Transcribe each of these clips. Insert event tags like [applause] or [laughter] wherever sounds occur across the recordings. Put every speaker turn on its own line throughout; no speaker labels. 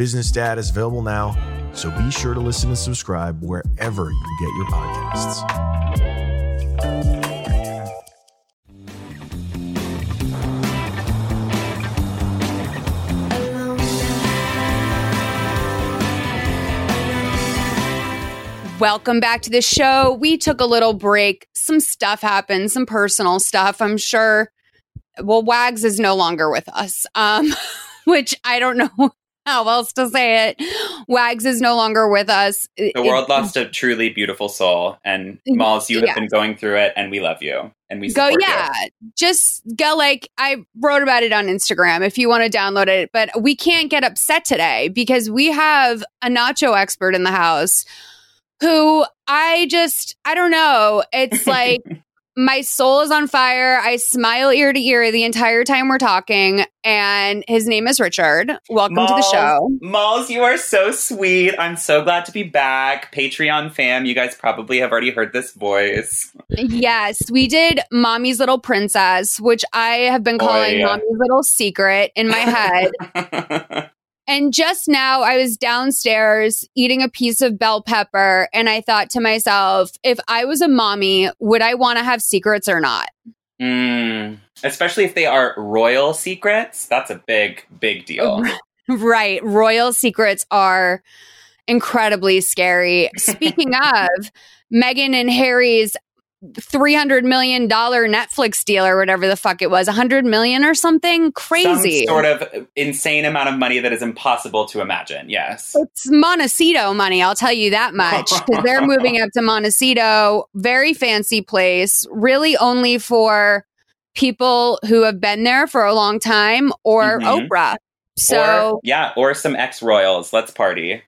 Business Dad is available now, so be sure to listen and subscribe wherever you get your podcasts.
Welcome back to the show. We took a little break. Some stuff happened, some personal stuff. I'm sure. Well, Wags is no longer with us, um, [laughs] which I don't know how else to say it. Wags is no longer with us.
The world lost a truly beautiful soul, and mm-hmm. Malls, you have
Yeah.
been going through it, and we love you, and we
Go, yeah. Just go like I wrote about it on Instagram if you want to download it. But we can't get upset today because we have a nacho expert in the house who I just, I don't know. It's [laughs] like my soul is on fire. I smile ear to ear the entire time we're talking. And his name is Richard. Welcome to the show.
Malls, you are so sweet. I'm so glad to be back. Patreon fam, you guys probably have already heard this voice.
Yes, we did Mommy's Little Princess, which I have been
Oh,
calling. Mommy's Little Secret in my head. [laughs] And just now, I was downstairs eating a piece of bell pepper, and I thought to myself, if I was a mommy, would I want to have secrets or not?
Mm, especially if they are royal secrets. That's a big, big deal. [laughs]
Right. Royal secrets are incredibly scary. Speaking [laughs] of Meghan and Harry's $300 million Netflix deal or whatever the fuck it was, 100 million or something crazy.
Some sort of insane amount of money that is impossible to imagine. Yes.
It's Montecito money, I'll tell you that much. Because they're moving up to Montecito, very fancy place, really only for people who have been there for a long time or
Mhm.
Oprah. So,
or, yeah, or some ex royals. Let's party.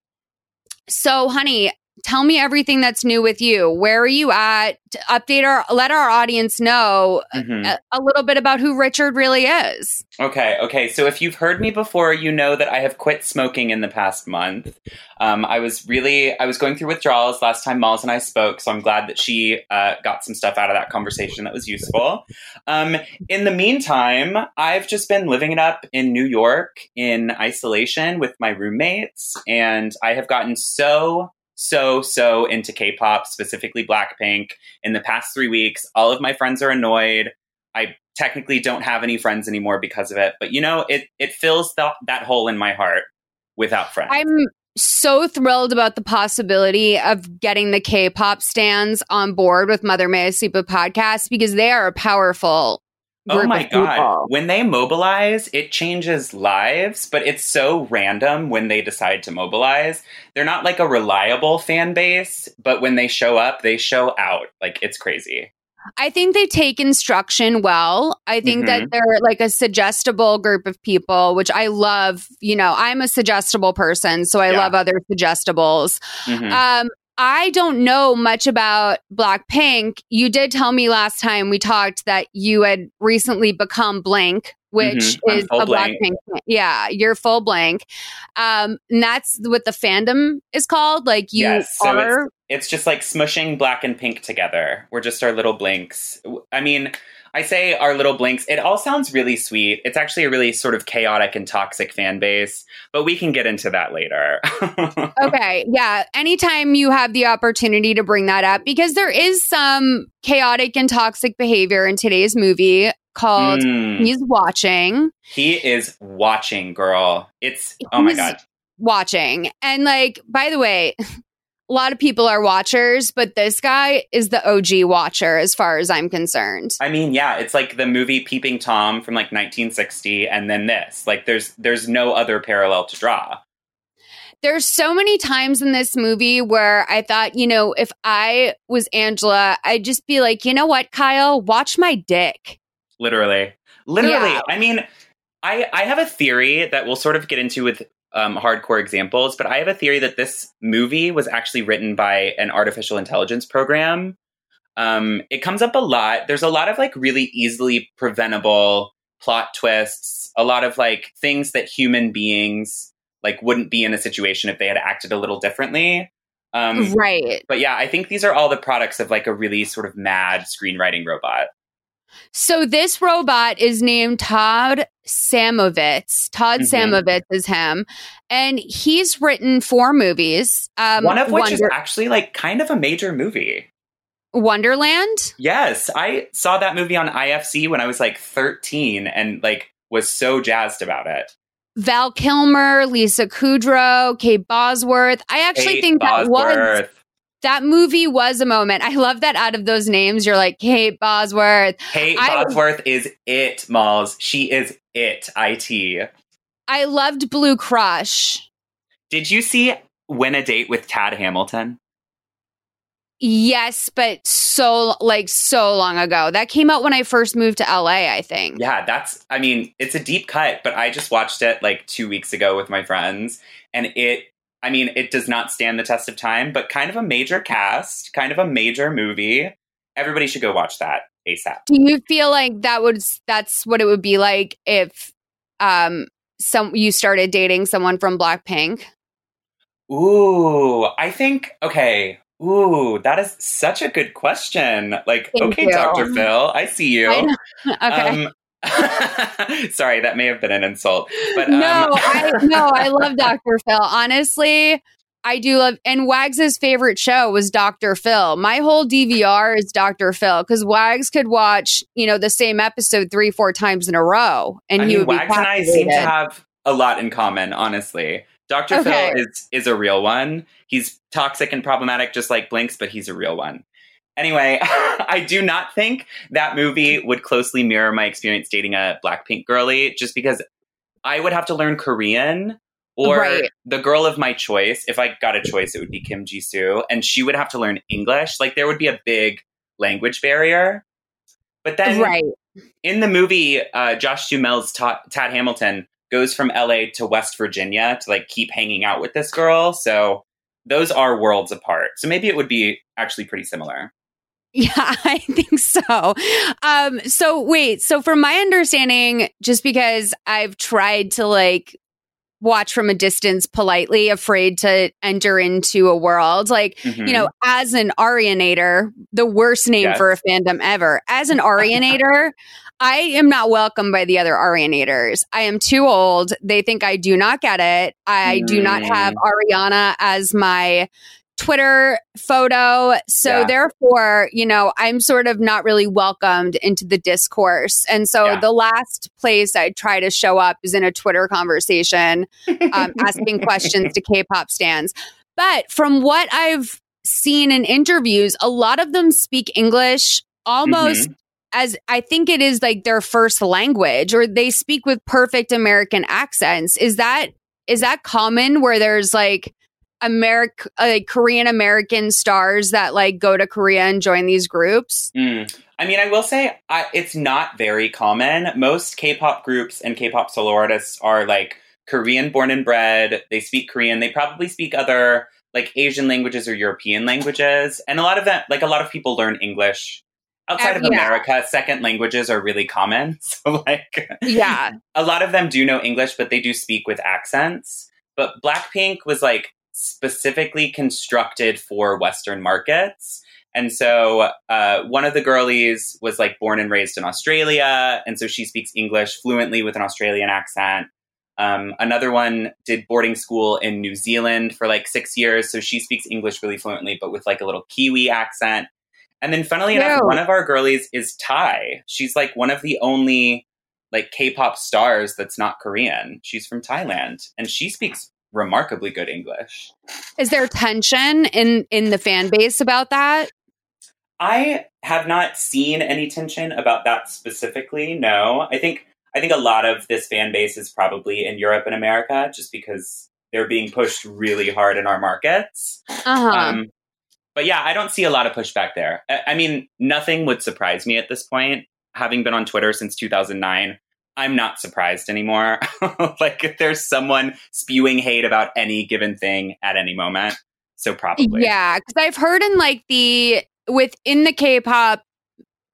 so honey, tell me everything that's new with you. Where are you at? Update our, let our audience know
Mhm.
a, a little bit about who Richard really is.
Okay, okay. So if you've heard me before, you know that I have quit smoking in the past month. Um, I was really, I was going through withdrawals last time Malls and I spoke, so I'm glad that she uh, got some stuff out of that conversation that was useful. Um, in the meantime, I've just been living it up in New York in isolation with my roommates, and I have gotten so. So, so into K pop, specifically Blackpink. In the past three weeks, all of my friends are annoyed. I technically don't have any friends anymore because of it, but you know, it it fills that that hole in my heart without friends.
I'm so thrilled about the possibility of getting the K-pop stands on board with Mother May I Sleep With podcast because they are a powerful.
Oh my
of people.
god. When they mobilize, it changes lives, but it's so random when they decide to mobilize. They're not like a reliable fan base, but when they show up, they show out. Like it's crazy.
I think they take instruction well. I think that
Mhm.
they're like a suggestible group of people, which I love. You know, I'm a suggestible person, so I
Yeah.
love other suggestibles.
Mhm.
Um, I don't know much about Blackpink. You did tell me last time we talked that you had recently become Blank, which
Mhm,
is a
blank.
Blackpink. Yeah, you're full blank. Um, and that's what the fandom is called. Like you
Yes, so
are.
It's just like smushing black and pink together. We're just our little blinks. I mean, I say our little blinks. It all sounds really sweet. It's actually a really sort of chaotic and toxic fan base, but we can get into that later. [laughs]
Okay, yeah. Anytime you have the opportunity to bring that up, because there is some chaotic and toxic behavior in today's movie called
Mm,
He's Watching.
he is watching, girl. It's oh my god.
watching. And like, by the way, [laughs] a lot of people are watchers, but this guy is the OG watcher as far as I'm concerned.
I mean, yeah, it's like the movie Peeping Tom from like 1960 and then this. Like there's there's no other parallel to draw.
There's so many times in this movie where I thought, you know, if I was Angela, I'd just be like, you know what, Kyle, watch my dick.
Literally. Literally.
Yeah.
I mean, I I have a theory that we'll sort of get into with um, hardcore examples, but I have a theory that this movie was actually written by an artificial intelligence program. Um, it comes up a lot. There's a lot of like really easily preventable plot twists, a lot of like things that human beings like wouldn't be in a situation if they had acted a little differently. Um,
right.
But yeah, I think these are all the products of like a really sort of mad screenwriting robot.
So this robot is named Todd Samovitz. Todd
Mhm.
Samovitz is him, and he's written four movies. Um,
One of which is actually like kind of a major movie.
Wonderland.
Yes, I saw that movie on IFC when I was like 13 and like was so jazzed about it.
Val Kilmer, Lisa Kudrow, Kate Bosworth. I actually
Kate
think that was
Bosworth.
That movie was a moment. I love that out of those names, you're like Kate Bosworth.
Kate
I-
Bosworth is it, Malls. She is it, IT.
I loved Blue Crush.
Did you see Win a Date with Tad Hamilton?
Yes, but so like so long ago. That came out when I first moved to LA, I think.
Yeah, that's, I mean, it's a deep cut, but I just watched it like two weeks ago with my friends, and it, I mean, it does not stand the test of time, but kind of a major cast, kind of a major movie. Everybody should go watch that ASAP.
Do you feel like that would that's what it would be like if um some you started dating someone from Blackpink?
Ooh, I think, okay. Ooh, that is such a good question. Like,
Thank
okay,
you.
Dr. Phil, I see you.
I [laughs] okay.
Um, [laughs] sorry, that may have been an insult. But um,
no, I [laughs] no, I love Dr. Phil. Honestly, I do love and Wags's favorite show was Dr. Phil. My whole DVR is Dr. Phil because Wags could watch, you know, the same episode three, four times in a row. And
I
he
mean,
would be
Wags and I seem to have a lot in common, honestly. Dr.
Okay.
Phil is is a real one. He's toxic and problematic just like Blinks, but he's a real one. Anyway, [laughs] I do not think that movie would closely mirror my experience dating a Blackpink girly just because I would have to learn Korean or
Right.
the girl of my choice. If I got a choice, it would be Kim Ji Soo, and she would have to learn English. Like there would be a big language barrier. But then
right.
in the movie, uh, Josh Duhamel's Ta- Tad Hamilton goes from LA to West Virginia to like keep hanging out with this girl. So those are worlds apart. So maybe it would be actually pretty similar. [laughs]
Yeah, I think so. Um, so wait, so from my understanding, just because I've tried to like watch from a distance politely, afraid to enter into a world, like,
Mhm.
you know, as an Arianator, the worst name
Yes.
for a fandom ever, as an [laughs] Arianator, I am not welcomed by the other Arianators. I am too old. They think I do not get it. I do not have Ariana as my Twitter photo. So
Yeah.
therefore, you know, I'm sort of not really welcomed into the discourse. And so
Yeah.
the last place I try to show up is in a Twitter conversation, um, [laughs] asking questions to K-pop stands. But from what I've seen in interviews, a lot of them speak English almost as I think it is like their first language, or they speak with perfect American accents. Is that is that common where there's like American, like Korean American stars that like go to Korea and join these groups?
Mm. I mean, I will say I, it's not very common. Most K-pop groups and K-pop solo artists are like Korean born and bred. They speak Korean. They probably speak other like Asian languages or European languages. And a lot of that, like a lot of people learn English outside of
Uh, yeah.
America. Second languages are really common. [laughs] So like
Yeah, [laughs]
a lot of them do know English, but they do speak with accents. But Blackpink was like specifically constructed for Western markets. And so uh, one of the girlies was like born and raised in Australia. And so she speaks English fluently with an Australian accent. Um, another one did boarding school in New Zealand for like six years. So she speaks English really fluently, but with like a little Kiwi accent. And then, funnily enough, one of our girlies is Thai. She's like one of the only like K-pop stars that's not Korean. She's from Thailand, and she speaks remarkably good English.
is there tension in in the fan base about that?
I have not seen any tension about that specifically. No, I think I think a lot of this fan base is probably in Europe and America, just because they're being pushed really hard in our markets.
Uh huh.
Um, but yeah, I don't see a lot of pushback there. I, I mean, nothing would surprise me at this point. Having been on Twitter since 2009, I'm not surprised anymore. [laughs] like if there's someone spewing hate about any given thing at any moment. So probably.
Yeah, because I've heard in like the within the K-pop,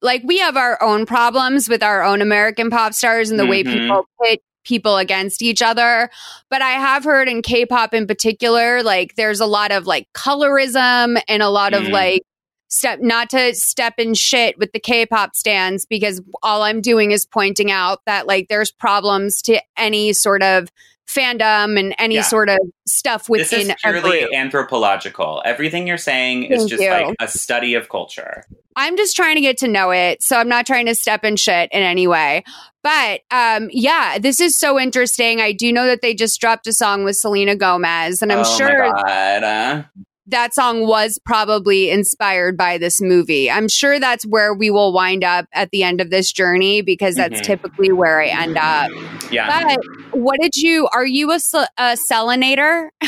like we have our own problems with our own American pop stars and the way
Mhm.
people pit people against each other. But I have heard in K-pop in particular, like there's a lot of like colorism and a lot of
Mm.
like step not to step in shit with the K-pop stands because all I'm doing is pointing out that like there's problems to any sort of fandom and any
Yeah.
sort of stuff within.
This
is
purely anthropological. Everything you're saying is just
you.
like a study of culture.
I'm just trying to get to know it. So I'm not trying to step in shit in any way. But um, yeah, this is so interesting. I do know that they just dropped a song with Selena Gomez, and I'm
oh
sure.
Uh,
that song was probably inspired by this movie. I'm sure that's where we will wind up at the end of this journey because that's
Mhm.
typically where I end up.
yeah.
But what did you, are you a, a selenator? [laughs]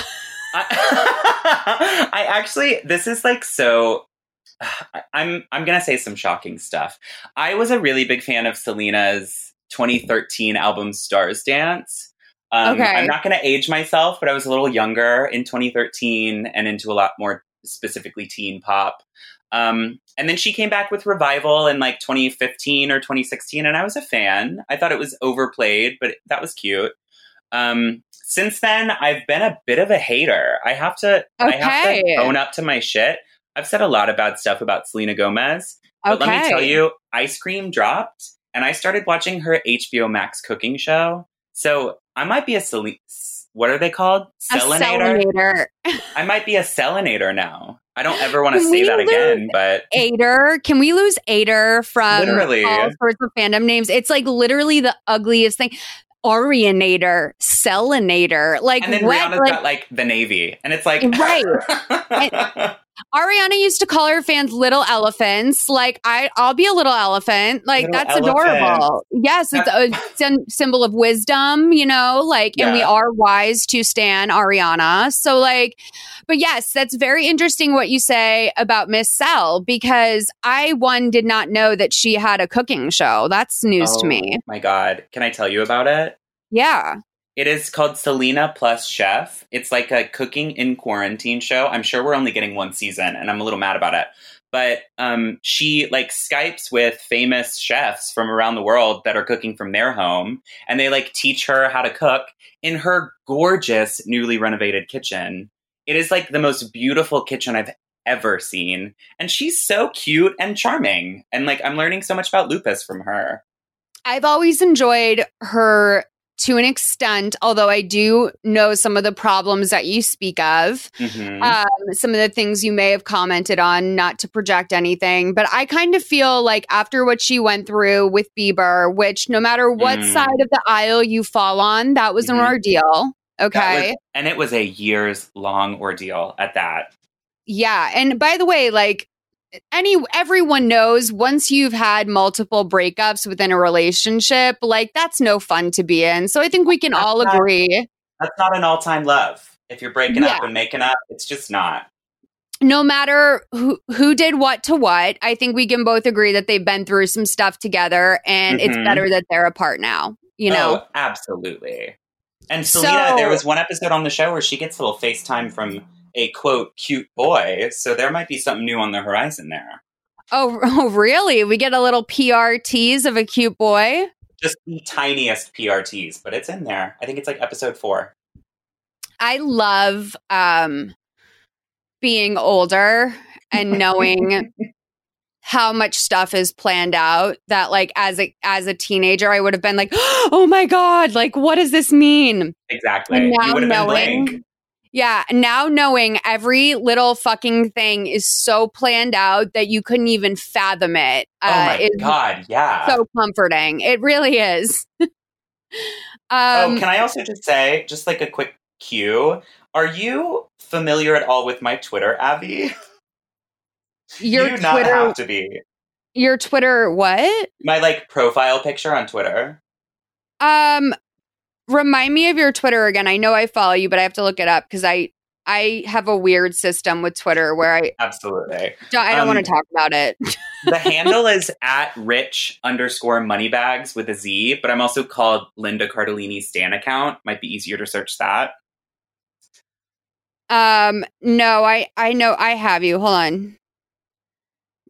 I, [laughs] I actually this is like so [sighs] I'm I'm gonna say some shocking stuff. I was a really big fan of Selena's 2013 album Stars Dance. Um,
Okay.
I'm not gonna age myself, but I was a little younger in 2013 and into a lot more specifically teen pop. Um, and then she came back with Revival in like 2015 or 2016, and I was a fan. I thought it was overplayed, but that was cute. Um, since then, I've been a bit of a hater. I have to, I have to own up to my shit. I've said a lot of bad stuff about Selena Gomez, but let me tell you, Ice Cream dropped, and I started watching her HBO Max cooking show. So I might be a Selena. What are they called?
Selenator.
I might be a Selenator now. I don't ever want to say that again, but
Ader. Can we lose Ader from
Literally.
all sorts of fandom names? It's like literally the ugliest thing. Arianator, Selinator. Like
and then
what?
Rihanna's
Like,
got like the Navy, and it's like
Right. [laughs] Ariana used to call her fans little elephants. Like I, I'll be a little elephant. Like
Little
that's adorable. Yes, it's a sym- symbol of wisdom. You know, like, and we are wise to stan Ariana. So, like, but yes, that's very interesting what you say about Miss Cell because I one did not know that she had a cooking show. That's news to me.
Oh my god, can I tell you about it?
Yeah.
It is called Selena Plus Chef. It's like a cooking in quarantine show. I'm sure we're only getting one season, and I'm a little mad about it. But um, she like Skypes with famous chefs from around the world that are cooking from their home, and they like teach her how to cook in her gorgeous, newly renovated kitchen. It is like the most beautiful kitchen I've ever seen, and she's so cute and charming. And like I'm learning so much about lupus from her.
I've always enjoyed her to an extent, although I do know some of the problems that you speak of,
Mhm.
um, some of the things you may have commented on, not to project anything. But I kind of feel like after what she went through with Bieber, which no matter what
Mm.
side of the aisle you fall on, that was an
Mhm.
ordeal. Okay.
was- and it was a years long ordeal at that.
Yeah. And by the way, like any everyone knows once you've had multiple breakups within a relationship, like that's no fun to be in. So I think we can
That's
all
not-
agree.
That's not an all time love. If you're breaking up and making up, it's just not.
No matter who who did what to what, I think we can both agree that they've been through some stuff together and it's
Mhm.
better that they're apart now. You know?
Oh, absolutely. And
So-
Selena, there was one episode on the show where she gets a little FaceTime from a quote cute boy. So there might be something new on the horizon there.
Oh, [laughs] oh really? We get a little PR tease of a cute boy.
Just the tiniest PRTs, but it's in there. I think it's like episode four.
I love um being older and [laughs] knowing how much stuff is planned out that like as a as a teenager I would have been like, [gasps] "Oh my god, like what does this mean?"
Exactly.
And
you
now
would have
knowing. Yeah, now knowing every little fucking thing is so planned out that you couldn't even fathom it
oh
uh,
my god, yeah.
so comforting. It really is. [laughs] um,
oh, can I also just say, just like a quick cue, are you familiar at all with my Twitter, Abby? [laughs]
your
you do not
Twitter,
have to be.
your Twitter, what?
My like profile picture on Twitter.
Um, remind me of your Twitter again. I know I follow you, but I have to look it up because I I have a weird system with Twitter where I
Absolutely.
don't, I don't
Um,
want to talk about it.
The [laughs] handle is at rich underscore moneybags with a Z, but I'm also called Linda Cardellini Stan account. Might be easier to search that.
Um, no, I I know I have you. Hold on.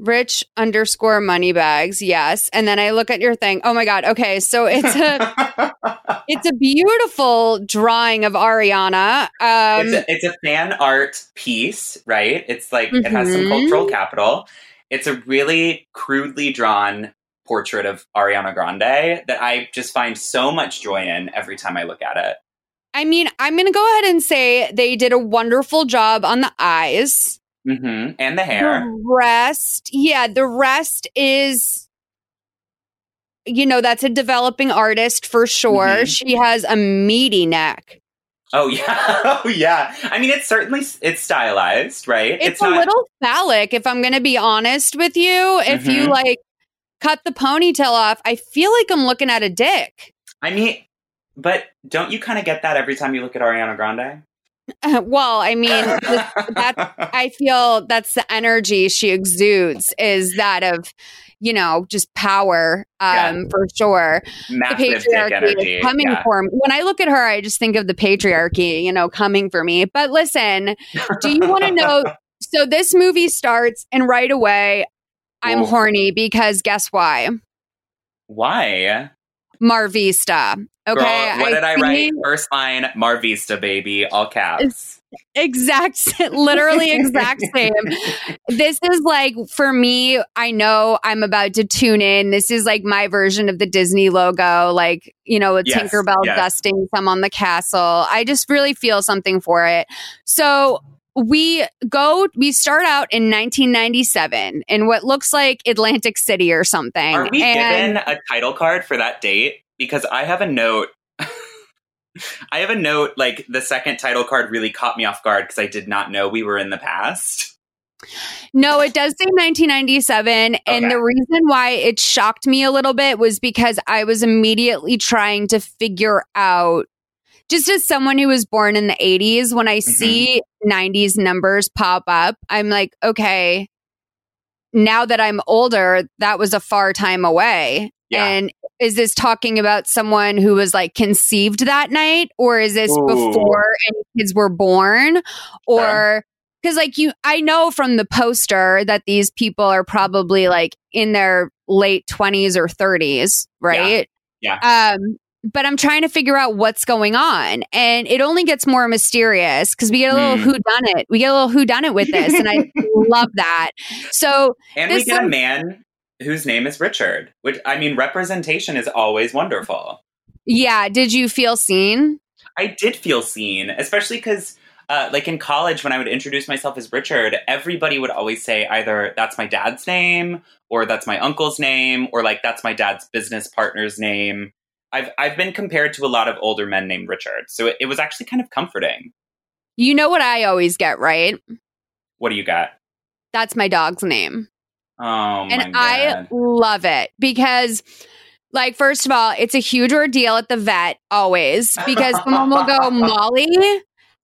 Rich underscore money bags, yes. And then I look at your thing. Oh my god. Okay, so it's a [laughs] it's a beautiful drawing of Ariana. Um,
it's, a, it's a fan art piece, right? It's like it has some
Mhm.
cultural capital. It's a really crudely drawn portrait of Ariana Grande that I just find so much joy in every time I look at it.
I mean, I'm gonna go ahead and say they did a wonderful job on the eyes.
Hmm And the hair.
The rest, yeah, the rest is, you know, that's a developing artist for sure.
Mhm.
She has a meaty neck.
Oh yeah, [laughs] oh yeah. I mean, it's certainly it's stylized, right?
It's, a little phallic, if I'm going to be honest with you. If you
Mhm.
like cut the ponytail off, I feel like I'm looking at a dick.
I mean, but don't you kind of get that every time you look at Ariana Grande? [laughs]
well, I mean, [laughs] that I feel that's the energy she exudes is that of, you know, just power um, for sure. The
massive dick
patriarchy is coming
yeah.
for me. When I look at her, I just think of the patriarchy, you know, coming for me. But listen, do you want to [laughs] know? So this movie starts, and right away, I'm
Ooh.
horny because guess why?
Why?
Marvista. Okay.
Girl, what did I
see
write? First line, Marvista, baby, all caps.
Exact, [laughs] literally exact [laughs] same. This is like, for me, I know I'm about to tune in. This is like my version of the Disney logo, like, you know, with
Yes,
Tinkerbell
yes.
dusting some on the castle. I just really feel something for it. So we go, we start out in 1997 in what looks like Atlantic City or something.
Are we
And-
given a title card for that date? Because I have a note. [laughs] I have a note like the second title card really caught me off guard because I did not know we were in the past.
No, it does say 1997. And
Okay.
the reason why it shocked me a little bit was because I was immediately trying to figure out, just as someone who was born in the 80s, when I
Mm-hmm.
see 90s numbers pop up, I'm like, okay, now that I'm older, that was a far time away.
Yeah.
And is this talking about someone who was like conceived that night, or is this
Ooh.
before any kids were born, or because like you, I know from the poster that these people are probably like in their late twenties or thirties, right?
Yeah.
Um, but I'm trying to figure out what's going on, and it only gets more mysterious because we get a little
Hmm.
who done it. We get a little who done it with this, and I [laughs] love that. So
And we get a man whose name is Richard, which I mean, representation is always wonderful.
yeah, did you feel seen?
I did feel seen, especially because, uh, like in college, when I would introduce myself as Richard, everybody would always say either that's my dad's name, or that's my uncle's name, or like that's my dad's business partner's name. I've I've been compared to a lot of older men named Richard, so it, it was actually kind of comforting.
You know what I always get right?
What do you got?
That's my dog's name.
Oh my
and I love it because like first of all it's a huge ordeal at the vet always because someone will go [laughs] molly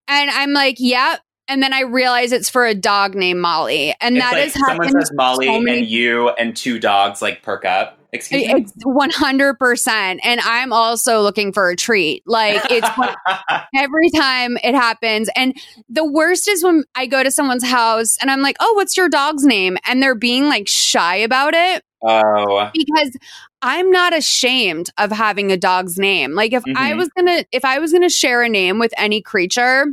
and i'm like yep and then i realize it's for a dog named molly and
It's
that
like
is
someone says Molly
so many
and you and two dogs like perk up. Excuse me.
it's 100% and i'm also looking for a treat like it's [laughs] every time it happens and the worst is when i go to someone's house and i'm like oh what's your dog's name and they're being like shy about it
oh,
because I'm not ashamed of having a dog's name. Like if I
Mhm.
was to if I was going to share a name with any creature,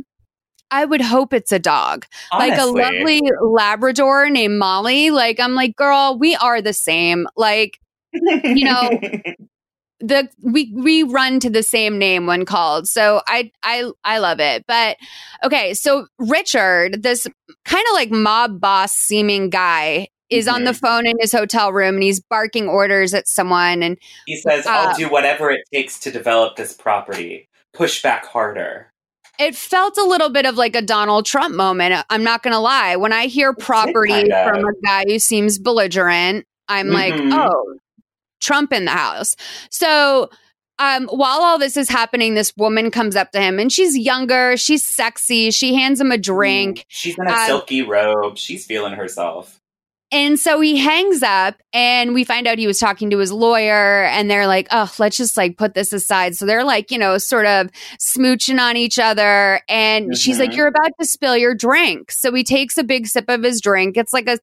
I would hope it's a dog. Like a lovely labrador named Molly. Like I'm like, "Girl, we are the same." Like you know, [laughs] the we we run to the same name when called. So I I I love it. But okay, so Richard, this kind of like mob boss seeming guy is on the
Mhm.
phone in his hotel room and he's barking orders at someone and
He says, I'll
Uh,
do whatever it takes to develop this property. Push back harder.
It felt a little bit of like a Donald Trump moment. I'm not going to lie. When I hear property from a guy who seems belligerent, I'm like,
Mhm.
oh, Trump in the house. So um, while all this is happening, this woman comes up to him and she's younger, she's sexy, she hands him a drink.
She's in a
Um,
silky robe. She's feeling herself.
And so he hangs up and we find out he was talking to his lawyer and they're like, oh, let's just like put this aside. So they're like, you know, sort of smooching on each other. And she's like,
Mhm.
you're about to spill your drink. So he takes a big sip of his drink. It's like a,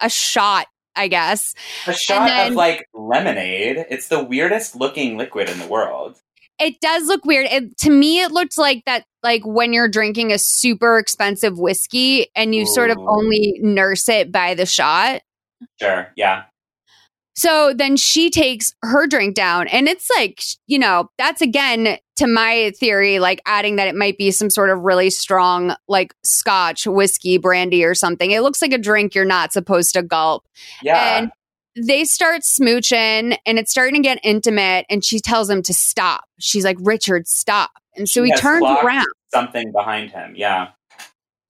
a shot, I guess.
A shot
then-
of like lemonade. It's the weirdest looking liquid in the world.
It does look weird. It, to me, it looked like that, like when you're drinking a super expensive whiskey and you sort of only nurse it by the shot.
Sure. Yeah.
So then she takes her drink down, and it's like, you know, that's again to my theory, like adding that it might be some sort of really strong, like scotch, whiskey, brandy, or something. It looks like a drink you're not supposed to gulp.
Yeah.
And they start smooching, and it's starting to get intimate, and she tells him to stop. She's like, Richard, stop. And so
She
he turns around.
Something behind him. Yeah.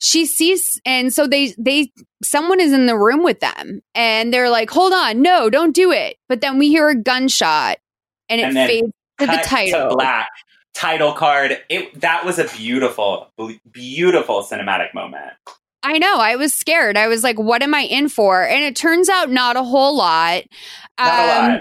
she sees and so they they someone is in the room with them and they're like hold on no don't do it but then we hear a gunshot and it
And
fades to the title
black. Title card. It that was a beautiful, beautiful cinematic moment.
I know i was scared. I was like what am i in for? And it turns out not a whole lot.
Not
Um,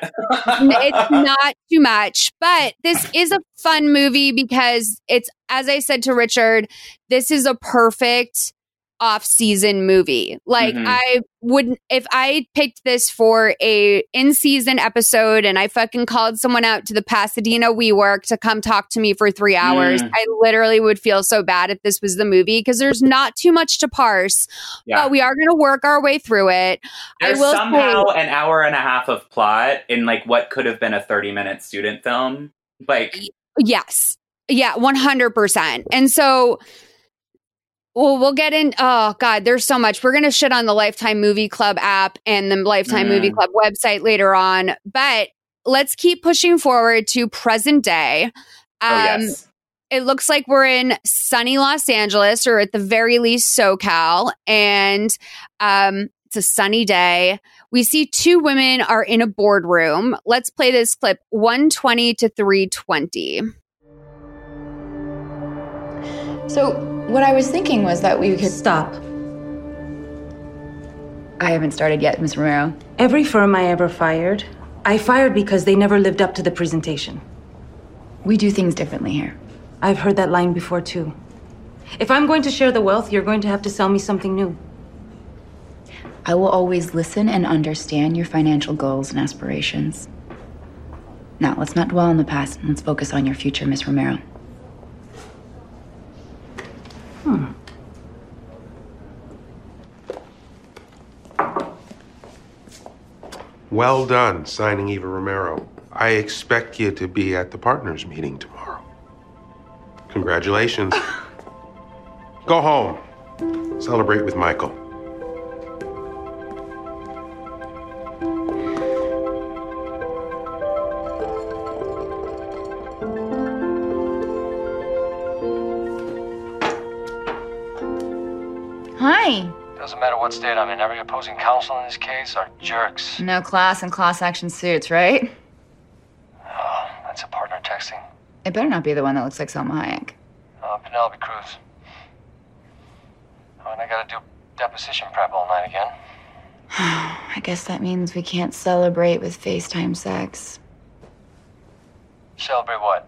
a lot.
it's not too much, but this is a fun movie because it's, as I said to Richard, this is a perfect off season movie. Like
Mhm.
I would, if I picked this for a in season episode and I fucking called someone out to the Pasadena WeWork to come talk to me for three hours,
Mm.
I literally would feel so bad if this was the movie because there's not too much to parse,
yeah.
but we are going to work our way through it. I
There's
will
somehow an hour and a half of plot in like what could have been a 30 minute student film. Like,
Yes. Yeah, 100%. And so well, we'll get in. Oh, God, there's so much. We're going to shit on the Lifetime Movie Club app and the Lifetime
Mm.
Movie Club website later on. But let's keep pushing forward to present day.
oh,
Um,
yes.
It looks like we're in sunny Los Angeles or at the very least SoCal. And um, it's a sunny day. We see two women are in a boardroom. Let's play this clip 120 to 320.
So, what I was thinking was that we could.
Stop.
I haven't started yet, Miss Romero.
Every firm I ever fired, I fired because they never lived up to the presentation.
We do things differently here.
I've heard that line before, too. If I'm going to share the wealth, you're going to have to sell me something new.
I will always listen and understand your financial goals and aspirations. Now, let's not dwell on the past and let's focus on your future, Miss Romero. Hmm.
Well done signing Eva Romero. I expect you to be at the partners meeting tomorrow. Congratulations. [laughs] Go home. Celebrate with Michael.
Hi.
Doesn't matter what state I'm in, every opposing counsel in this case are jerks.
No class and class action suits, right?
Oh, that's a partner texting.
It better not be the one that looks like Salma Hayek.
Uh, Penelope Cruz. Oh, and I gotta do deposition prep all night again. [sighs]
I guess that means we can't celebrate with FaceTime sex.
Celebrate what?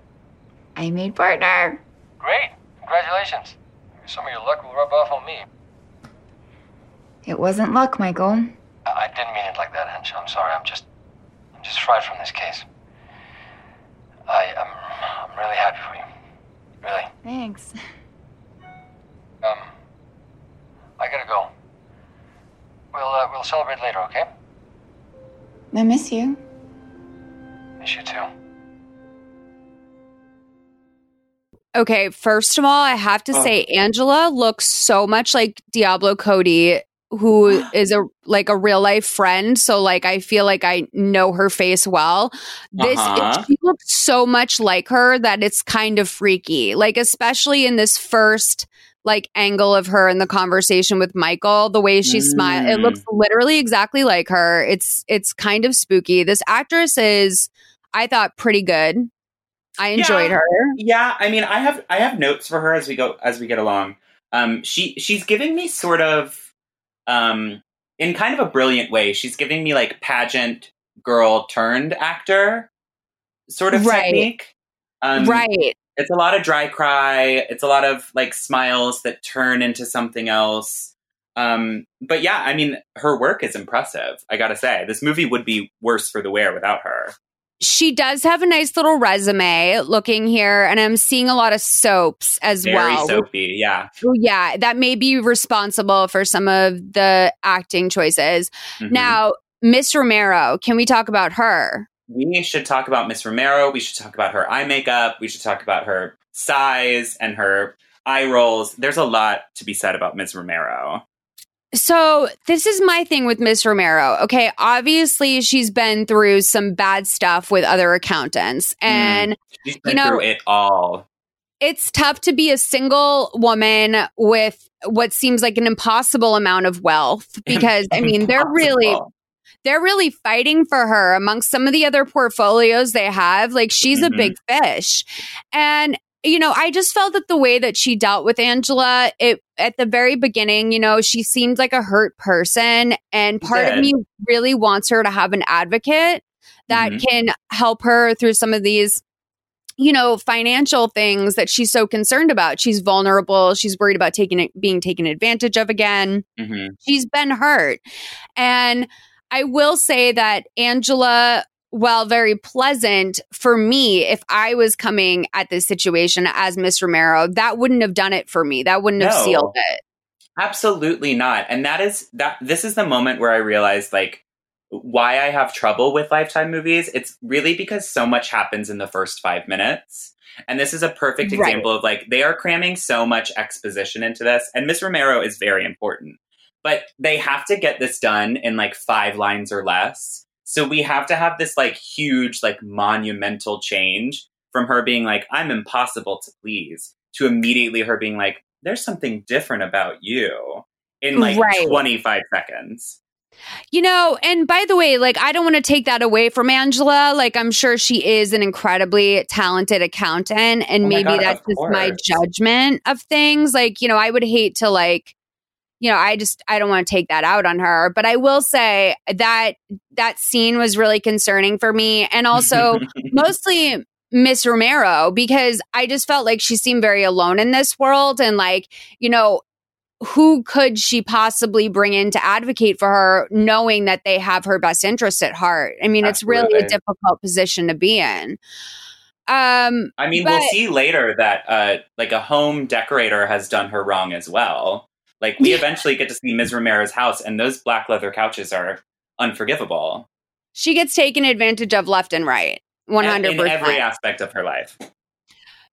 I made partner.
Great! Congratulations. Some of your luck will rub off on me.
It wasn't luck, Michael.
I, I didn't mean it like that, Hench. I'm sorry. I'm just, I'm just fried from this case. I am, I'm really happy for you. Really.
Thanks.
Um, I gotta go. We'll, uh, we'll celebrate later, okay?
I miss you.
Miss you too.
Okay, first of all, I have to
Oh.
say Angela looks so much like Diablo Cody, who is a like a real life friend. So like I feel like I know her face well. This
Uh-huh.
she looks so much like her that it's kind of freaky. Like especially in this first like angle of her in the conversation with Michael, the way she smiles, it
Mm.
looks literally exactly like her. It's it's kind of spooky. This actress is I thought pretty good. I enjoyed
Yeah.
her.
Yeah, I mean, I have I have notes for her as we go as we get along. Um, she she's giving me sort of, um, in kind of a brilliant way. She's giving me like pageant girl turned actor sort of
Right.
technique. Um,
right.
It's a lot of dry cry. It's a lot of like smiles that turn into something else. Um, but yeah, I mean, her work is impressive. I gotta say, this movie would be worse for the wear without her.
She does have a nice little resume looking here, and I'm seeing a lot of soaps as
Very
well.
soapy. Yeah.
Yeah, that may be responsible for some of the acting choices.
Mhm.
Now, Miss Romero, can we talk about her?
we should talk about Miss Romero. We should talk about her eye makeup. We should talk about her size and her eye rolls. There's a lot to be said about Miss Romero.
So, this is my thing with Miss Romero. Okay, obviously, she's been through some bad stuff with other accountants, and
She's been
You know-
through it all.
it's tough to be a single woman with what seems like an impossible amount of wealth [laughs] because, I mean, they're really they're really fighting for her amongst some of the other portfolios they have. Like she's a
Mhm.
big fish. And you know, I just felt that the way that she dealt with Angela, it at the very beginning, you know, she seemed like a hurt person and part of me really wants her to have an advocate that
Mhm.
can help her through some of these you know financial things that she's so concerned about she's vulnerable she's worried about taking it being taken advantage of again
Mhm.
she's been hurt. And I will say that Angela, while very pleasant for me, if I was coming at this situation as Miss Romero, that wouldn't have done it for me. That wouldn't have sealed it.
Absolutely not. And that is that this is the moment where I realized like why I have trouble with lifetime movies. It's really because so much happens in the first 5 minutes. And this is a perfect
Right.
example of like they are cramming so much exposition into this and Miss Romero is very important. But they have to get this done in like 5 lines or less. So we have to have this like huge like monumental change from her being like I'm impossible to please to immediately her being like there's something different about you in like
Right.
25 seconds.
You know, and by the way, like I don't want to take that away from Angela. Like I'm sure she is an incredibly talented accountant and
Oh
maybe
God,
that's just my judgment of things. Like, you know, I would hate to like you know, I just I don't want to take that out on her, but I will say that that scene was really concerning for me and also [laughs] mostly Miss Romero because I just felt like she seemed very alone in this world and like, you know, who could she possibly bring in to advocate for her knowing that they have her best interests at heart? I mean, it's really a difficult position to be in. Um
I mean,
But-
we'll see later that uh like a home decorator has done her wrong as well. Like we eventually get to see Ms. Romero's house and those black leather couches are unforgivable.
she gets taken advantage of left and right. 100%.
In every aspect of her life.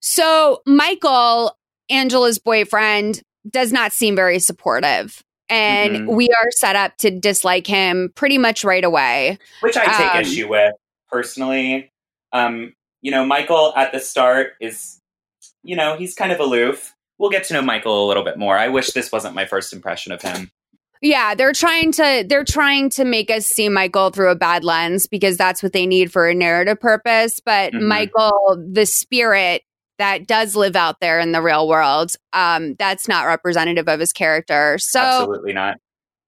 So Michael, Angela's boyfriend, does not seem very supportive. And
Mhm.
we are set up to dislike him pretty much right away.
which I take
Um,
issue with personally. Um, you know, Michael at the start is, you know, he's kind of aloof. We'll get to know Michael a little bit more. I wish this wasn't my first impression of him.
Yeah, they're trying to they're trying to make us see Michael through a bad lens because that's what they need for a narrative purpose. But
Mhm.
Michael, the spirit that does live out there in the real world, um, that's not representative of his character. So
Absolutely not.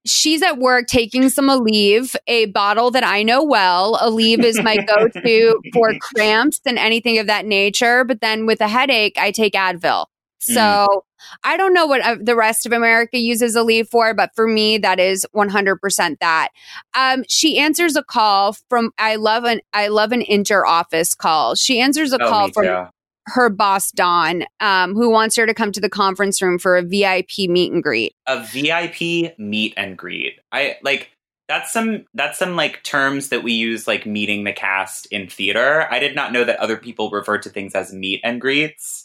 she's at work taking some Aleve, a bottle that I know well. Aleve is my go-to [laughs] for cramps and anything of that nature. But then with a headache, I take Advil. So I don't know what uh, the rest of America uses Aleve for, but for me, that is 100% that. Um, she answers a call from, I love an, I love an inter office call. She answers a
Oh,
call from
too.
her boss, Don, um, who wants her to come to the conference room for a VIP meet and greet.
a VIP meet and greet. I like that's some that's some like terms that we use like meeting the cast in theater. I did not know that other people refer to things as meet and greets.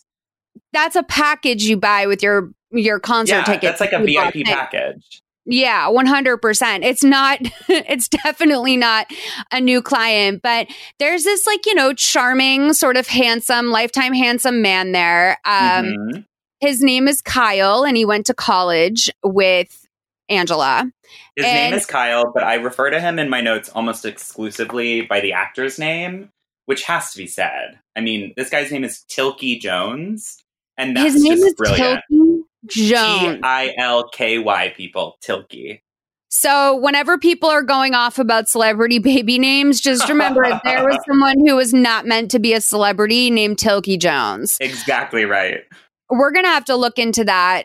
That's a package you buy with your your concert
yeah,
ticket.
that's like a VIP package.
Yeah, one hundred percent. It's not. [laughs] It's definitely not a new client, but there's this like you know charming, sort of handsome, lifetime handsome man there. Um,
Mhm.
His name is Kyle, and he went to college with Angela.
His name is Kyle, but I refer to him in my notes almost exclusively by the actor's name. which has to be said. I mean, this guy's name is Tilky Jones, and that's
His name
just
is
brilliant.
Tilky Jones.
I L K Y people, Tilky.
So whenever people are going off about celebrity baby names, just remember there was [laughs] someone who was not meant to be a celebrity named Tilky Jones.
Exactly right.
We're gonna have to look into that.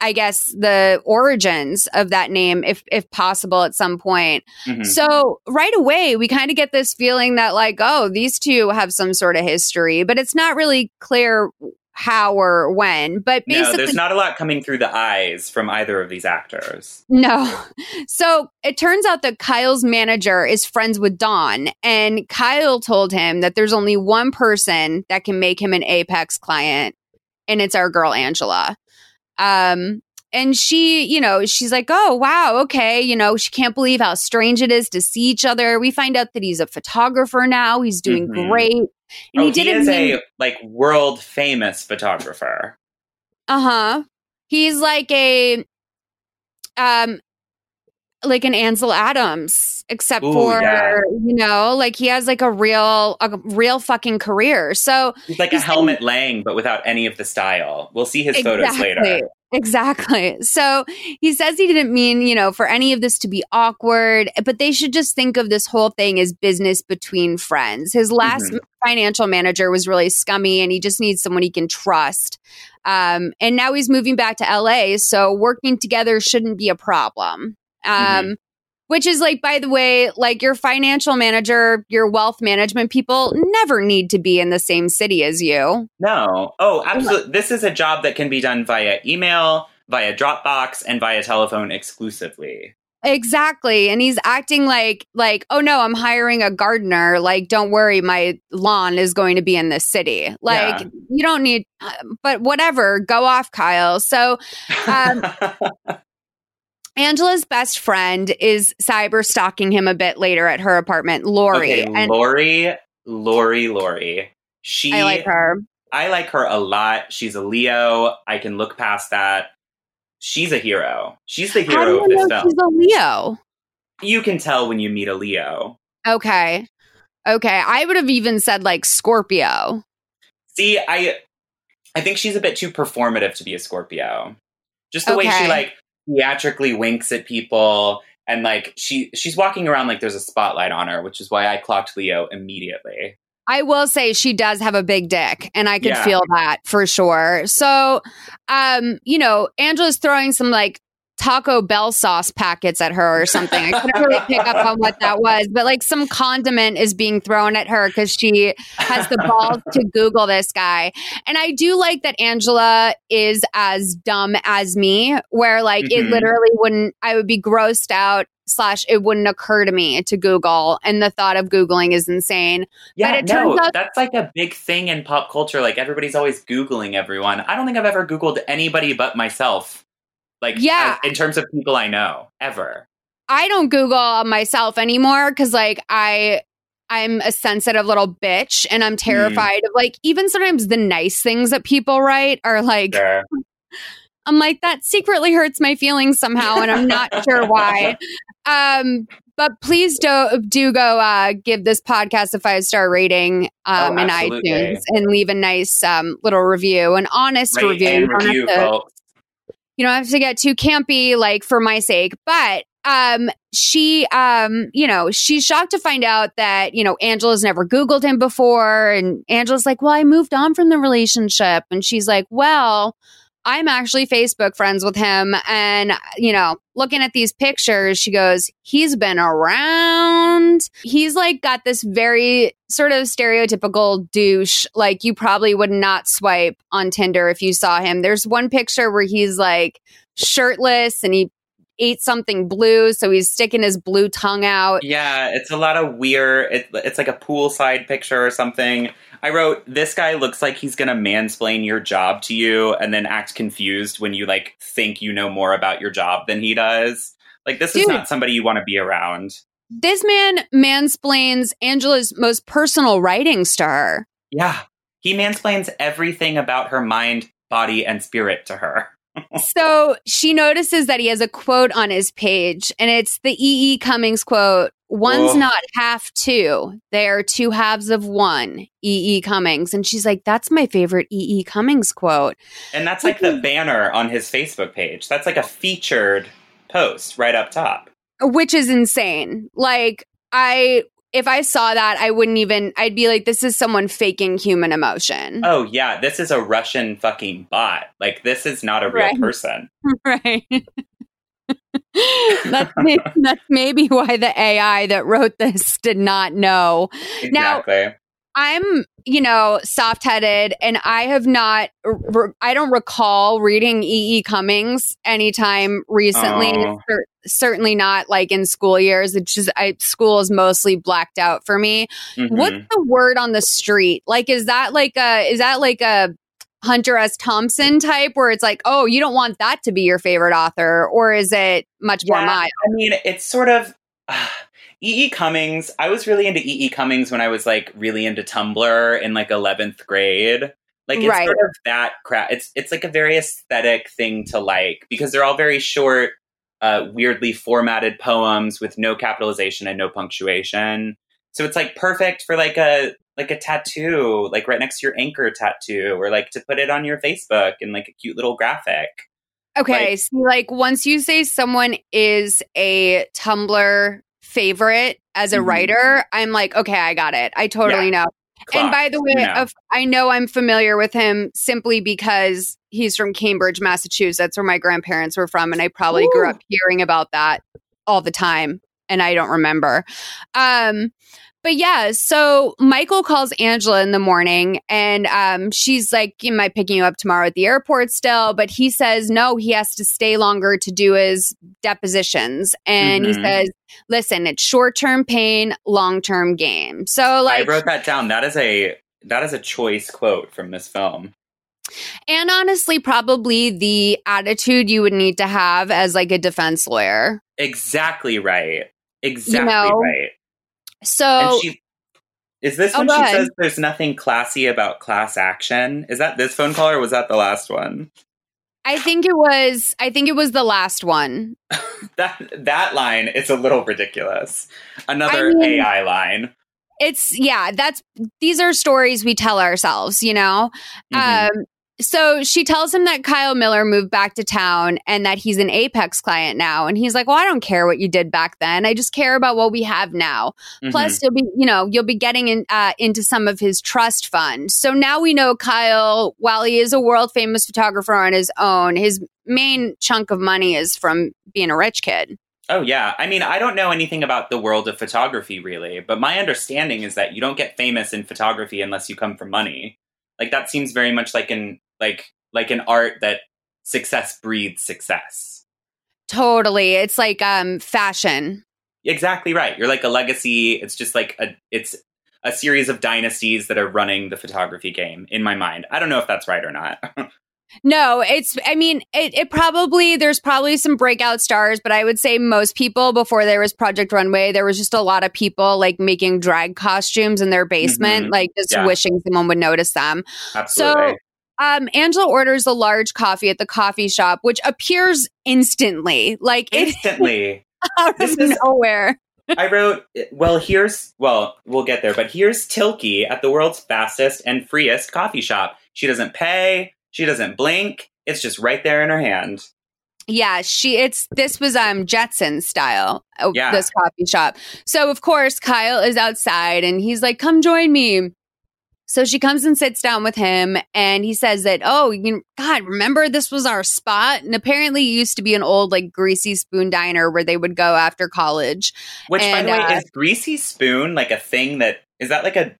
I guess the origins of that name, if if possible, at some point.
Mhm.
So right away, we kind of get this feeling that like, oh, these two have some sort of history, but it's not really clear how or when. But
No,
basically,
there's not a lot coming through the eyes from either of these actors.
No. [laughs] So it turns out that Kyle's manager is friends with Don, and Kyle told him that there's only one person that can make him an Apex client, and it's our girl Angela. Um, and she, you know, she's like, oh, wow, okay. You know, she can't believe how strange it is to see each other. We find out that he's a photographer now. He's doing
Mhm.
great. And
oh,
he
he,
didn't
is
mean-
a like world famous photographer.
Uh huh. He's like a, um, like an Ansel Adams, except
Ooh,
for
yeah.
you know, like he has like a real, a real fucking career. So
He's like
He's
a Helmut Lang, but without any of the style. We'll see his photos later.
Exactly. So he says he didn't mean, you know, for any of this to be awkward, but they should just think of this whole thing as business between friends. His last
Mhm.
financial manager was really scummy and he just needs someone he can trust. Um, and now he's moving back to LA. So working together shouldn't be a problem. Um,
Mhm.
Which is like, by the way, like your financial manager, your wealth management people never need to be in the same city as you.
No. Oh, absolutely. This is a job that can be done via email, via Dropbox, and via telephone exclusively.
Exactly. And he's acting like like, "Oh no, I'm hiring a gardener. Like, don't worry, my lawn is going to be in this city." Like,
Yeah.
you don't need but whatever, go off, Kyle. So, Um, [laughs] Angela's best friend is cyber stalking him a bit later at her apartment, Lori.
okay,
and
Lori, Lori, Lori. She
I like her.
I like her a lot. She's a Leo. I can look past that. She's a hero. She's the
How do
hero
you
of this
know
film.
she's a Leo?
you can tell when you meet a Leo.
Okay. Okay. I would have even said like Scorpio.
See, I I think she's a bit too performative to be a Scorpio. Just the way she like theatrically winks at people and like she she's walking around like there's a spotlight on her, which is why I clocked Leo immediately.
I will say she does have a big dick, and I could
Yeah.
feel that for sure. So, um, you know, Angela's throwing some like Taco Bell sauce packets at her or something. I couldn't really pick up on what that was, but like some condiment is being thrown at her because she has the balls to Google this guy. And I do like that Angela is as dumb as me, where like it
Mhm.
literally wouldn't, I would be grossed out. Slash, it wouldn't occur to me to Google, and the thought of Googling is insane.
Yeah,
it
no,
out-
that's like a big thing in pop culture. Like everybody's always Googling everyone. I don't think I've ever Googled anybody but myself. Like,
Yeah.
as- in terms of people I know, ever.
I don't Google myself anymore because like I I'm a sensitive little bitch and I'm terrified of like even sometimes the nice things that people write are like. [laughs] I'm like that secretly hurts my feelings somehow and I'm not sure why. Um but please do do go uh give this podcast a five star rating um
Oh,
in
absolutely.
iTunes and leave a nice um little review, an honest
Rate
review.
Review.
You don't have to get too campy like for my sake. But um she um you know she's shocked to find out that you know angela's never googled him before. And angela's like well i moved on from the relationship. And she's like well i'm actually facebook friends with him and you know looking at these pictures she goes he's been around he's like got this very sort of stereotypical douche like you probably would not swipe on tinder if you saw him there's one picture where he's like shirtless and he ate something blue so he's sticking his blue tongue out
Yeah, it's a lot of weird. It, it's like a poolside picture or something. I wrote, "This guy looks like he's gonna mansplain your job to you, and then act confused when you like think you know more about your job than he does. Like this is not somebody you want to be around."
this man mansplains angela's most personal writings to her
Yeah, he mansplains everything about her mind, body, and spirit to her. [laughs]
so she notices that he has a quote on his page, and it's the E.E. Cummings quote one's
Ugh.
not half two. They are two halves of one. E. E. Cummings. And she's like, that's my favorite E. E. Cummings quote.
And that's like the banner on his Facebook page. That's like a featured post right up top.
which is insane. Like I if I saw that, I wouldn't even I'd be like this is someone faking human emotion.
Oh yeah, this is a Russian fucking bot. Like this is not a real
Right.
person. [laughs]
right. [laughs] that's, may- that's maybe why the AI that wrote this did not know. Now- I'm, you know, soft headed and I have not, I don't recall reading E. E. Cummings anytime recently.
Oh.
Cer- certainly not like in school years. It's just, I, school is mostly blacked out for me.
Mhm.
What's the word on the street? Like, is that like a, is that like a Hunter S. Thompson type where it's like, oh, you don't want that to be your favorite author? Or is it much more
Yeah,
mild?
I mean, it's sort of [sighs] E. E. Cummings. I was really into E. E. Cummings when I was like really into Tumblr in like eleventh grade. Like it's
Right.
sort of that crap. It's it's like a very aesthetic thing to like because they're all very short, uh, weirdly formatted poems with no capitalization and no punctuation. So it's like perfect for like a like a tattoo, like right next to your anchor tattoo, or like to put it on your Facebook in like a cute little graphic.
Okay,
Like-
so like once you say someone is a Tumblr favorite as a
Mhm.
writer, I'm like, okay, I got it. I totally know. and by the way,
you know.
of, I know I'm familiar with him simply because he's from Cambridge, Massachusetts, where my grandparents were from, and I probably grew up hearing about that all the time, and I don't remember. Um, but yeah, so Michael calls Angela in the morning and um, she's like, Am I picking you up tomorrow at the airport still? But he says, No, he has to stay longer to do his depositions. And he
Mhm.
says, Listen, it's short term pain, long term gain. So, like,
I wrote that down. That is a that is a choice quote from this film.
and honestly, probably the attitude you would need to have as like a defense lawyer.
Exactly right. Exactly
know,
right.
So,
she is this
Oh,
when she
ahead.
says there's nothing classy about class action? Is that this phone call or was that the last one?
I think it was, I think it was the last one. [laughs]
That that line is a little ridiculous. Another
I mean-
AI line.
it's yeah that's these are stories we tell ourselves you know
Mhm.
um so she tells him that Kyle Miller moved back to town and that he's an Apex client now. And he's like, Well, I don't care what you did back then. I just care about what we have now.
Mhm.
Plus, you'll be, you know, you'll be getting in, uh, into some of his trust fund. So now we know Kyle, while he is a world famous photographer on his own, his main chunk of money is from being a rich kid.
Oh yeah. I mean, I don't know anything about the world of photography really, but my understanding is that you don't get famous in photography unless you come from money. Like that seems very much like an like like an art that success breeds success.
Totally. It's like um, fashion.
Exactly right. You're like a legacy. It's just like a it's a series of dynasties that are running the photography game in my mind. I don't know if that's right or not. [laughs]
No, it's, I mean, it, it probably, there's probably some breakout stars, but I would say most people before there was Project Runway, there was just a lot of people like making drag costumes in their basement,
Mhm.
like just
Yeah.
wishing someone would notice them.
Absolutely.
Um, Angela orders a large coffee at the coffee shop, which appears instantly, like [laughs]
Instantly.
out
This
of
is-
nowhere.
I wrote, well, here's, well, we'll get there, but here's Tilky at the world's fastest and freest coffee shop. She doesn't pay, she doesn't blink. It's just right there in her hand.
Yeah, she it's this was um Jetson style. uh,
Yeah.
This coffee shop. So of course Kyle is outside and he's like, "Come join me." So she comes and sits down with him and he says that, "Oh, you know, god, remember this was our spot?" And apparently it used to be an old like greasy spoon diner where they would go after college.
Which,
And,
by the way,
uh,
is greasy spoon like a thing that, is that like a,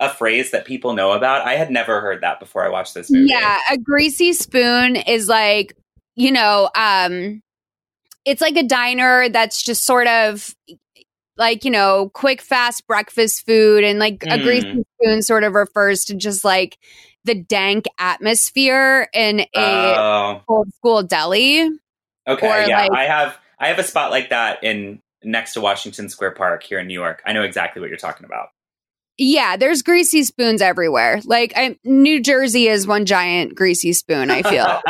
a phrase that people know about? I had never heard that before I watched this movie.
Yeah, a greasy spoon is like, you know, um it's like a diner that's just sort of like, you know, quick fast breakfast food and like a
Mm.
greasy spoon sort of refers to just like the dank atmosphere in a
Oh,
old school deli.
okay.
or,
yeah,
like-
I have, I have a spot like that in next to Washington Square Park here in New York. I know exactly what you're talking about.
Yeah, there's greasy spoons everywhere. Like I, New Jersey is one giant greasy spoon. I feel.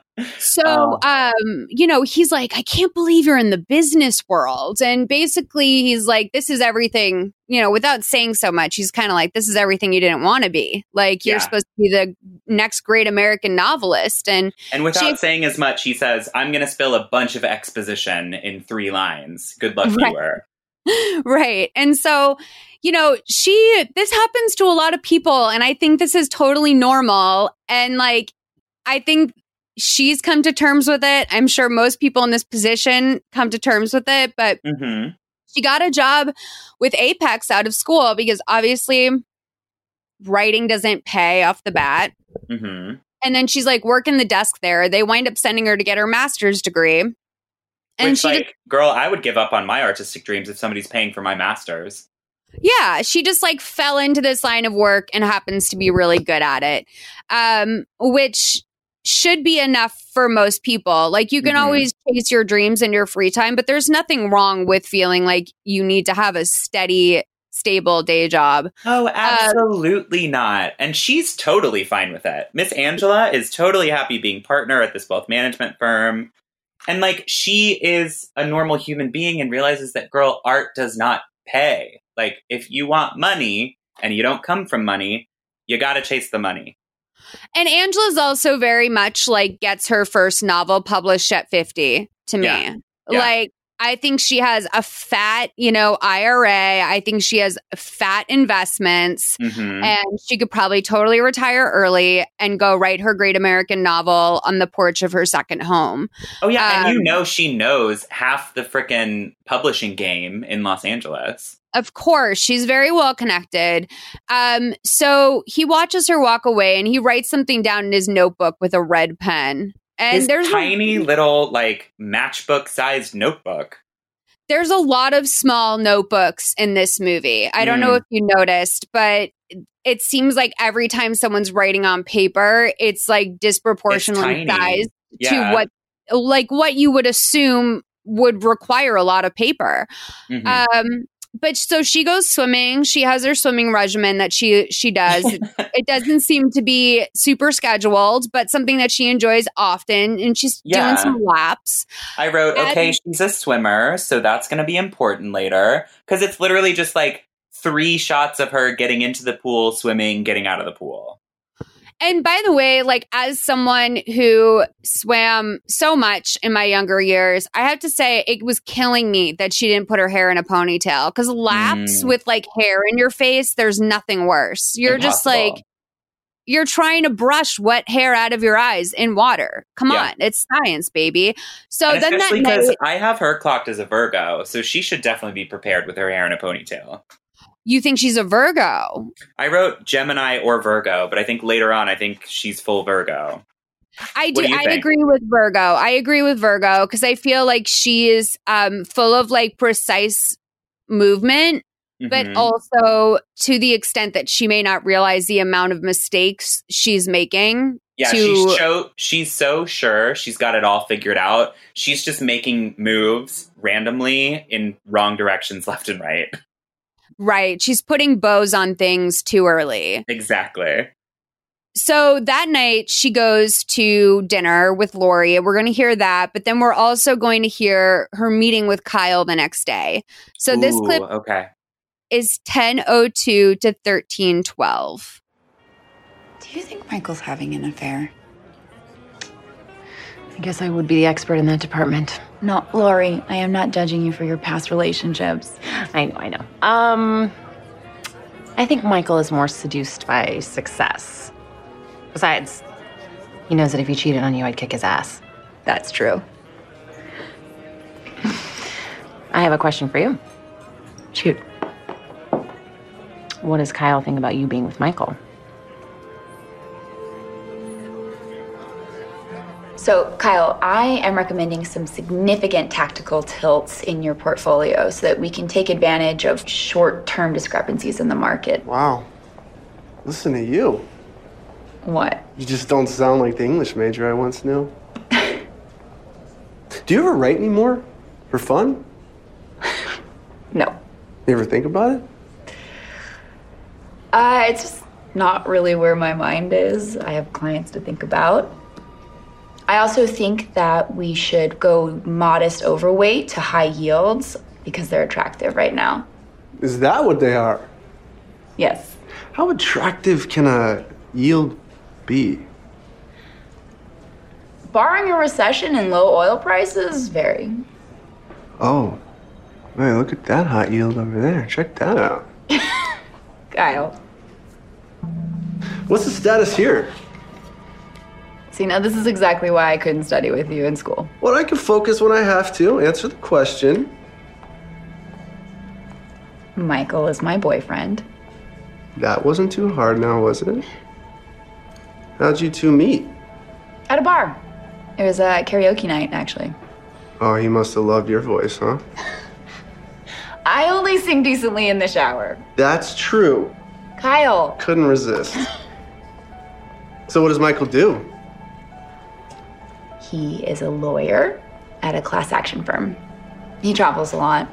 [laughs] So,
Oh.
um, you know, he's like, I can't believe you're in the business world. And basically, he's like, this is everything, you know, without saying so much, he's kind of like, this is everything you didn't want to be. Like, you're
Yeah.
supposed to be the next great American novelist. And
and without saying as much, he says, I'm going to spill a bunch of exposition in three lines. Good luck,
Right.
viewer. [laughs]
right. And so, you know, she, this happens to a lot of people. And I think this is totally normal. And like, I think she's come to terms with it. I'm sure most people in this position come to terms with it. But
hmm
she got a job with Apex out of school because obviously writing doesn't pay off the bat.
hmm
And then she's like working the desk there. They wind up sending her to get her master's degree. And
Which,
she
like, girl, I would give up on my artistic dreams if somebody's paying for my master's.
Yeah, she just like fell into this line of work and happens to be really good at it. Um, which should be enough for most people. Like you can
Mhm.
always chase your dreams in your free time, but there's nothing wrong with feeling like you need to have a steady, stable day job.
Oh, absolutely not. And she's totally fine with it. Miss Angela is totally happy being partner at this wealth management firm. And like she is a normal human being and realizes that girl art does not pay. Like if you want money and you don't come from money, you got to chase the money.
And Angela's also very much like gets her first novel published at 50 to me.
Yeah. Yeah.
Like, I think she has a fat, you know, IRA. I think she has fat investments.
Mhm.
And she could probably totally retire early and go write her great American novel on the porch of her second home.
Oh yeah, and
Um,
you know she knows half the frickin' publishing game in Los Angeles.
Of course, she's very well connected. Um, so he watches her walk away and he writes something down in his notebook with a red pen. And
His
there's a-
tiny little like matchbook sized notebook.
there's a lot of small notebooks in this movie. I don't know
Mm.
if you noticed, but it seems like every time someone's writing on paper, it's like disproportionately
It's
sized
Yeah.
to what like what you would assume would require a lot of paper.
Mhm.
Um but so she goes swimming. She has her swimming regimen that she she does. [laughs] it, doesn't seem to be super scheduled, but something that she enjoys often and she's
Yeah.
doing some laps.
I wrote,
And-
okay, she's a swimmer, so that's going to be important later. Because it's literally just like three shots of her getting into the pool, swimming, getting out of the pool.
And by the way, like as someone who swam so much in my younger years, I have to say it was killing me that she didn't put her hair in a ponytail because laps
Mm.
with like hair in your face, there's nothing worse. You're just like you're trying to brush wet hair out of your eyes in water. Come
Yeah.
on, it's science, baby. So
and
then that
especially
night,
I have her clocked as a Virgo, so she should definitely be prepared with her hair in a ponytail.
You think she's a Virgo.
I wrote Gemini or Virgo, but I think later on, I think she's full Virgo.
I do.
Do
I
think?
agree with Virgo. I agree with Virgo because I feel like she is um, full of like precise movement but
Mhm.
also to the extent that she may not realize the amount of mistakes she's making.
Yeah,
to-
she's so she's so sure she's got it all figured out. She's just making moves randomly in wrong directions left and right. [laughs]
Right. She's putting bows on things too early.
Exactly.
So that night she goes to dinner with Lori. We're going to hear that, but then we're also going to hear her meeting with Kyle the next day. So this clip
okay.
is 1002 to 1312.
Do you think Michael's having an affair?
I guess I would be the expert in that department.
No, Lori, I am not judging you for your past relationships.
I know, I know. Um, I think Michael is more seduced by success. Besides, he knows that if he cheated on you, I'd kick his ass.
That's true. [laughs]
I have a question for you.
Shoot.
What does Kyle think about you being with Michael?
So, Kyle, I am recommending some significant tactical tilts in your portfolio so that we can take advantage of short term discrepancies in the market.
Wow. Listen to you.
What?
You just don't sound like the English major I once knew. [laughs] Do you ever write anymore? For fun?
No.
You ever think about it?
Uh, it's just not really where my mind is. I have clients to think about. I also think that we should go modest overweight to high yields because they're attractive right now.
Is that what they are?
Yes.
How attractive can a yield be?
Barring a recession and low oil prices, very.
Oh, man, look at that hot yield over there. Check that out. [laughs]
Kyle.
What's the status here?
See, now this is exactly why I couldn't study with you in school.
Well, I can focus when I have to, answer the question.
Michael is my boyfriend.
That wasn't too hard now, was it? How'd you two meet?
At a bar. It was a karaoke night, actually.
Oh, he must have loved your voice, huh? [laughs]
I only sing decently in the shower.
That's true.
Kyle.
Couldn't resist. so, what does Michael do?
He is a lawyer at a class action firm. He travels a lot.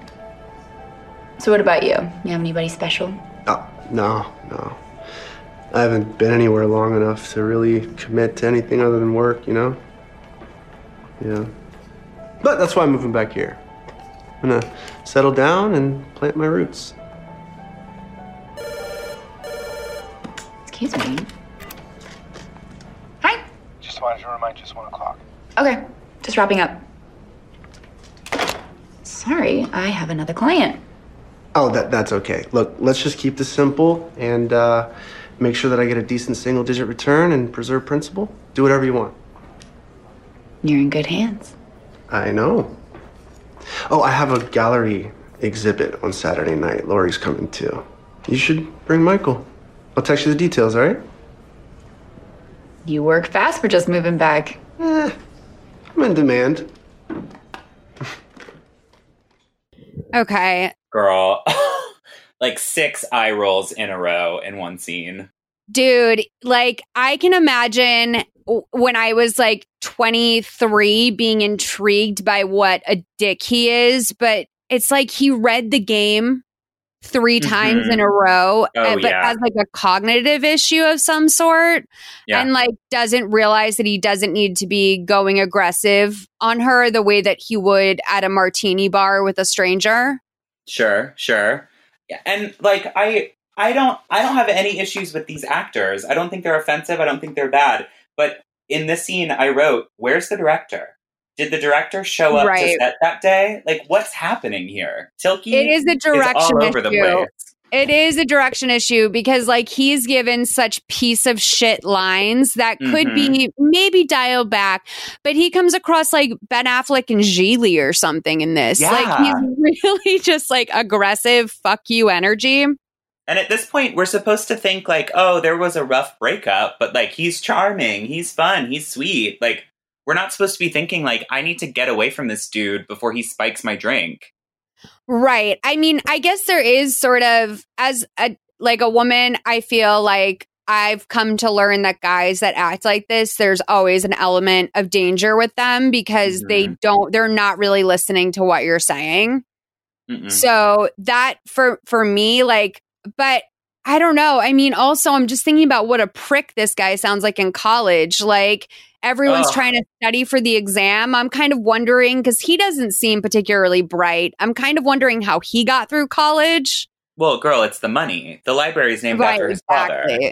So, what about you? You have anybody special?
Oh, no, no. I haven't been anywhere long enough to really commit to anything other than work, you know? Yeah. But that's why I'm moving back here. I'm gonna settle down and plant my roots.
Excuse me. Okay, just wrapping up. Sorry, I have another client.
Oh, that that's okay. Look, let's just keep this simple and uh, make sure that I get a decent single digit return and preserve principal. Do whatever you want.
You're in good hands.
I know. Oh, I have a gallery exhibit on Saturday night. Lori's coming too. You should bring Michael. I'll text you the details, all right?
You work fast for just moving back.
Eh, I'm in demand.
Okay.
Girl. [laughs] like six eye rolls in a row in one scene.
Dude, like I can imagine when I was like 23 being intrigued by what a dick he is, but it's like he read the game 3 times
Mhm.
in a row,
Oh,
uh, but
yeah.
has like a cognitive issue of some sort
Yeah.
and like doesn't realize that he doesn't need to be going aggressive on her the way that he would at a martini bar with a stranger.
Sure, sure. Yeah, and like I I don't I don't have any issues with these actors. I don't think they're offensive. I don't think they're bad. But in this scene I wrote, where's the director? Did the director show up to set that day? Like what's happening here? Tilky
It is a direction
all over the
issue.
place.
It is a direction issue because like he's given such piece of shit lines that could be mm-hmm. maybe dialed back, but he comes across like Ben Affleck and Gigli or something in this. Like he's [laughs] really just like aggressive fuck you energy.
And at this point, we're supposed to think like, oh, there was a rough breakup, but like he's charming, he's fun, he's sweet. Like we're not supposed to be thinking like I need to get away from this dude before he spikes my drink.
Right. I mean, I guess there is sort of as a like a woman, I feel like I've come to learn that guys that act like this, there's always an element of danger with them because they mm-hmm. don't they're not really listening to what you're saying.
Mm-mm.
So that for for me like but I don't know. I mean also I'm just thinking about what a prick this guy sounds like in college. Like everyone's
Ugh.
trying to study for the exam. I'm kind of wondering cuz he doesn't seem particularly bright. I'm kind of wondering how he got through college.
Well, girl, it's the money. The library's named after his father.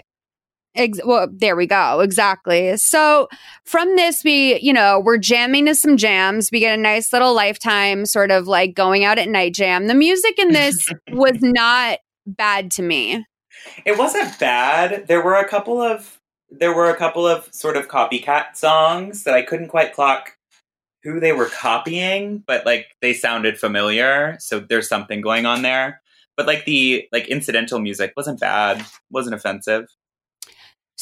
Ex- well, there we go. Exactly. So from this, we, you know, we're jamming to some jams. We get a nice little lifetime sort of like going out at night jam. The music in this [laughs] was not bad to me.
It wasn't bad. There were a couple of there were a couple of sort of copycat songs that I couldn't quite clock who they were copying, but like they sounded familiar, so there's something going on there. But like the like incidental music wasn't bad, wasn't offensive.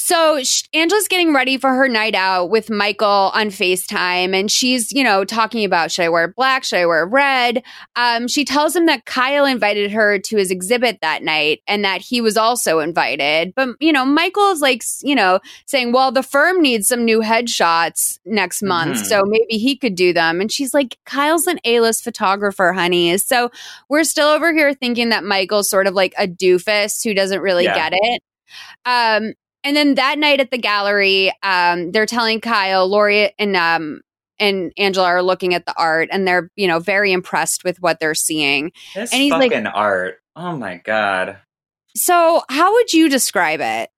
So Angela's getting ready for her night out with Michael on FaceTime, and she's, you know, talking about should I wear black, should I wear red? Um, she tells him that Kyle invited her to his exhibit that night, and that he was also invited. But you know, Michael's like, you know, saying, "Well, the firm needs some new headshots next month,
Mhm.
so maybe he could do them." And she's like, "Kyle's an A-list photographer, honey." So we're still over here thinking that Michael's sort of like a doofus who doesn't really
Yeah.
get it. Um, and then that night at the gallery, um, they're telling Kyle, Lori, and um, and Angela are looking at the art, and they're you know very impressed with what they're seeing.
This
And he's like-
fucking art. Oh my god.
So, how would you describe it?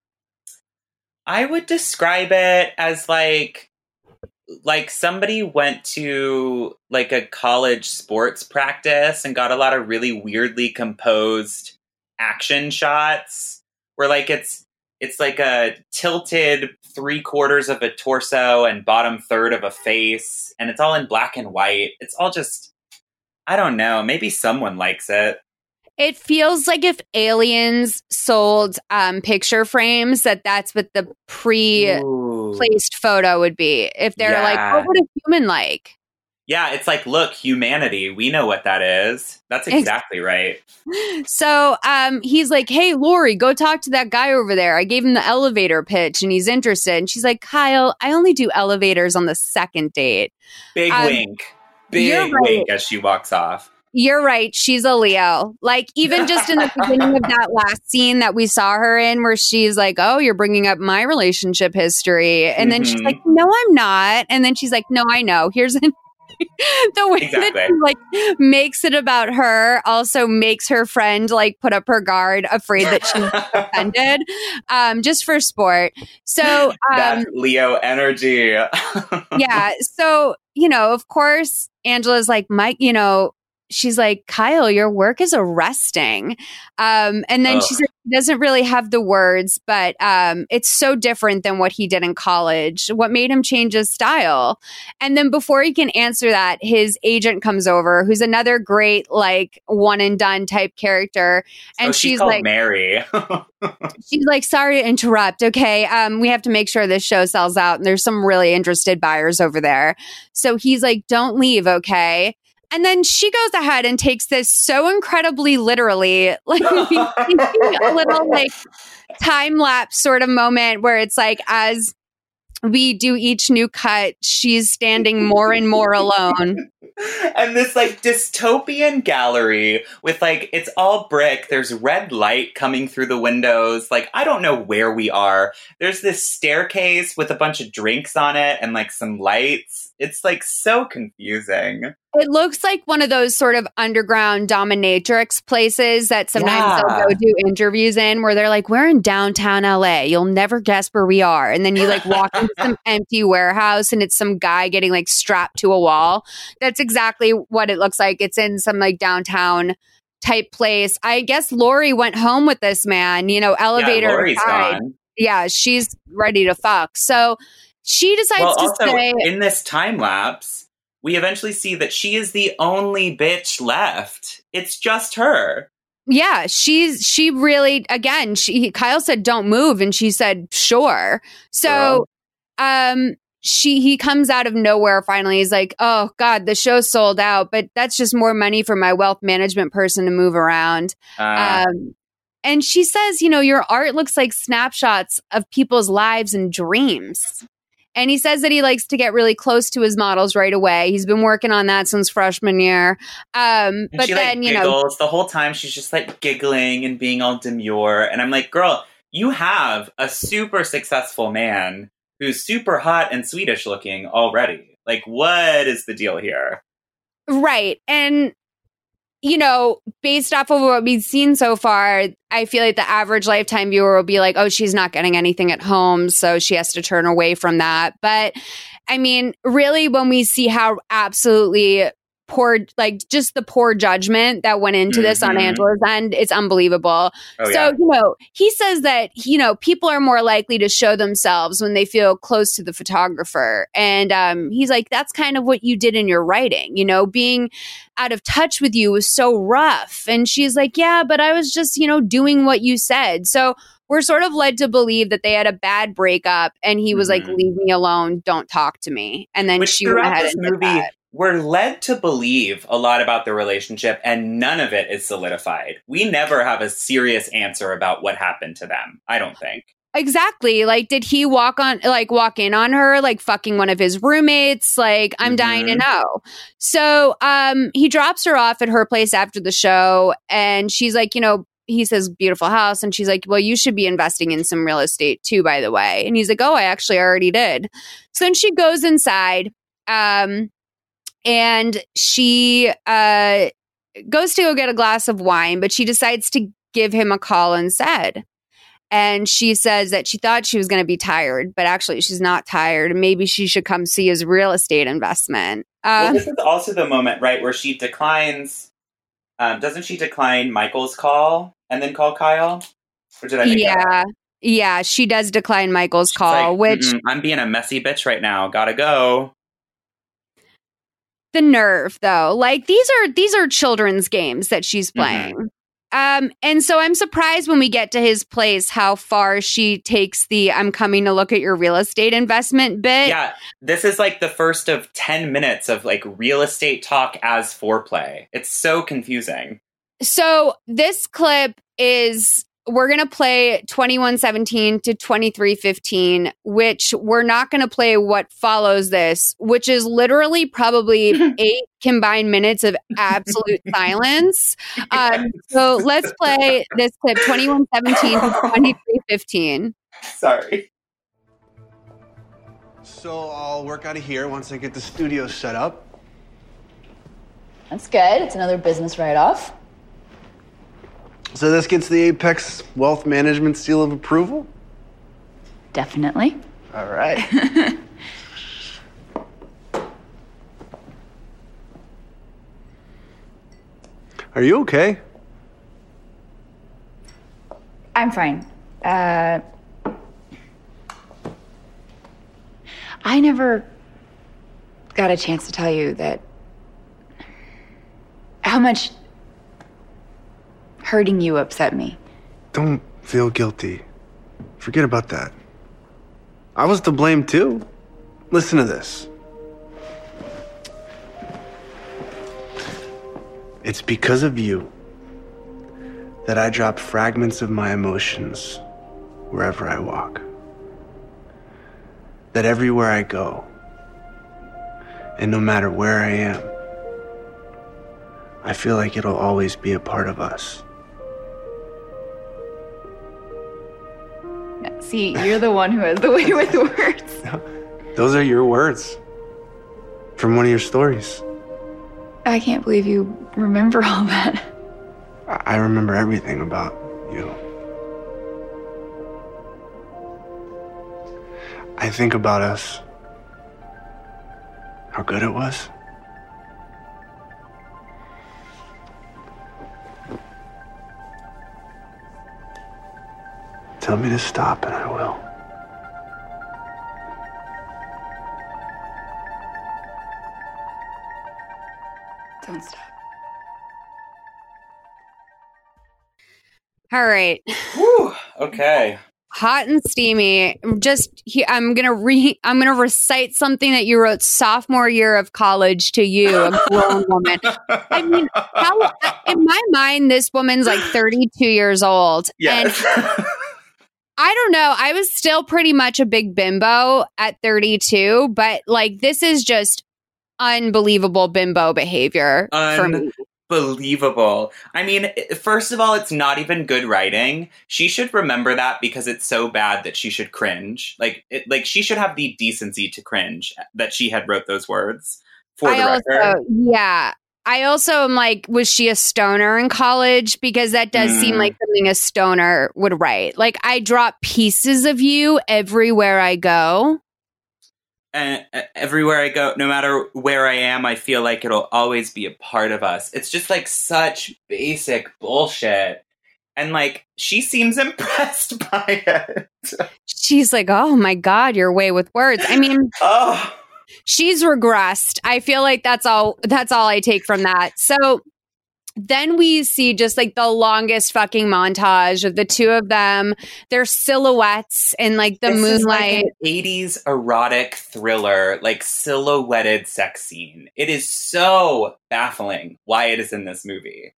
I would describe it as like like somebody went to like a college sports practice and got a lot of really weirdly composed action shots where like it's it's like a tilted three quarters of a torso and bottom third of a face and it's all in black and white it's all just i don't know maybe someone likes it
It feels like if aliens sold um, picture frames, that that's what the pre-placed
Ooh.
photo would be. If they're
Yeah.
like, what would a human like?
Yeah it's like look humanity we know what that is that's exactly right
So um, he's like, "Hey, Lori, go talk to that guy over there. I gave him the elevator pitch, and he's interested." And she's like, "Kyle, I only do elevators on the second date."
Big
Um,
wink. Big
right.
wink as she walks off.
You're right. She's a Leo. Like even just in the [laughs] beginning of that last scene that we saw her in, where she's like, "Oh, you're bringing up my relationship history," and then she's
Mhm.
like, "No, I'm not." And then she's like, "No, I know. Here's." [laughs] the way that she like makes it about her also makes her friend like put up her guard afraid that she's [laughs] offended um just for sport so um
Leo energy. [laughs]
yeah. So, you know, of course, Angela's like, Mike, you know, she's like, Kyle, your work is arresting. Um, and then she said he doesn't really have the words, but um, it's so different than what he did in college. What made him change his style? And then before he can answer that, his agent comes over, who's another great, like, one and done type character. And
oh,
she's,
she's
like,
Mary. [laughs]
she's like, sorry to interrupt. Okay. Um, we have to make sure this show sells out. And there's some really interested buyers over there. So he's like, don't leave. Okay. And then she goes ahead and takes this so incredibly literally, [laughs] like [laughs] a little like time lapse sort of moment where it's like as we do each new cut, she's standing more and more alone. [laughs]
and this like dystopian gallery with like it's all brick. There's red light coming through the windows. Like i don't know where we are. There's this staircase with a bunch of drinks on it and like some lights it's like so confusing
It looks like one of those sort of underground dominatrix places that sometimes
Yeah.
they'll go do interviews in where they're like, We're in downtown LA. You'll never guess where we are. And then you like walk into some [laughs] empty warehouse and it's some guy getting like strapped to a wall. That's exactly what it looks like. It's in some like downtown type place. I guess Lori went home with this man, you know, elevator.
yeah, Lori's gone
Yeah, she's ready to fuck. So she decides
well
to
also
say
in this time lapse we eventually see that she is the only bitch left it's just her
Yeah, she's she really again, she Kyle said don't move and she said sure. So um she he comes out of nowhere finally. He's like, "Oh god, the show's sold out, but that's just more money for my wealth management person to move around."
uh,
Um and she says, "You know, your art looks like snapshots of people's lives and dreams." And he says that he likes to get really close to his models right away. He's been working on that since freshman year. Um, but
she
then,
like
you know,
the whole time. She's just like giggling and being all demure. And I'm like, girl, you have a super successful man who's super hot and Swedish looking already. Like, what is the deal here?
Right. And, you know, based off of what we've seen so far, I feel like the average lifetime viewer will be like, oh, she's not getting anything at home. So she has to turn away from that. But I mean, really, when we see how absolutely poor, like just the poor judgment that went into this on
Mhm.
Angela's end, it's unbelievable.
Oh,
so,
yeah.
you know, he says that, you know, people are more likely to show themselves when they feel close to the photographer. And um, he's like, that's kind of what you did in your writing, you know, being out of touch with you was so rough. And she's like, yeah, but I was just, you know, doing what you said. So we're sort of led to believe that they had a bad breakup and he was like,
Mhm.
leave me alone, don't talk to me. And then
Which
she went ahead and did
movie,
that.
We're led to believe a lot about the relationship, and none of it is solidified. We never have a serious answer about what happened to them. I don't think.
Exactly. Like, did he walk on, like, walk in on her, like, fucking one of his roommates? Like, I'm dying to know. So, um, he drops her off at her place after the show, and she's like, you know, he says, beautiful house. And she's like, well, you should be investing in some real estate too, by the way. And he's like, oh, I actually already did. So then she goes inside, um, and she, uh, goes to go get a glass of wine, but she decides to give him a call instead. And she says that she thought she was going to be tired, but actually she's not tired. Maybe she should come see his real estate investment.
well,
Um,
this is also the moment, right, where she declines. Um, doesn't she decline Michael's call and then call Kyle? Or did I
yeah, yeah, she does decline Michael's
She's
call,
like,
which
I'm being a messy bitch right now. Gotta go.
The nerve though. Like these are these are children's games that she's
Mm-hmm.
playing. Um, and so I'm surprised when we get to his place how far she takes the I'm coming to look at your real estate investment bit.
Yeah, this is like the first of 10 minutes of like real estate talk as foreplay. It's so confusing.
So this clip is we're going to play 2117 to 2315 which we're not going to play what follows this which is literally probably [laughs] 8 combined minutes of absolute [laughs] silence. Um, so let's play this clip 2117 to 2315.
Sorry.
So I'll work out of here once I get the studio set up.
That's good. It's another business write off.
So this gets the Apex Wealth Management seal of approval?
Definitely.
All right. [laughs] Are you okay?
I'm fine. Uh, I never got a chance to tell you that how much hurting you upset me.
Don't feel guilty. Forget about that. I was to blame too. Listen to this. It's because of you that I drop fragments of my emotions wherever I walk. That everywhere I go, and no matter where I am, I feel like it'll always be a part of us.
See, you're the one who has the way with words. [laughs]
Those are your words from one of your stories.
I can't believe you remember all that.
I remember everything about you. I think about us. How good it was. Tell me to stop and I will.
Don't stop.
All right.
Whew. Okay.
hot and steamy. Just he, I'm gonna re I'm gonna recite something that you wrote sophomore year of college to you, a grown [laughs] woman. I mean, how in my mind, this woman's like 32 years old,
Yes.
and [laughs] I don't know. I was still pretty much a big bimbo at 32, but like this is just unbelievable bimbo behavior.
Unbelievable. I mean, first of all, it's not even good writing. She should remember that because it's so bad that she should cringe. Like, it, like she should have the decency to cringe that she had wrote those words for the
I
record.
also, yeah. I also am like, was she a stoner in college? Because that does seem
Mm.
like something a stoner would write. Like, I drop pieces of you everywhere I go.
and uh, everywhere I go, no matter where I am, I feel like it'll always be a part of us. It's just like such basic bullshit. And like, she seems [laughs] impressed by it.
She's like, oh my God, your way with words. I mean, [laughs]
Oh,
she's regressed. I feel like that's all that's all I take from that. So then we see just like the longest fucking montage of the two of them, their silhouettes in like the
This is like
moonlight.
an 80s erotic thriller, like silhouetted sex scene. It is so baffling why it is in this movie.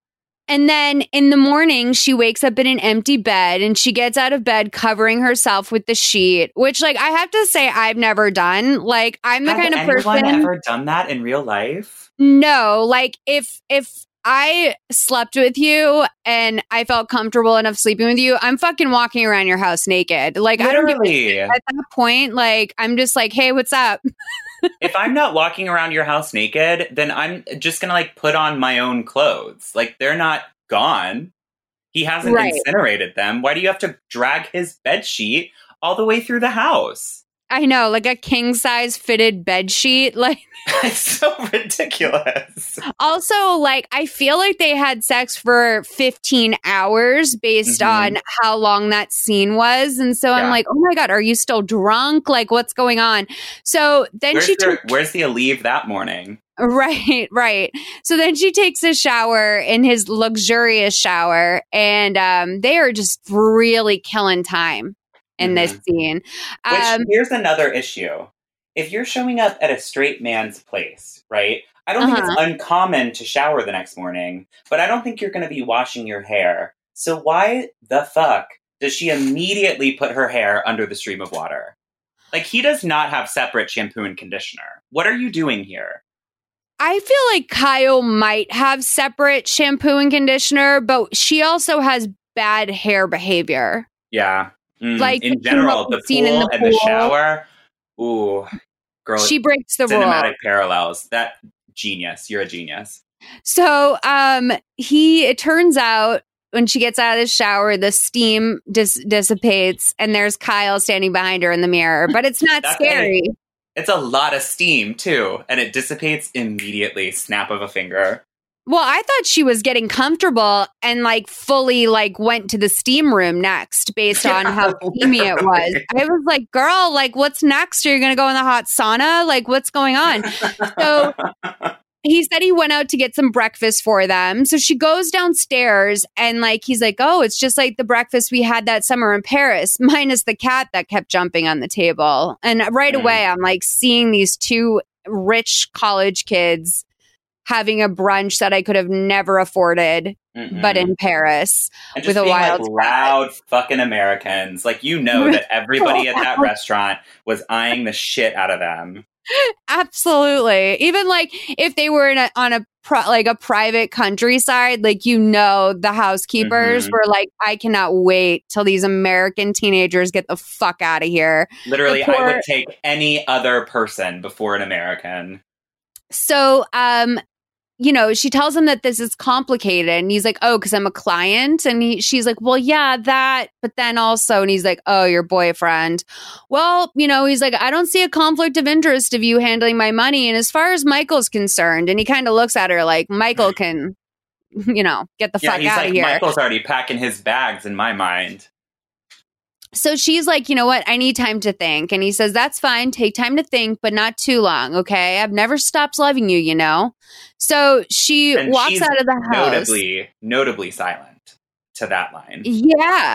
And then in the morning, she wakes up in an empty bed and she gets out of bed covering herself with the sheet, which, like, I have to say, I've never done. Like, I'm the
Has
kind of person
ever done that in real life?
no, like, if, if, I slept with you and I felt comfortable enough sleeping with you. I'm fucking walking around your house naked. Like I don't a at that point. Like I'm just like, hey, what's up? [laughs]
if I'm not walking around your house naked, then I'm just gonna like put on my own clothes. Like they're not gone. He hasn't
Right.
incinerated them. Why do you have to drag his bed sheet all the way through the house?
I know, like a king size fitted bed sheet. [laughs] Like [laughs]
it's so ridiculous.
also like I feel like they had sex for 15 hours based
Mhm.
on how long that scene was. And so I'm like, oh my God, are you still drunk? Like what's going on? So then
Where's,
she
the,
took
where's the Aleve that morning?
Right, right. So then she takes a shower in his luxurious shower, and um, they are just really killing time in this scene.
Which
Um,
here's another issue. If you're showing up at a straight man's place, right? I don't think
Uh-huh.
it's uncommon to shower the next morning, but I don't think you're going to be washing your hair. So why the fuck does she immediately put her hair under the stream of water? Like he does not have separate shampoo and conditioner. What are you doing here?
I feel like Kyle might have separate shampoo and conditioner, but she also has bad hair behavior.
Yeah. Mm,
Like,
in general, the
we've in
pool
the
and the shower. Ooh, girl,
She breaks the
cinematic
rule.
parallels. That genius. You're a genius.
So um he it turns out when she gets out of the shower, the steam dis- dissipates, and there's Kyle standing behind her in the mirror. But it's not scary.
It's a lot of steam too, and it dissipates immediately. Snap of a finger.
Well, I thought she was getting comfortable and like fully like went to the steam room next based on how [laughs] steamy it was. I was like, girl, like what's next? Are you gonna go in the hot sauna? Like what's going on? So he said he went out to get some breakfast for them. So she goes downstairs and like he's like, Oh, it's just like the breakfast we had that summer in Paris, [laughs] minus the cat that kept jumping on the table. And right
Mm.
away I'm like seeing these two rich college kids having a brunch that I could have never afforded,
Mm-mm.
but in Paris.
and
with a wild
like loud fucking Americans. Like you know that [laughs] everybody at that [laughs] restaurant was eyeing the shit out of them.
Absolutely. Even like if they were in a, on a pro, like a private countryside, like you know, the housekeepers
Mhm.
were like, I cannot wait till these American teenagers get the fuck out of here.
Literally, I would take any other person before an American.
So, um, you know, she tells him that this is complicated, and he's like, "Oh, because I'm a client," and he, she's like, "Well, yeah, that, but then also," and he's like, "Oh, your boyfriend." Well, you know, he's like, "I don't see a conflict of interest of you handling my money." And as far as Michael's concerned, and he kind of looks at her like, "Michael [laughs] can, you know, get the
yeah,
fuck out
like
of here."
Michael's already packing his bags in my mind.
So she's like, you know what? I need time to think. And he says, that's fine. Take time to think, but not too long. Okay. I've never stopped loving you, you know? So she
And
walks out of the house.
Notably, notably silent to that line.
Yeah.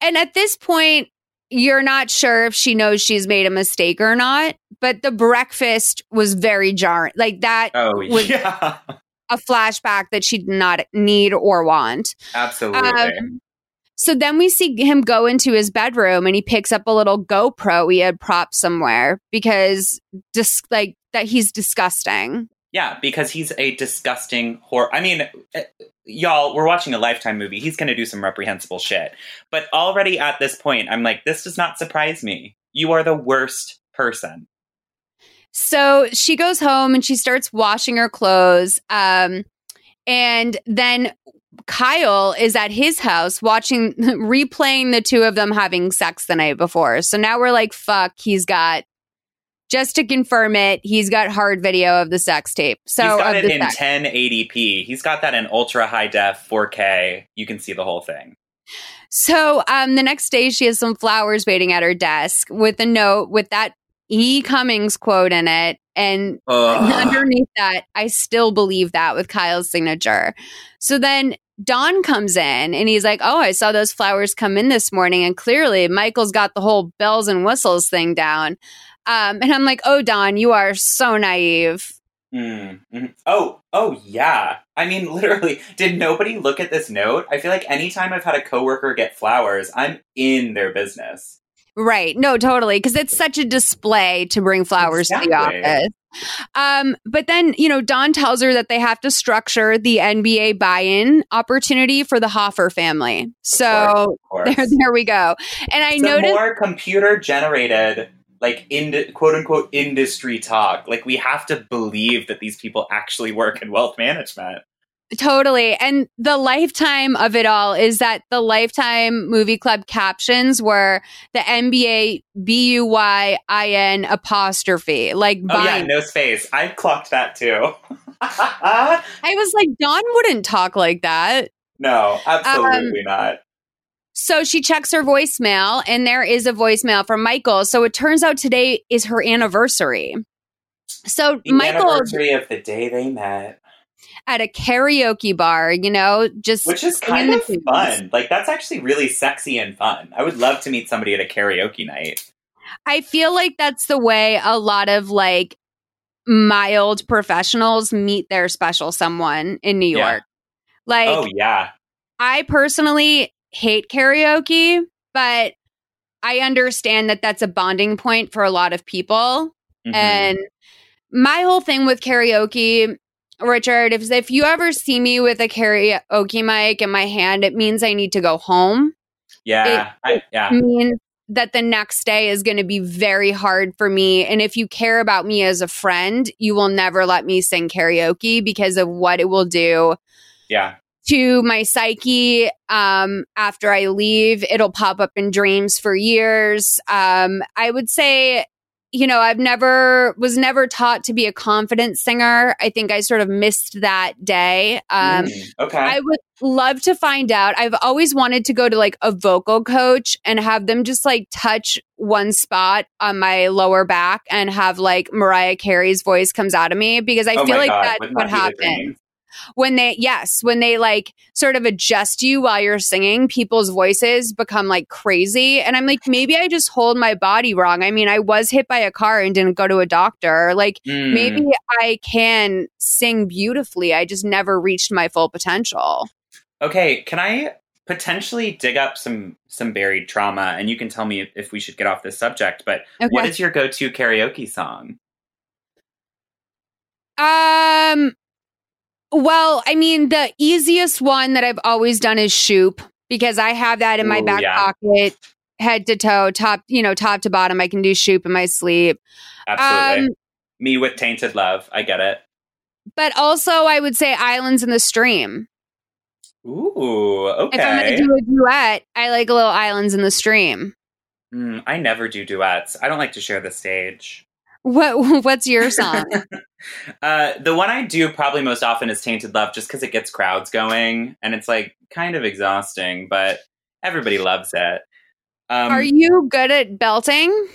And at this point, you're not sure if she knows she's made a mistake or not, but the breakfast was very jarring. Like that,
Oh
was-
yeah,
a flashback that she did not need or want.
absolutely.
Um, so then we see him go into his bedroom and he picks up a little GoPro he had propped somewhere because just like that he's disgusting.
Yeah, because he's a disgusting horror. I mean, eh, y'all, we're watching a Lifetime movie. He's going to do some reprehensible shit. But already at this point, I'm like, this does not surprise me. You are the worst person.
So she goes home and she starts washing her clothes. Um, and then Kyle is at his house watching, [laughs] replaying the two of them having sex the night before. So now we're like, fuck, he's got, just to confirm it, he's got hard video of the sex tape. So
He's got it in
sex.
1080p. He's got that in ultra high def 4K. You can see the whole thing.
So um, the next day, she has some flowers waiting at her desk with a note with that E. Cummings quote in it. And
Ugh.
underneath that, I still believe that with Kyle's signature. So then Don comes in and he's like, Oh, I saw those flowers come in this morning. And clearly Michael's got the whole bells and whistles thing down. Um, and I'm like, Oh, Don, you are so naive.
Mm, mhm. Oh, oh yeah. I mean, [laughs] literally, did nobody look at this note? I feel like anytime I've had a coworker get flowers, I'm in their business.
Right. No, totally. Because it's such a display to bring flowers to the office. Um, but then, you know, Don tells her that they have to structure the NBA buy in opportunity for the Hoffer family. So
Of course. [laughs]
there, there we go. And I
Some
noticed.
more computer generated, like in quote unquote industry talk. Like we have to believe that these people actually work in wealth management.
Totally. And the lifetime of it all is that the Lifetime Movie Club captions were the NBA B U Y I N apostrophe. Like,
Oh yeah, no space. I clocked that too. [laughs]
I was like, Don wouldn't talk like that.
no, absolutely
Um,
not.
So she checks her voicemail, and there is a voicemail from Michael. So it turns out today is her anniversary. So
The
Michael
anniversary of the day they met,
at a karaoke bar, you know, just
which is kind of fun. Like that's actually really sexy and fun. I would love to meet somebody at a karaoke night.
I feel like that's the way a lot of like mild professionals meet their special someone in New
Yeah.
York. Like
oh yeah,
I personally hate karaoke, but I understand that that's a bonding point for a lot of people.
Mhm.
And my whole thing with karaoke, Richard, if if you ever see me with a karaoke mic in my hand, it means I need to go home.
yeah, I, yeah.
means that the next day is going to be very hard for me. And if you care about me as a friend, you will never let me sing karaoke because of what it will do
Yeah.
to my psyche um, after I leave. It'll pop up in dreams for years. Um, I would say, you know, I've never was never taught to be a confident singer. I think I sort of missed that day. Um,
Mm, okay.
I would love to find out. I've always wanted to go to like a vocal coach and have them just like touch one spot on my lower back and have like Mariah Carey's voice comes out of me because I
oh
feel like
God,
that's what
that be the
happens
dream?
when they yes when they like sort of adjust you while you're singing people's voices become like crazy and i'm like maybe i just hold my body wrong i mean i was hit by a car and didn't go to a doctor like
Mm.
maybe i can sing beautifully i just never reached my full potential
Okay, can I potentially dig up some some buried trauma, and you can tell me if, if we should get off this subject? But what
Okay.
is your go to karaoke song?
um well i mean the easiest one that i've always done is shoop because i have that in my
Ooh,
back
yeah.
pocket head to toe top you know top to bottom i can do shoop in my sleep
Absolutely.
Um,
Me with Tainted Love. I get it.
but also I would say Islands in the Stream.
Ooh, okay.
If I'm going to do a duet, I like a little Islands in the Stream.
Mm, I never do duets. I don't like to share the stage.
What What's your song? [laughs]
uh, the one I do probably most often is Tainted Love, just because it gets crowds going, and it's like kind of exhausting, but everybody loves it. Um,
Are you good at belting?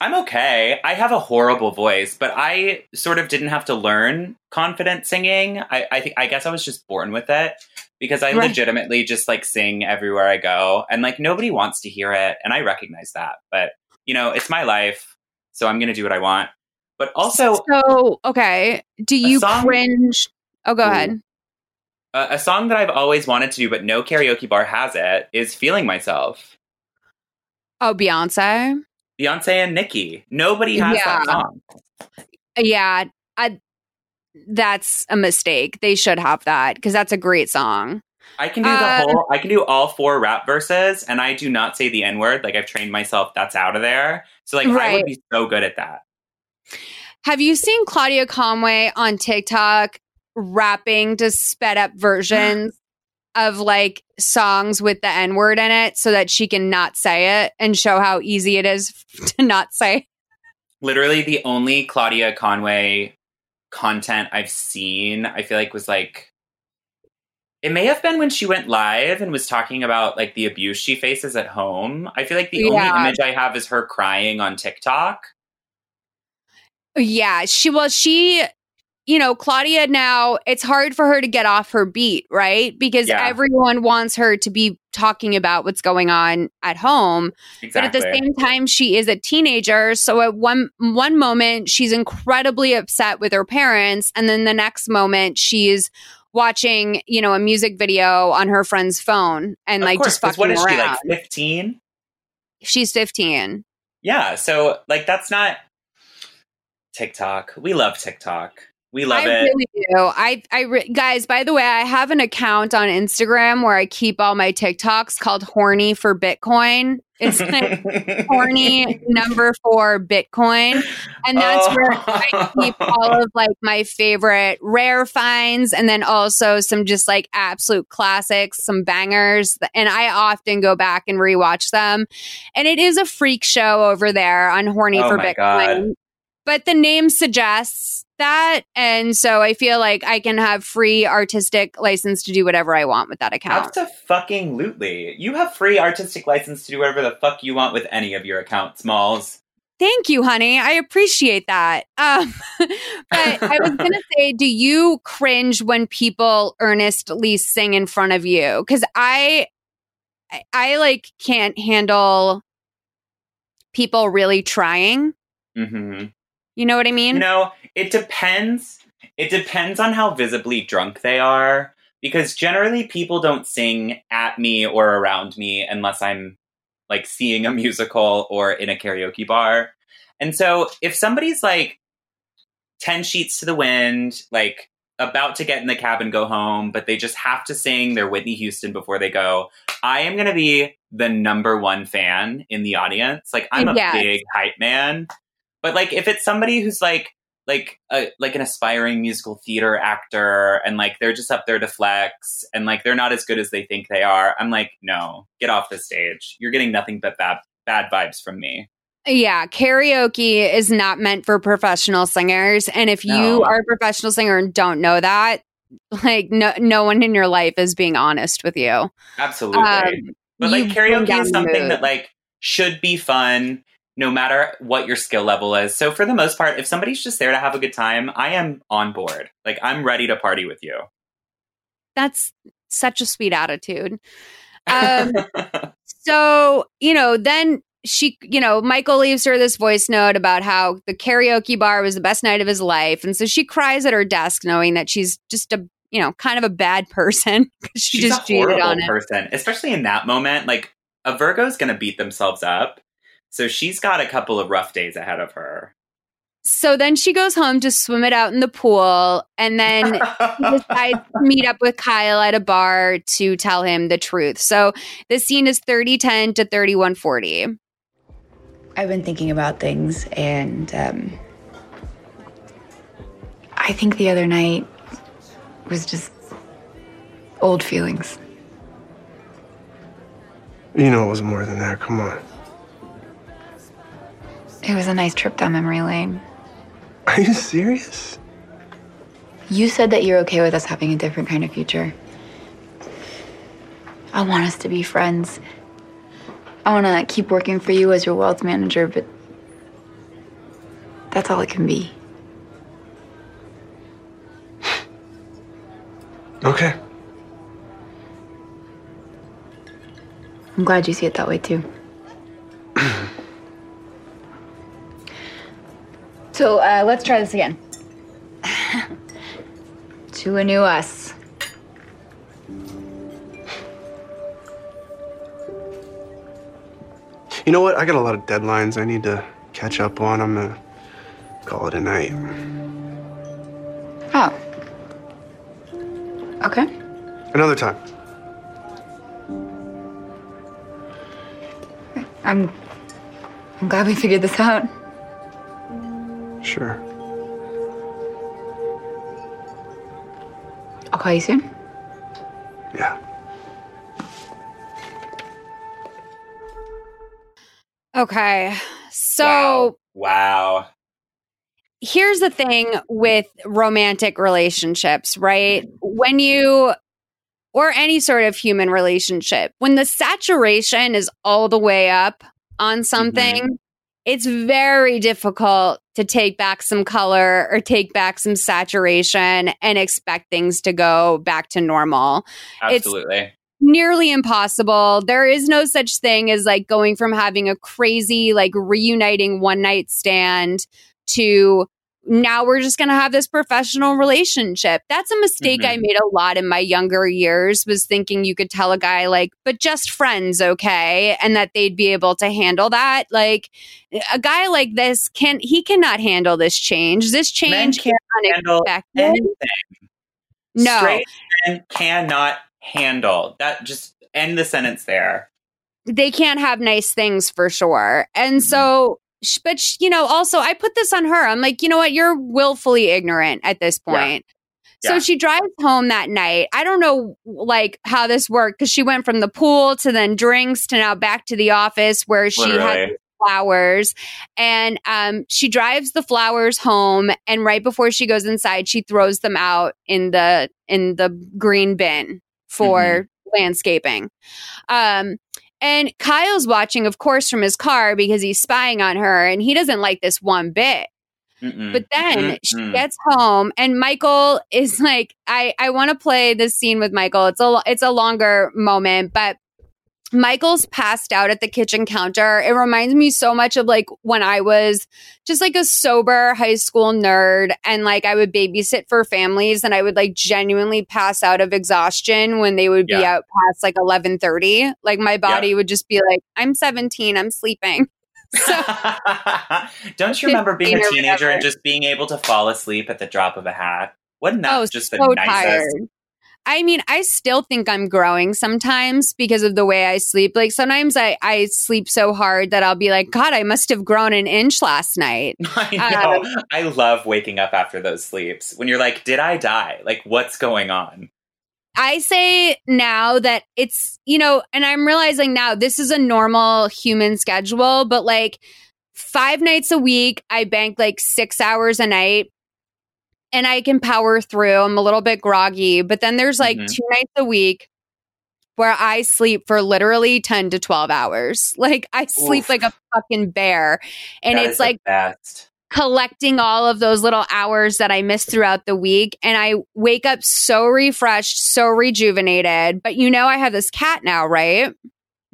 I'm okay. I have a horrible voice, but I sort of didn't have to learn confident singing. I I, think, I guess I was just born with it because I
Right.
legitimately just like sing everywhere I go, and like nobody wants to hear it, and I recognize that. But you know, it's my life, so I'm gonna do what I want. But also,
So, okay. Do you
song-
cringe? Oh, go
Ooh.
ahead.
uh, a song that I've always wanted to do, but no karaoke bar has it, is "Feeling Myself."
Oh, Beyonce.
Beyonce and Nicki. Nobody has
Yeah.
that song.
Yeah, I, that's a mistake. They should have that because that's a great song.
I can do the
Uh,
whole. I can do all four rap verses, and I do not say the n word. Like I've trained myself. That's out of there. So like I would be so good at that.
Have you seen Claudia Conway on TikTok rapping to sped up versions [gasps] of like songs with the N word in it so that she can not say it and show how easy it is [laughs] to not say?
Literally, the only Claudia Conway content I've seen, I feel like was like. It may have been when she went live and was talking about like the abuse she faces at home. I feel like the
Yeah.
only image I have is her crying on TikTok.
Yeah, she well, she, you know, Claudia now it's hard for her to get off her beat, right? Because
Yeah.
everyone wants her to be talking about what's going on at home.
Exactly.
But at the same time, she is a teenager. So at one one moment, she's incredibly upset with her parents, and then the next moment, she's watching, you know, a music video on her friend's phone and
Of
like
course,
just fucking
what is she
around.
like? Fifteen.
she's fifteen.
Yeah. So like that's not TikTok. We love TikTok. We love
I
it.
really do. I, I, re- guys. By the way, I have an account on Instagram where I keep all my TikToks called "Horny for Bitcoin." It's [laughs] like horny number four Bitcoin, and that's
Oh.
where I keep all of like my favorite rare finds, and then also some just like absolute classics, some bangers. And I often go back and rewatch them. And it is a freak show over there on Horny
Oh
for Bitcoin.
God.
But the name suggests that, and so I feel like I can have free artistic license to do whatever I want with that account.
fucking lutely. You have free artistic license to do whatever the fuck you want with any of your accounts, Malls.
Thank you, honey. I appreciate that. Um, [laughs] but I was [laughs] going to say, do you cringe when people earnestly sing in front of you? Because I, I, I like can't handle people really trying.
Mm-hmm.
You know what I mean?
You know, it depends. It depends on how visibly drunk they are. Because generally, people don't sing at me or around me unless I'm like seeing a musical or in a karaoke bar. And so, if somebody's like 10 sheets to the wind, like about to get in the cab and go home, but they just have to sing their Whitney Houston before they go, I am going to be the number one fan in the audience. Like, I'm a
Yes.
big hype man. But like, if it's somebody who's like, like a like an aspiring musical theater actor and like they're just up there to flex and like they're not as good as they think they are. I'm like no get off the stage. You're getting nothing but bad bad vibes from me.
Yeah, karaoke is not meant for professional singers. And if you are a professional singer and don't know that, like no no one in your life is being honest with you.
absolutely.
Um,
but like karaoke is something that like should be fun no matter what your skill level is so for the most part if somebody's just there to have a good time i am on board like i'm ready to party with you
That's such a sweet attitude. Um, [laughs] so, you know, then she, you know, Michael leaves her this voice note about how the karaoke bar was the best night of his life. And so she cries at her desk knowing that she's just a, you know, kind of a bad [laughs] person she
she's
just
a horrible
on him.
person, especially in that moment. Like a Virgo's going to beat themselves up, so she's got a couple of rough days ahead of her.
So then she goes home to swim it out in the pool. And then [laughs] he decides to meet up with Kyle at a bar to tell him the truth. So the scene is 3010 to 3140.
I've been thinking about things, and um, I think the other night was just old feelings.
You know it was more than that. Come on.
It was a nice trip down memory lane.
Are you serious?
You said that you're okay with us having a different kind of future. I want us to be friends. I want to keep working for you as your wealth manager, but that's all it can be.
Okay.
I'm glad you see it that way too. [clears throat] so uh, let's try this again. [laughs] to a new us.
You know what? I got a lot of deadlines I need to catch up on. I'm gonna call it a night.
Oh. Okay.
Another time.
I'm. I'm glad we figured this out.
Sure.
I'll call you soon.
Yeah.
Okay. So
wow. wow.
here's the thing with romantic relationships, right? When you, or any sort of human relationship, when the saturation is all the way up on mm-hmm. something, it's very difficult to take back some color or take back some saturation and expect things to go back to normal.
Absolutely.
It's nearly impossible. There is no such thing as like going from having a crazy, like reuniting one night stand to now we're just going to have this professional relationship. That's a mistake
Mhm.
I made a lot in my younger years was thinking you could tell a guy like, but just friends, okay, and that they'd be able to handle that. Like a guy like this can he cannot handle this change. This change
can't
unexpected.
anything.
No.
Straight men cannot handle that. Just end the sentence there.
they can't have nice things for sure. And so, sh- but sh- you know, also I put this on her. I'm like, you know what? You're willfully ignorant at this
Yeah.
point. So
Yeah.
she drives home that night. I don't know like how this worked because she went from the pool to then drinks to now back to the office where she had flowers and um, she drives the flowers home and right before she goes inside she throws them out in the in the green bin for
Mm-hmm.
landscaping um, and kyle's watching of course from his car because he's spying on her and he doesn't like this one bit
Mm-mm.
but then she
Mm-mm.
gets home and Michael is like, I, I want to play this scene with Michael. It's a, it's a longer moment, but Michael's passed out at the kitchen counter. It reminds me so much of like when I was just like a sober high school nerd and like I would babysit for families and I would like genuinely pass out of exhaustion when they would be
Yeah.
out past like 11:30. Like my body would just be like, I'm 17, I'm sleeping. [laughs] So
Don't you remember being a teenager and just being able to fall asleep at the drop of a hat? Wasn't that
Oh,
just the
so
nicest?
tired. I mean, I still think I'm growing sometimes because of the way I sleep. Like sometimes I, I sleep so hard that I'll be like, God, I must have grown an inch last night. [laughs]
I know. Um, I love waking up after those sleeps. When you're like, did I die? Like, what's going on?
I say now that it's, you know, and I'm realizing now this is a normal human schedule, but like five nights a week, I bank like six hours a night and I can power through. I'm a little bit groggy, but then there's like
Mhm.
two nights a week where I sleep for literally 10 to 12 hours. [laughs] Like I sleep
Oof.
like a fucking bear. And
That
it's like collecting all of those little hours that I miss throughout the week. And I wake up so refreshed, so rejuvenated. But you know, I have this cat now, right?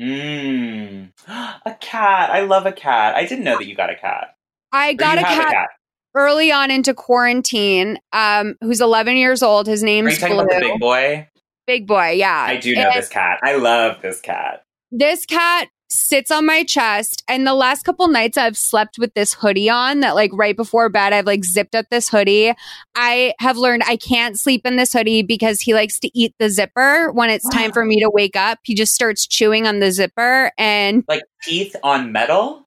Mm. [gasps] A cat. I love a cat. I didn't know that you got a cat.
I got
you
a cat, early on into quarantine, um, who's 11 years old. His
Are
name's
talking
Blue.
big boy?
Big boy, yeah.
I do know
And
this cat. I love this cat.
This cat sits on my chest, and the last couple nights I've slept with this hoodie on. That like right before bed, I've like zipped up this hoodie. I have learned I can't sleep in this hoodie because he likes to eat the zipper when it's time [gasps] for me to wake up. He just starts chewing on the zipper, and
Like teeth on metal?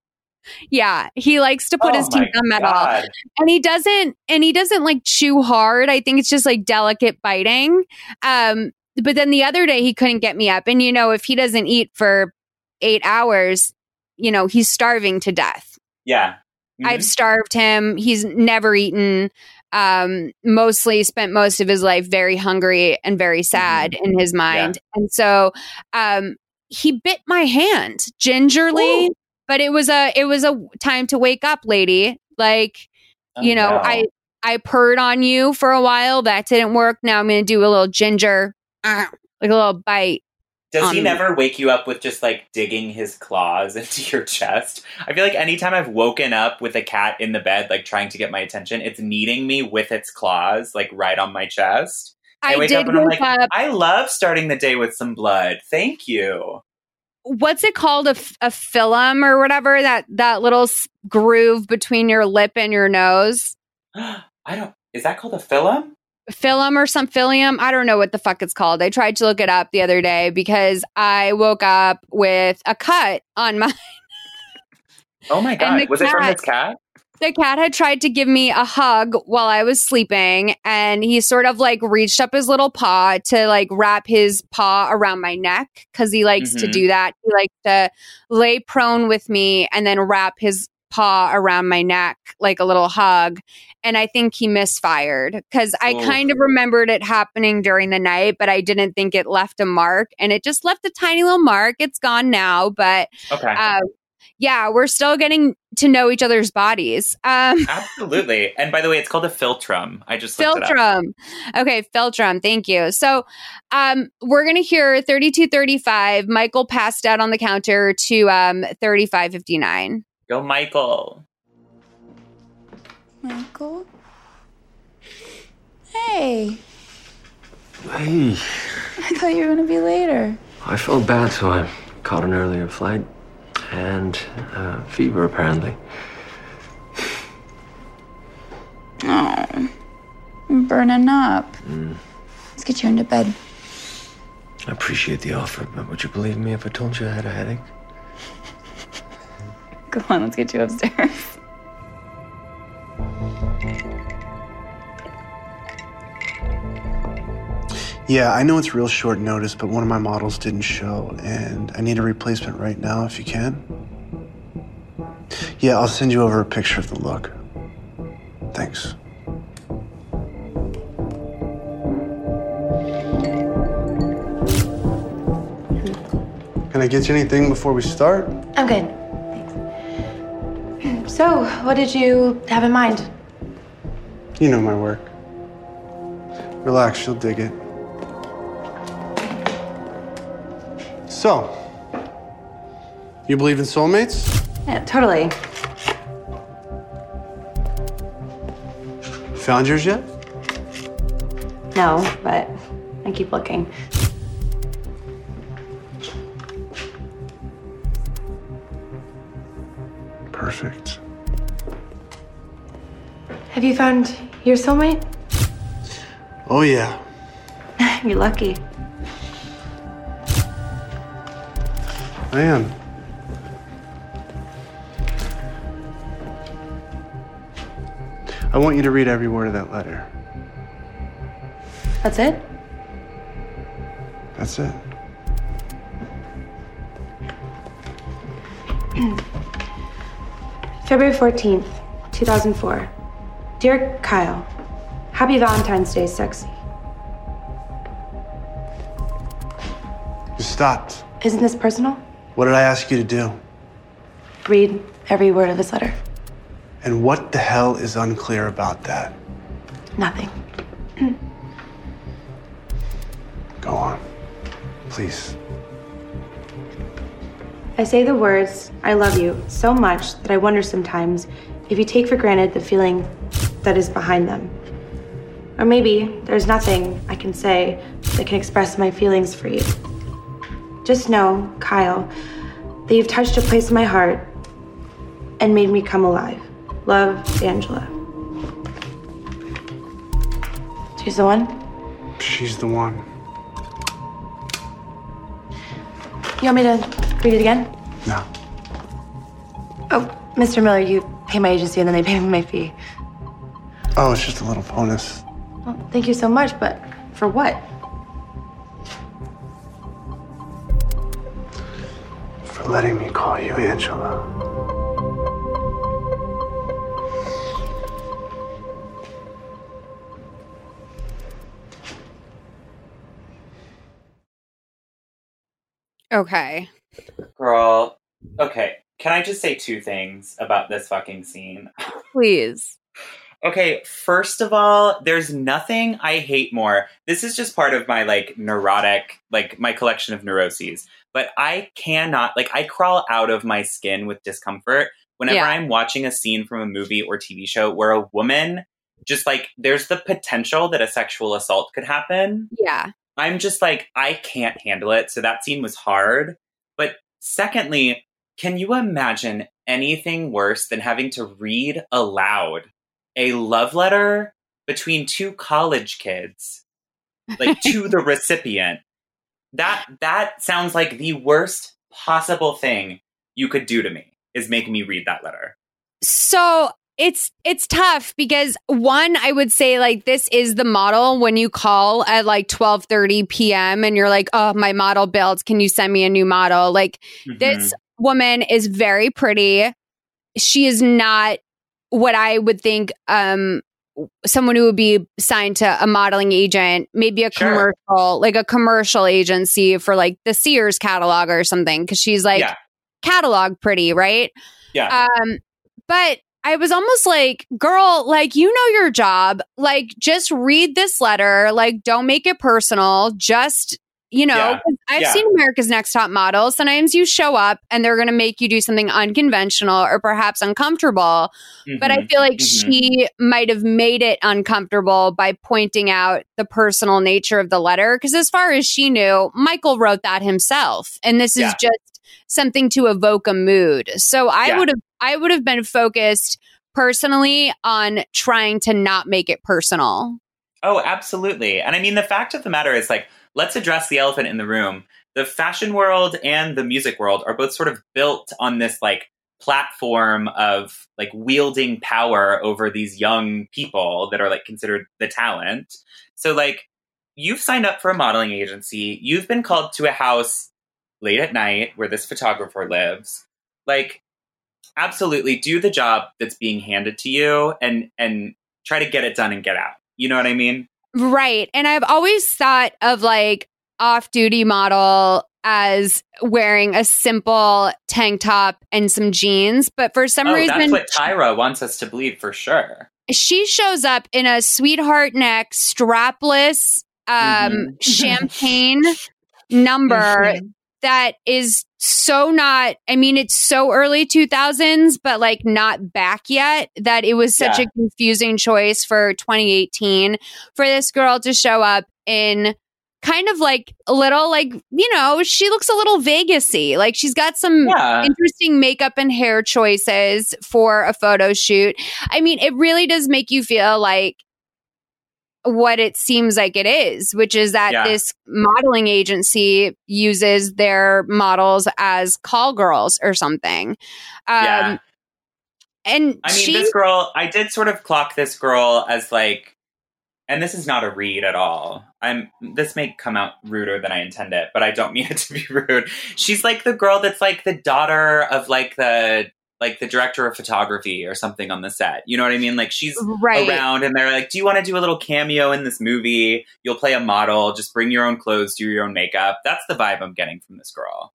Yeah, he likes to put
Oh
his teeth on metal.
God.
and he doesn't and he doesn't like chew hard. I think it's just like delicate biting. Um but then the other day he couldn't get me up. And you know if he doesn't eat for eight hours you know he's starving to death.
Yeah. Mhm.
i've starved him. He's never eaten um mostly spent most of his life very hungry and very sad in his mind. And so um he bit my hand gingerly but it was a it was a time to wake up lady like
Oh,
you know
no.
i i purred on you for a while that didn't work now i'm gonna do a little ginger uh, like a little bite
Does he never wake you up with just like digging his claws [laughs] into your chest? I feel like anytime I've woken up with a cat in the bed, like trying to get my attention, it's kneading me with its claws, like right on my chest.
i,
wake
did
up and I'm like,
up
I love starting the day with some blood. Thank you.
What's it called A film or whatever that that little groove between your lip and your nose [gasps]
I don't. Is that called a film?
film or some philium i don't know what the fuck it's called i tried to look it up the other day because i woke up with a cut on my [laughs]
Oh my god! Was it from
cat-
this cat?
The cat had tried to give me a hug while I was sleeping, and he sort of like reached up his little paw to like wrap his paw around my neck because he likes to
Mhm.
do that. He likes to lay prone with me and then wrap his paw around my neck like a little hug. And I think he misfired because I
Oof.
kind of remembered it happening during the night, but I didn't think it left a mark. And it just left a tiny little mark. It's gone now, but
Okay.
uh, yeah, we're still getting to know each other's bodies. Um, [laughs]
Absolutely. And by the way, it's called a philtrum. I just looked it up.
Okay, Philtrum. Thank you. So, um, we're gonna hear thirty-two thirty-five. Michael passed out on the counter to um thirty-five fifty-nine.
Go, Michael.
Michael? Hey,
Hey,
I thought you were gonna be later.
I felt bad, so I caught an earlier flight. And uh, fever, apparently.
Oh, I'm burning up. Let's get you into bed.
I appreciate the offer, but would you believe me if I told you I had a headache? [laughs]
Come on, let's get you upstairs.
Yeah, I know it's real short notice, but one of my models didn't show, and I need a replacement right now if you can. Yeah, I'll send you over a picture of the look. Thanks. Can I get you anything before we start?
I'm good. Thanks. So, what did you have in mind?
You know my work. Relax, you'll dig it. So, you believe in soulmates?
Yeah, totally.
Found yours yet?
No, but I keep looking.
Perfect.
Have you found your soulmate?
Oh, yeah. [laughs]
You're lucky.
I am. I want you to read every word of that letter.
That's it?
That's it. [clears throat]
February 14th, 2004. Dear Kyle, Happy Valentine's Day, sexy.
You stopped.
Isn't this personal?
What did I ask you to do?
Read every word of this letter.
And what the hell is unclear about that?
Nothing. [clears throat]
Go on. Please.
I say the words, I love you, so much that I wonder sometimes if you take for granted the feeling that is behind them. Or maybe there's nothing I can say that can express my feelings for you. Just know, Kyle, that you've touched a place in my heart and made me come alive. Love, Angela. She's the one?
She's the one.
You want me to read it again?
No.
Oh, Mr. Miller, you pay my agency and then they pay me my fee.
Oh, it's just a little bonus.
Well, thank you so much, but for what?
Letting me call you Angela.
Okay.
Girl. Okay. Can I just say two things about this fucking scene?
Please.
Okay, first of all, there's nothing I hate more. This is just part of my like neurotic, like my collection of neuroses. But I cannot, like, I crawl out of my skin with discomfort whenever
Yeah.
I'm watching a scene from a movie or TV show where a woman just like, there's the potential that a sexual assault could happen.
Yeah.
I'm just like, I can't handle it. So that scene was hard. But secondly, can you imagine anything worse than having to read aloud a love letter between two college kids, like to the [laughs] recipient? That that sounds like the worst possible thing you could do to me is make me read that letter.
So it's it's tough because one, I would say like this is the model when you call at like twelve thirty p.m. and you're like, oh, my model built. Can you send me a new model? Like this woman is very pretty. She is not what I would think um someone who would be signed to a modeling agent, maybe a
Sure.
commercial, like a commercial agency for like the Sears catalog or something. Cause she's like
Yeah.
catalog pretty, right?
Yeah.
Um, but I was almost like, girl, like, you know your job. Like, just read this letter. Like, don't make it personal. Just, you know,
Yeah.
I've
Yeah.
seen America's Next Top Model. Sometimes you show up and they're going to make you do something unconventional or perhaps uncomfortable. But I
Mhm.
feel like
Mhm.
she might have made it uncomfortable by pointing out the personal nature of the letter. Because as far as she knew, Michael wrote that himself. And this is
Yeah.
just something to evoke a mood. So I would have I would have been focused personally on trying to not make it personal.
Oh, absolutely. And I mean, the fact of the matter is, like, let's address the elephant in the room. The fashion world and the music world are both sort of built on this, like, platform of, like, wielding power over these young people that are, like, considered the talent. So, like, you've signed up for a modeling agency, you've been called to a house late at night where this photographer lives. Like, absolutely do the job that's being handed to you and and try to get it done and get out. You know what I mean?
Right. And I've always thought of like off duty model as wearing a simple tank top and some jeans. But for some
oh,
reason,
that's what Tyra wants us to believe for sure.
she shows up in a sweetheart neck, strapless, um,
Mhm. [laughs]
champagne number that is so not, I mean, it's so early 2000s, but like not back yet that it was such
Yeah.
a confusing choice for 2018 for this girl to show up in kind of like a little like you know she looks a little vegasy like she's got some
Yeah.
interesting makeup and hair choices for a photo shoot i mean it really does make you feel like what it seems like it is which is that
Yeah.
this modeling agency uses their models as call girls or something um
yeah.
and
I mean,
she
this girl, I did sort of clock this girl as like, and this is not a read at all. I'm, this may come out ruder than I intend it, but I don't mean [laughs] it to be rude. She's like the girl that's like the daughter of like the, like the director of photography or something on the set. You know what I mean? Like she's
right
around and they're like, Do you want to do a little cameo in this movie? You'll play a model, just bring your own clothes, do your own makeup. That's the vibe I'm getting from this girl.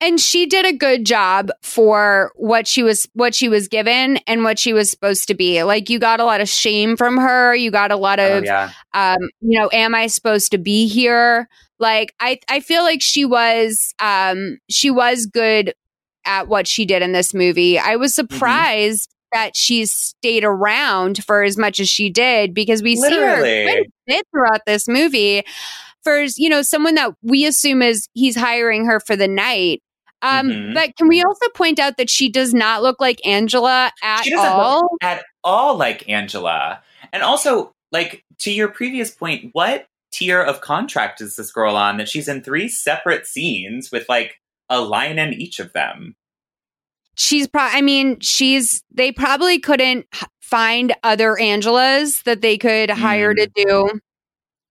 and she did a good job for what she was what she was given and what she was supposed to be like you got a lot of shame from her you got a lot
Oh,
of
yeah.
um you know am i supposed to be here like i i feel like she was um she was good at what she did in this movie i was
Mm-hmm.
surprised that she stayed around for as much as she did because we see her
Literally.
quite a bit throughout this movie for you know someone that we assume is he's hiring her for the night um
Mhm.
but can we also point out that she does not look like angela at
she
all
look at all like Angela. And also, like to your previous point, what tier of contract is this girl on that she's in three separate scenes with like a line in each of them?
she's pro i mean she's they probably couldn't h- find other angelas that they could hire to mm. do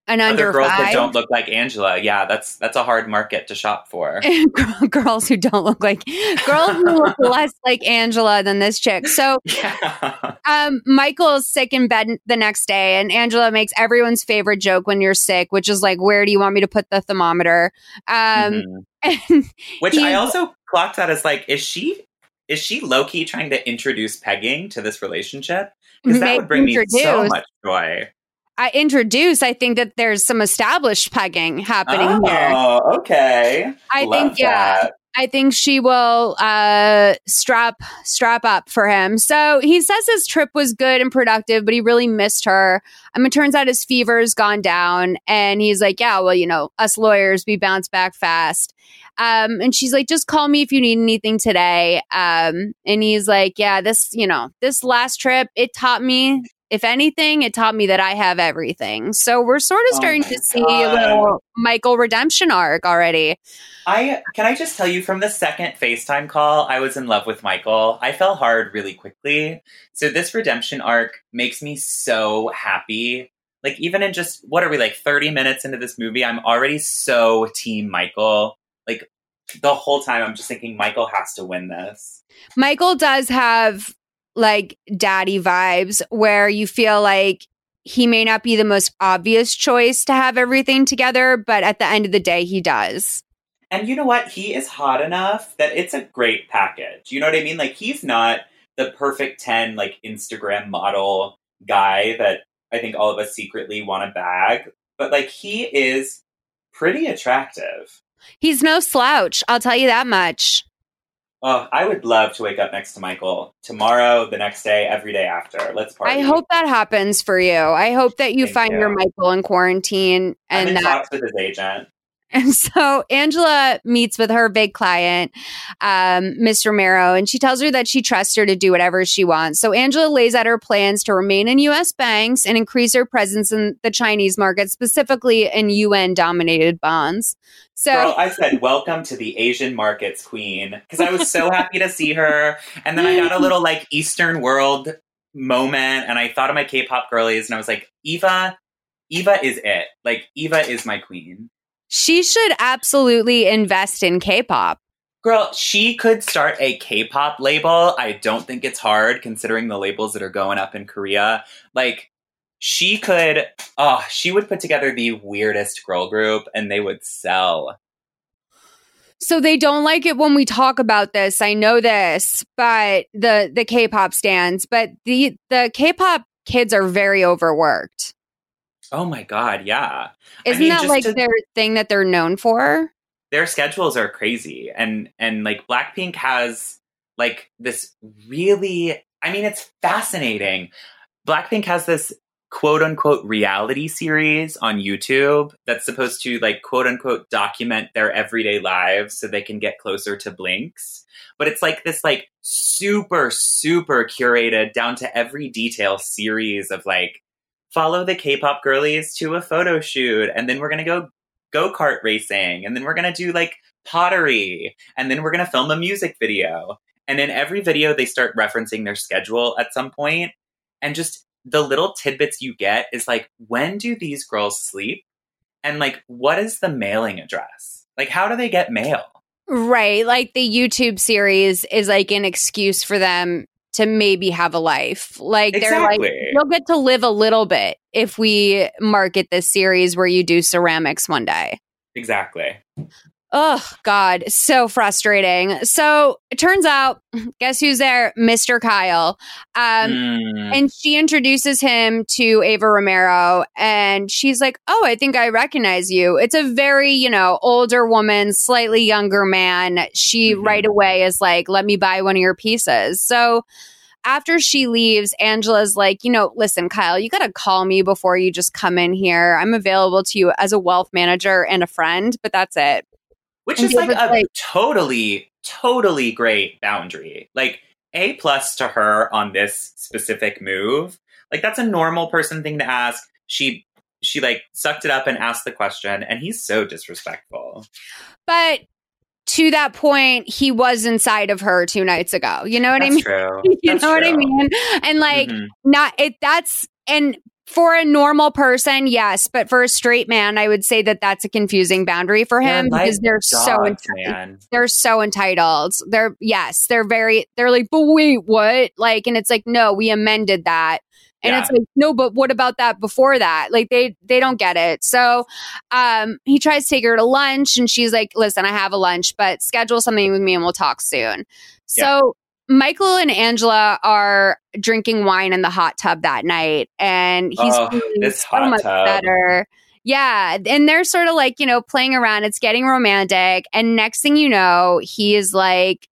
an.
Other
under
girls that don't look like Angela. Yeah, that's that's a hard market to shop for. [laughs]
Girls who don't look like girls who look [laughs] less like angela than this chick so [laughs] um michael's sick in bed the next day and angela makes everyone's favorite joke when you're sick which is like where do you want me to put the thermometer um
Mhm.
and
Which I also clocked that as like, is she is she low key trying to introduce pegging to this relationship? Because that would bring me so much joy.
I introduce, I think that there's some established pegging happening here.
Oh, okay.
I
Love
think, yeah.
that.
I think she will uh, strap strap up for him. So he says his trip was good and productive, but he really missed her. I mean, it turns out his fever's gone down, and he's like, "Yeah, well, you know, us lawyers, we bounce back fast." Um, and she's like, "Just call me if you need anything today." Um, and he's like, "Yeah, this, you know, this last trip, it taught me." If anything, it taught me that I have everything. So we're sort of
Oh
starting
my
to see a little Michael redemption arc already.
I can I just tell you from the second FaceTime call, I was in love with Michael. I fell hard really quickly. So this redemption arc makes me so happy. Like even in just what are we like 30 minutes into this movie, I'm already so team Michael. Like the whole time I'm just thinking Michael has to win this.
Michael does have like daddy vibes where you feel like he may not be the most obvious choice to have everything together, but at the end of the day, he does.
And you know what? He is hot enough that it's a great package. You know what I mean? Like he's not the perfect 10 like Instagram model guy that I think all of us secretly want to bag, but like he is pretty attractive.
He's no slouch, I'll tell you that much.
Oh, I would love to wake up next to Michael tomorrow, the next day, every day after. Let's party.
I hope that happens for you. I hope that you
Thank
find
you.
your Michael in quarantine
I'm
and
in
that
talks with his agent.
And so Angela meets with her big client, um, Ms. Romero, and she tells her that she trusts her to do whatever she wants. So Angela lays out her plans to remain in U.S. banks and increase her presence in the Chinese market, specifically in yuan denominated bonds. So
Girl, I said, welcome to the Asian markets queen. Because I was so [laughs] happy to see her. And then I got a little like Eastern world moment. And I thought of my K pop girlies and I was like, Eva, Eva is it. Like, Eva is my queen.
She should absolutely invest in K-pop.
Girl, she could start a K pop label. I don't think it's hard considering the labels that are going up in Korea. Like, she could, oh, she would put together the weirdest girl group and they would sell.
So they don't like it when we talk about this. I know this, but the the K-pop stands, but the the K-pop kids are very overworked.
Oh my God, yeah.
Isn't
mean,
that like
to-
their thing that they're known for?
their schedules are crazy and and like blackpink has like this really i mean it's fascinating blackpink has this quote unquote reality series on youtube that's supposed to like quote unquote document their everyday lives so they can get closer to blinks but it's like this like super super curated down to every detail series of like follow the k-pop girlies to a photo shoot and then we're gonna go go kart racing, and then we're gonna do like pottery, and then we're gonna film a music video. And in every video, they start referencing their schedule at some point, and just the little tidbits you get is like, when do these girls sleep? And like, what is the mailing address? Like, how do they get mail?
Right. Like the YouTube series is like an excuse for them to maybe have a life. Like they're like, you'll get to live a little bit if we market this series where you do ceramics one day.
Exactly.
Oh, God. So frustrating. So it turns out, guess who's there? Mr. Kyle. Um,
Mm.
and she introduces him to Ava Romero, and she's like, Oh, I think I recognize you. It's a very, you know, older woman, slightly younger man. She
Mhm.
right away is like, Let me buy one of your pieces. So after she leaves, Angela's like, You know, listen, Kyle, you got to call me before you just come in here. I'm available to you as a wealth manager and a friend, but that's it.
Which
And
is like a
like-
totally, totally great boundary. Like A plus to her on this specific move. Like that's a normal person thing to ask. She she like sucked it up and asked the question, and he's so disrespectful.
But to that point, he was inside of her two nights ago. You know what I mean?
true. [laughs]
you
That's
know what I mean? And like,
Mhm.
not it. That's and for a normal person, yes, but for a straight man, I would say that that's a confusing boundary for him because they're so entitled.
man.
They're so entitled. They're yes, they're very. They're like, but wait, what? Like, and it's like, no, we amended that. And
Yeah.
it's like, no, but what about that before that? Like they they don't get it. So um he tries to take her to lunch and she's like, listen, I have a lunch, but schedule something with me and we'll talk soon. So Michael and Angela are drinking wine in the hot tub that night and he's
Oh,
feeling so much
tub.
better. Yeah. And they're sort of like, you know, playing around. It's getting romantic. And next thing you know, he is like,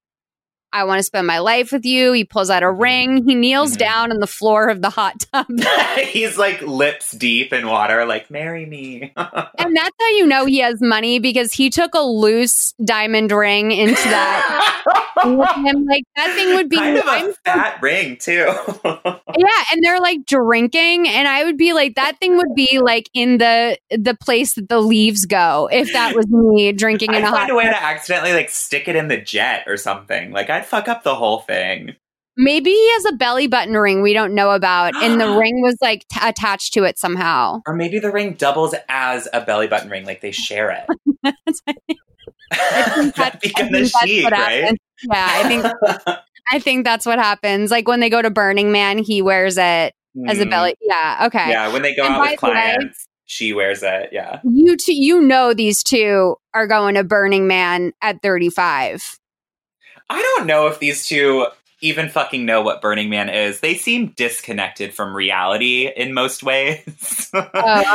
I want to spend my life with you. He pulls out a ring. He kneels
Mhm.
down on the floor of the hot tub. [laughs] [laughs]
he's like lips deep in water, like marry me. [laughs]
and that's how you know he has money because he took a loose diamond ring into that. and. Like that thing would be
kind of
I'm
a fat ring too.
yeah and they're like drinking and i would be like that thing would be like in the the place that the leaves go if that was me drinking in
I'd
a hot
find a way to accidentally like stick it in the jet or something. Like I'd fuck up the whole thing.
maybe he has a belly button ring we don't know about and the [gasps] ring was like t- attached to it somehow
Or maybe the ring doubles as a belly button ring, like they share it. [laughs] [laughs] That'd be
I
kind of chic, right?
happens. yeah i think [laughs] i think that's what happens like when they go to burning man he wears it as a
Mm.
belly yeah okay
Yeah, when they go
And
out with
the way-
clients, she wears it. Yeah.
You two, you know, these two are going to Burning Man at 35.
I don't know if these two even fucking know what Burning Man is. They seem disconnected from reality in most [laughs] ways.
Oh,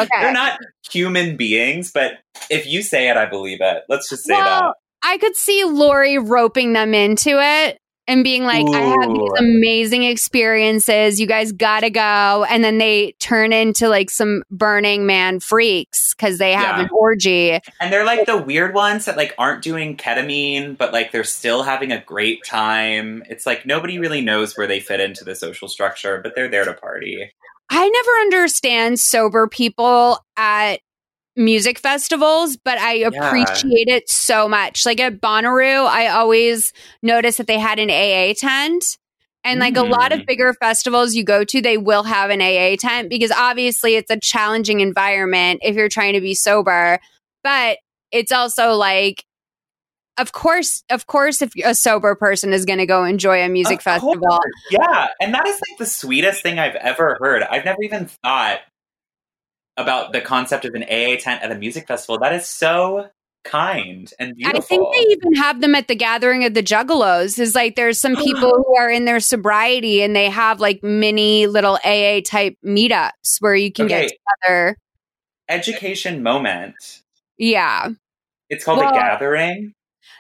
okay.
They're not human beings, but if you say it, I believe it. Let's just say
Well, I could see Lori roping them into it and being like, I have these amazing experiences. You guys gotta go. And then they turn into like some Burning Man freaks because they have
Yeah.
an orgy.
And they're like the weird ones that like aren't doing ketamine, but like they're still having a great time. It's like nobody really knows where they fit into the social structure, but they're there to party.
I never understand sober people at music festivals, but I appreciate it so much. Like at Bonnaroo, I always notice that they had an AA tent. And like a lot of
Mm.
bigger festivals you go to, they will have an AA tent because obviously it's a challenging environment if you're trying to be sober. But it's also like, of course, of course, if a sober person is going to go enjoy a music
Of
festival,
course. Yeah, and that is like the sweetest thing I've ever heard. I've never even thought about the concept of an AA tent at a music festival. That is so kind and beautiful.
I think they even have them at the gathering of the juggalos. Is like there's some [gasps] people who are in their sobriety and they have like mini little AA type meetups where you can get
Okay.
together.
Education moment.
Yeah.
It's called
Well-
a gathering.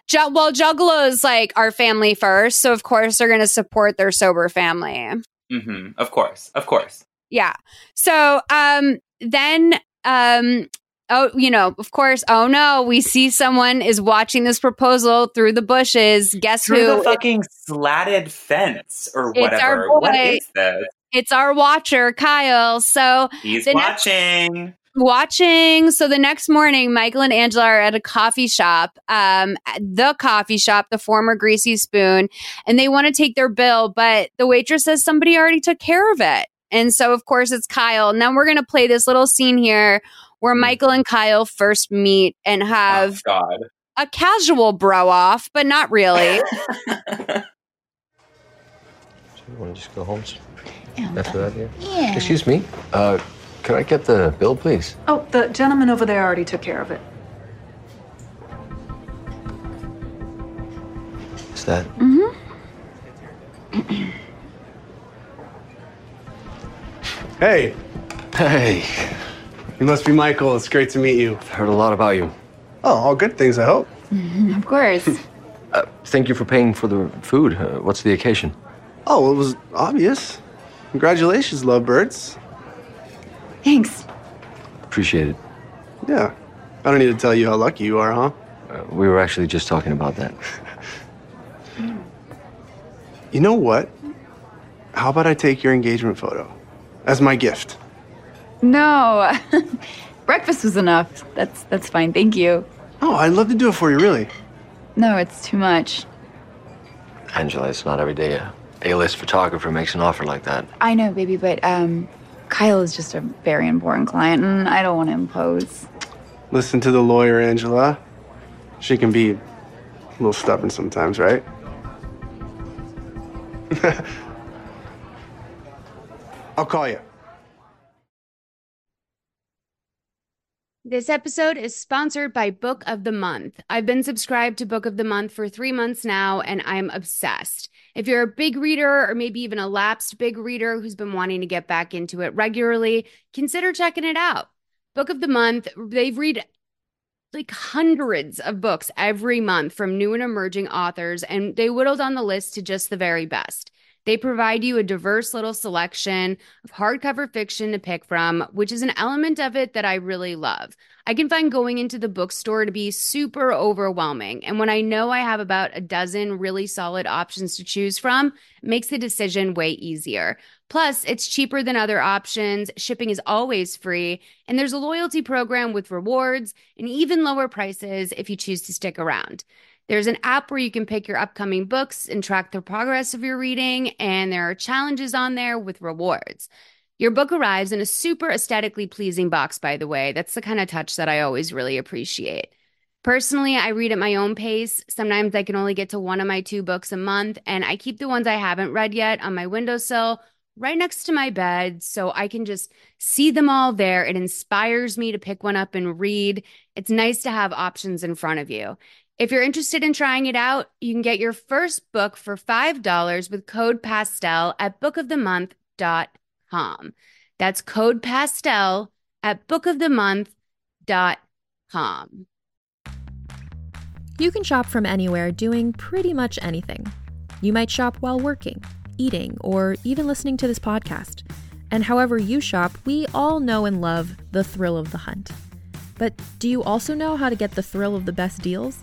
Ju- well, juggalos like our family first, so of course they're going to support their sober family.
hmm Of course, of course.
Yeah. So um then um oh you know of course oh no we see someone is watching this proposal through the bushes guess
Through
who
the fucking slatted fence or
It's our
whatever. What
boy.
is this?
it's our watcher kyle so
He's
The next-
watching.
watching. So the next morning, Michael and Angela are at a coffee shop, um, the coffee shop, the former Greasy Spoon, and they want to take their bill, but the waitress says somebody already took care of it. And so, of course, it's Kyle. And then we're going to play this little scene here where Michael and Kyle first meet and have
oh, God.
a casual bro off, but not really. [laughs]
so You want to just go home after that, yeah? Yeah. Excuse me. Uh, can I get the bill, please?
Oh, the gentleman over there already took care of it.
Is that? [clears throat]
Hey,
Hey,
you must be Michael. It's great to meet you.
I've heard a lot about you.
Oh, all good things, I hope. [laughs]
Of course. [laughs]
Uh, thank you for paying for the food. Uh, what's the occasion?
Oh, well, it was obvious. Congratulations, lovebirds.
Thanks.
Appreciate it.
Yeah. I don't need to tell you how lucky you are, huh?
Uh, we were actually just talking about that. [laughs]
You know what? How about I take your engagement photo as my gift?
No. [laughs] Breakfast was enough. That's that's fine. Thank you.
Oh, I'd love to do it for you, really.
No, it's too much.
Angela, it's not every day a A-list photographer makes an offer like that.
I know, baby, but um Kyle is just a very important client and I don't want to impose.
Listen to the lawyer, Angela. She can be a little stubborn sometimes, right? [laughs] I'll call you.
This episode is sponsored by Book of the Month. I've been subscribed to Book of the Month for three months now, and I'm obsessed. If you're a big reader or maybe even a lapsed big reader who's been wanting to get back into it regularly, consider checking it out. Book of the Month, they read like hundreds of books every month from new and emerging authors, and they whittled down the list to just the very best. They provide you a diverse little selection of hardcover fiction to pick from, which is an element of it that I really love. I can find going into the bookstore to be super overwhelming. And when I know I have about a dozen really solid options to choose from, makes the decision way easier. Plus, it's cheaper than other options, shipping is always free, and there's a loyalty program with rewards and even lower prices if you choose to stick around. There's an app where you can pick your upcoming books and track the progress of your reading, and there are challenges on there with rewards. Your book arrives in a super aesthetically pleasing box, by the way. That's the kind of touch that I always really appreciate. Personally, I read at my own pace. Sometimes I can only get to one of my two books a month, and I keep the ones I haven't read yet on my windowsill right next to my bed so I can just see them all there. It inspires me to pick one up and read. It's nice to have options in front of you. If you're interested in trying it out, you can get your first book for $5 with code PASTEL at bookofthemonth.com. That's code PASTEL at bookofthemonth.com.
You can shop from anywhere doing pretty much anything. You might shop while working, eating, or even listening to this podcast. And however you shop, we all know and love the thrill of the hunt. But do you also know how to get the thrill of the best deals?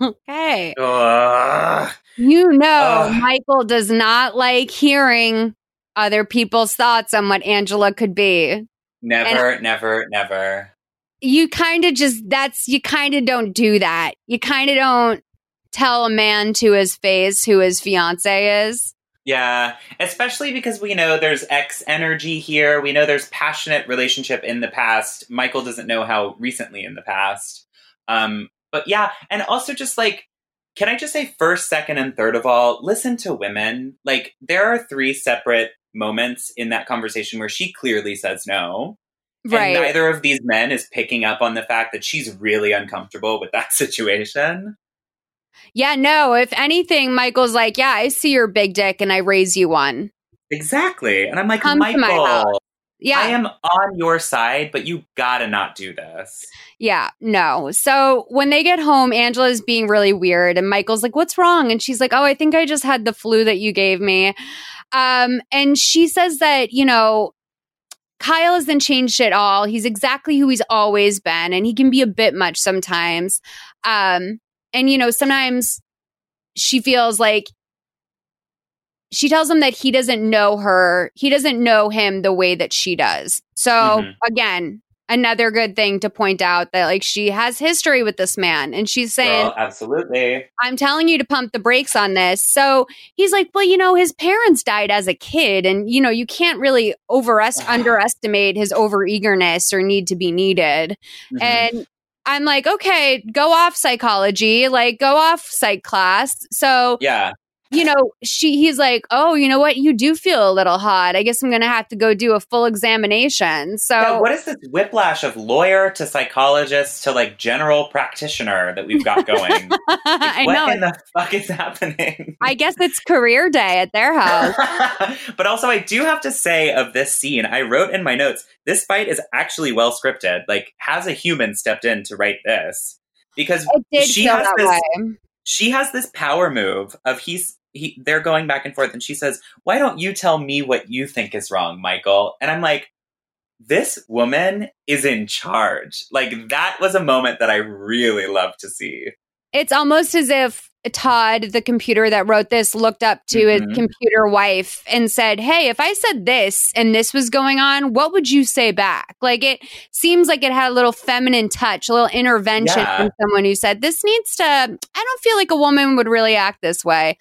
Okay.
Ugh.
You know,
Ugh.
Michael does not like hearing other people's thoughts on what Angela could be.
Never, never, never.
You kind of just, that's, you kind of don't do that. You kind of don't tell a man to his face who his fiance is.
Yeah, especially because we know there's X energy here. We know there's passionate relationship in the past. Michael doesn't know how recently in the past. Um, but yeah, and also just like, can I just say first, second, and third of all, listen to women. Like, there are three separate moments in that conversation where she clearly says no.
Right.
And neither of these men is picking up on the fact that she's really uncomfortable with that [laughs] situation.
Yeah, no, if anything, Michael's like, yeah, I see your big dick and I raise you one.
Exactly. And I'm like,
Come to my house.
Michael,
Yeah.
I am on your side, but you gotta not do this.
Yeah, no. So when they get home, Angela's being really weird, and Michael's like, "What's wrong?" And she's like, "Oh, I think I just had the flu that you gave me." Um, and she says that you know, Kyle hasn't changed at all. He's exactly who he's always been, and he can be a bit much sometimes. Um, and you know, sometimes she feels like she tells him that he doesn't know her, he doesn't know him the way that she does. So
Mhm.
again, another good thing to point out that like she has history with this man and she's saying
Girl, absolutely.
I'm telling you to pump the brakes on this. So he's like, well, you know, his parents died as a kid, and you know, you can't really overest- [sighs] underestimate his overeagerness or need to be needed.
Mhm.
And I'm like, okay, go off psychology, like go off psych class. So
yeah.
You know, she he's like, "Oh, you know what? You do feel a little hot. I guess I'm going to have to go do a full examination." So
Yeah, what is this whiplash of lawyer to psychologist to like general practitioner that we've got going? [laughs]
I
what
know.
in the fuck is happening?
I guess it's career day at their house. [laughs]
but also, I do have to say of this scene, I wrote in my notes, this fight is actually well scripted. Like, has a human stepped in to write this? Because she has this,
way.
she has this power move of he's he they're going back and forth and she says why don't you tell me what you think is wrong michael and i'm like this woman is in charge like that was a moment that i really love to see
It's almost as if Todd, the computer that wrote this, looked up to
Mhm.
his computer wife and said, Hey, if I said this and this was going on, what would you say back? Like it seems like it had a little feminine touch, a little intervention
Yeah.
from someone who said, This needs to, I don't feel like a woman would really act this way.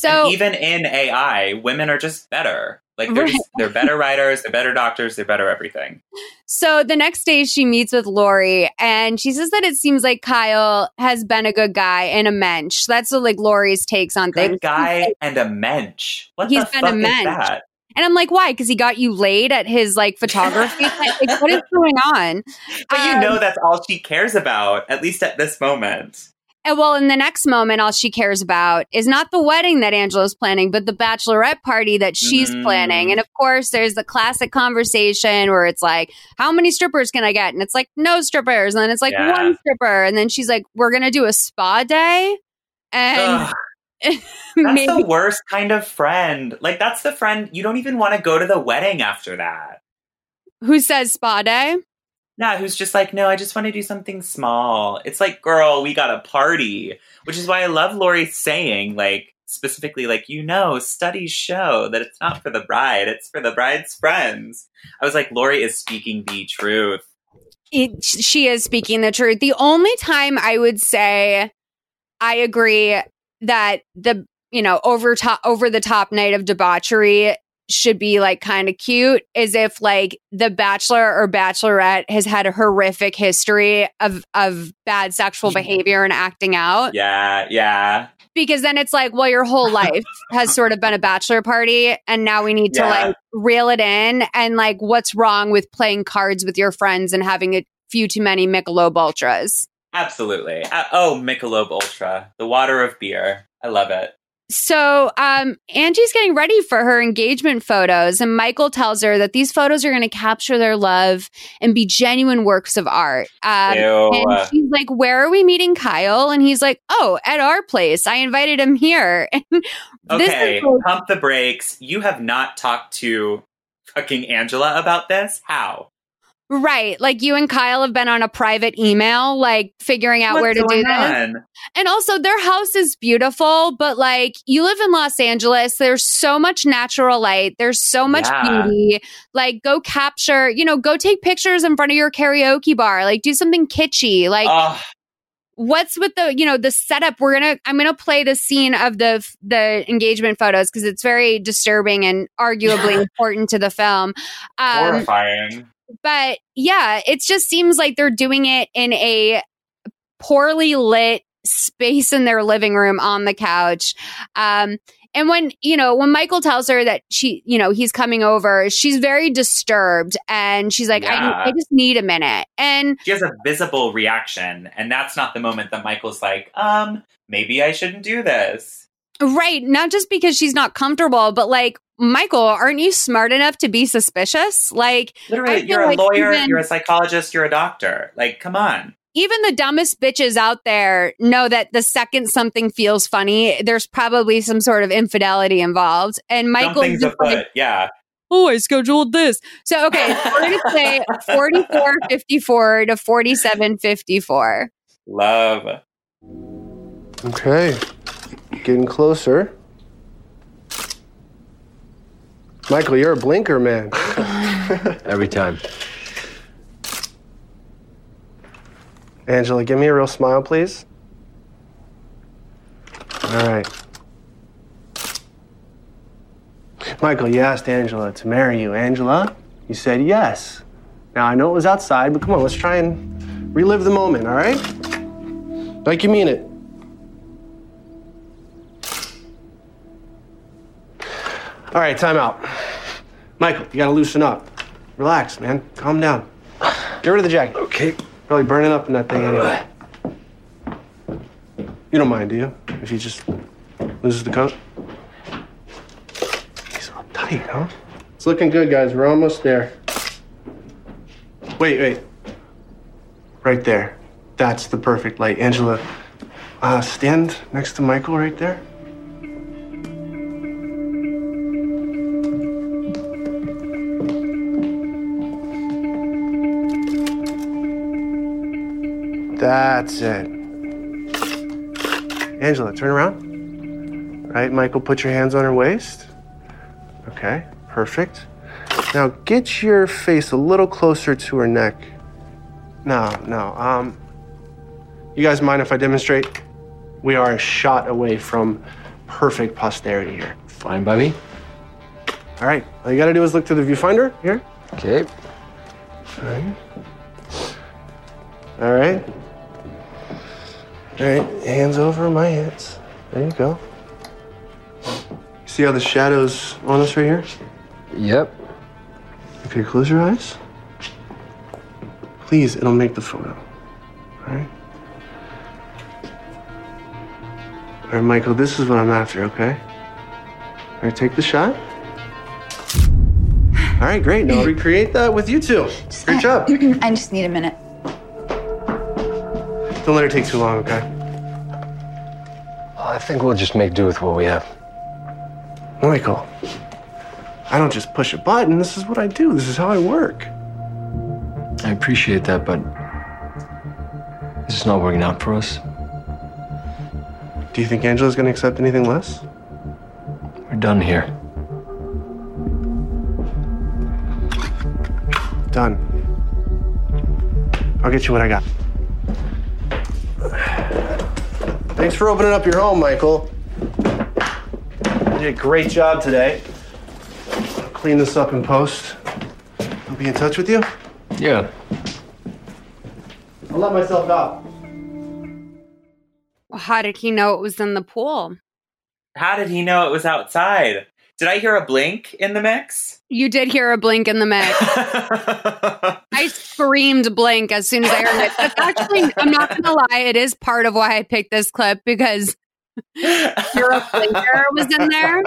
So
and even in ai women are just better like they're, just- they're better [laughs] writers they're better doctors they're better everything
So the next day, she meets with Lori, and she says that it seems like Kyle has been a good guy and a mensch. That's what like Lori's takes on things.
good guy and a mensch what
He's
the
been
fuck
a
is
mensch.
that
And I'm like, why? Because he got you laid at his like photography. [laughs] like, what is going on?
but you
Um,
know that's all she cares about at least at this moment
And well, in the next moment, all she cares about is not the wedding that Angela's planning, but the bachelorette party that she's
Mm.
planning. And of course, there's the classic conversation where it's like, how many strippers can I get? And it's like, no strippers. And then it's like,
Yeah.
one stripper. And then she's like, we're going to do a spa day. And. [laughs]
That's the worst kind of friend. Like that's the friend you don't even want to go to the wedding after that.
who says spa day?
Yeah, who's just like, no, I just want to do something small. It's like, girl, we got a party, which is why I love Lori saying, like, specifically, like, you know, studies show that it's not for the bride, it's for the bride's friends. I was like, Lori is speaking the truth.
it, she is speaking the truth. The only time I would say I agree that the you know over top over the top night of debauchery should be like kind of cute is if like the bachelor or bachelorette has had a horrific history of of bad sexual behavior and acting out
Yeah, yeah.
because then it's like well your whole [laughs] life has sort of been a bachelor party and now we need to like reel it in and like what's wrong with playing cards with your friends and having a few too many Michelob ultras
Absolutely. Uh, oh, Michelob Ultra, the water of beer. I love it.
So um Angie's getting ready for her engagement photos and Michael tells her that these photos are going to capture their love and be genuine works of art um, and she's like where are we meeting Kyle and he's like oh at our place I invited him here [laughs] And this
Okay,
is
pump the brakes. You have not talked to fucking Angela about this? How?
Right. Like you and Kyle have been on a private email, like figuring out
What's
where to do
going
this. And also, their house is beautiful, but like you live in Los Angeles, there's so much natural light, there's so much
Yeah.
beauty. Like, go capture, you know, go take pictures in front of your karaoke bar, like, do something kitschy. Like,
Ugh.
what's with the you know the setup we're gonna i'm gonna play the scene of the the engagement photos because it's very disturbing and arguably [laughs] important to the film um
horrifying.
But yeah, it just seems like they're doing it in a poorly lit space in their living room on the couch. Um, and when, you know, when Michael tells her that she, you know, he's coming over, she's very disturbed and she's like,
Yeah.
I, I just need a minute. And
She has a visible reaction, and that's not the moment that Michael's like, um, maybe I shouldn't do this.
right, not just because she's not comfortable, but like, Michael, aren't you smart enough to be suspicious? Like,
Literally, you're a
like
lawyer,
even-
you're a psychologist, you're a doctor. Like, come on.
even the dumbest bitches out there know that the second something feels funny, there's probably some sort of infidelity involved. And Michael,
Something's afoot. Yeah.
oh, I scheduled this. So okay, [laughs] we're gonna play 4454 to 4754.
Love.
Okay. Getting closer. Michael, you're a blinker, man. [laughs]
Every time.
Angela, give me a real smile, please. All right. Michael, you asked Angela to marry you. Angela, you said yes. Now, I know it was outside, but come on, let's try and relive the moment, all right? Like you mean it. All right, time out. Michael, you gotta loosen up. Relax, man. Calm down. Get rid of the jacket.
Okay.
Probably burning up in that thing anyway. You don't mind, do you? If he just loses the coat? He's all tight, huh? It's looking good, guys. We're almost there. Wait, wait. Right there. That's the perfect light. Angela, uh, stand next to Michael right there. That's it. Angela, turn around. Right, Michael, put your hands on her waist. Okay, perfect. Now get your face a little closer to her neck. No, no. Um, you guys mind if I demonstrate? We are a shot away from perfect posterity here.
Fine by me.
All right, all you gotta do is look through the viewfinder here.
Okay.
All right. All right. All right, hands over my hands. There you go. See how the shadow's on us right here?
Yep.
Okay, close your eyes. Please, it'll make the photo. All right? All right, Michael, this is what I'm after, okay? All right, take the shot. All right, great. Now [laughs] recreate that with you two. Great job. [clears throat]
I just need a minute.
Don't let it take too long, okay?
I think we'll just make do with what we have.
Michael, I don't just push a button. This is what I do. This is how I work.
I appreciate that, but this is not working out for us.
Do you think Angela's gonna accept anything less?
We're done here.
Done. I'll get you what I got. Thanks for opening up your home, Michael. You did a great job today. I'll clean this up in post. I'll be in touch with you.
Yeah.
I'll let myself out.
How did he know it was in the pool?
How did he know it was outside? Did I hear a blink in the mix?
You did hear a blink in the mix. [laughs] I screamed blink as soon as I heard it. That's actually, I'm not going to lie, it is part of why I picked this clip because your blinker was in there.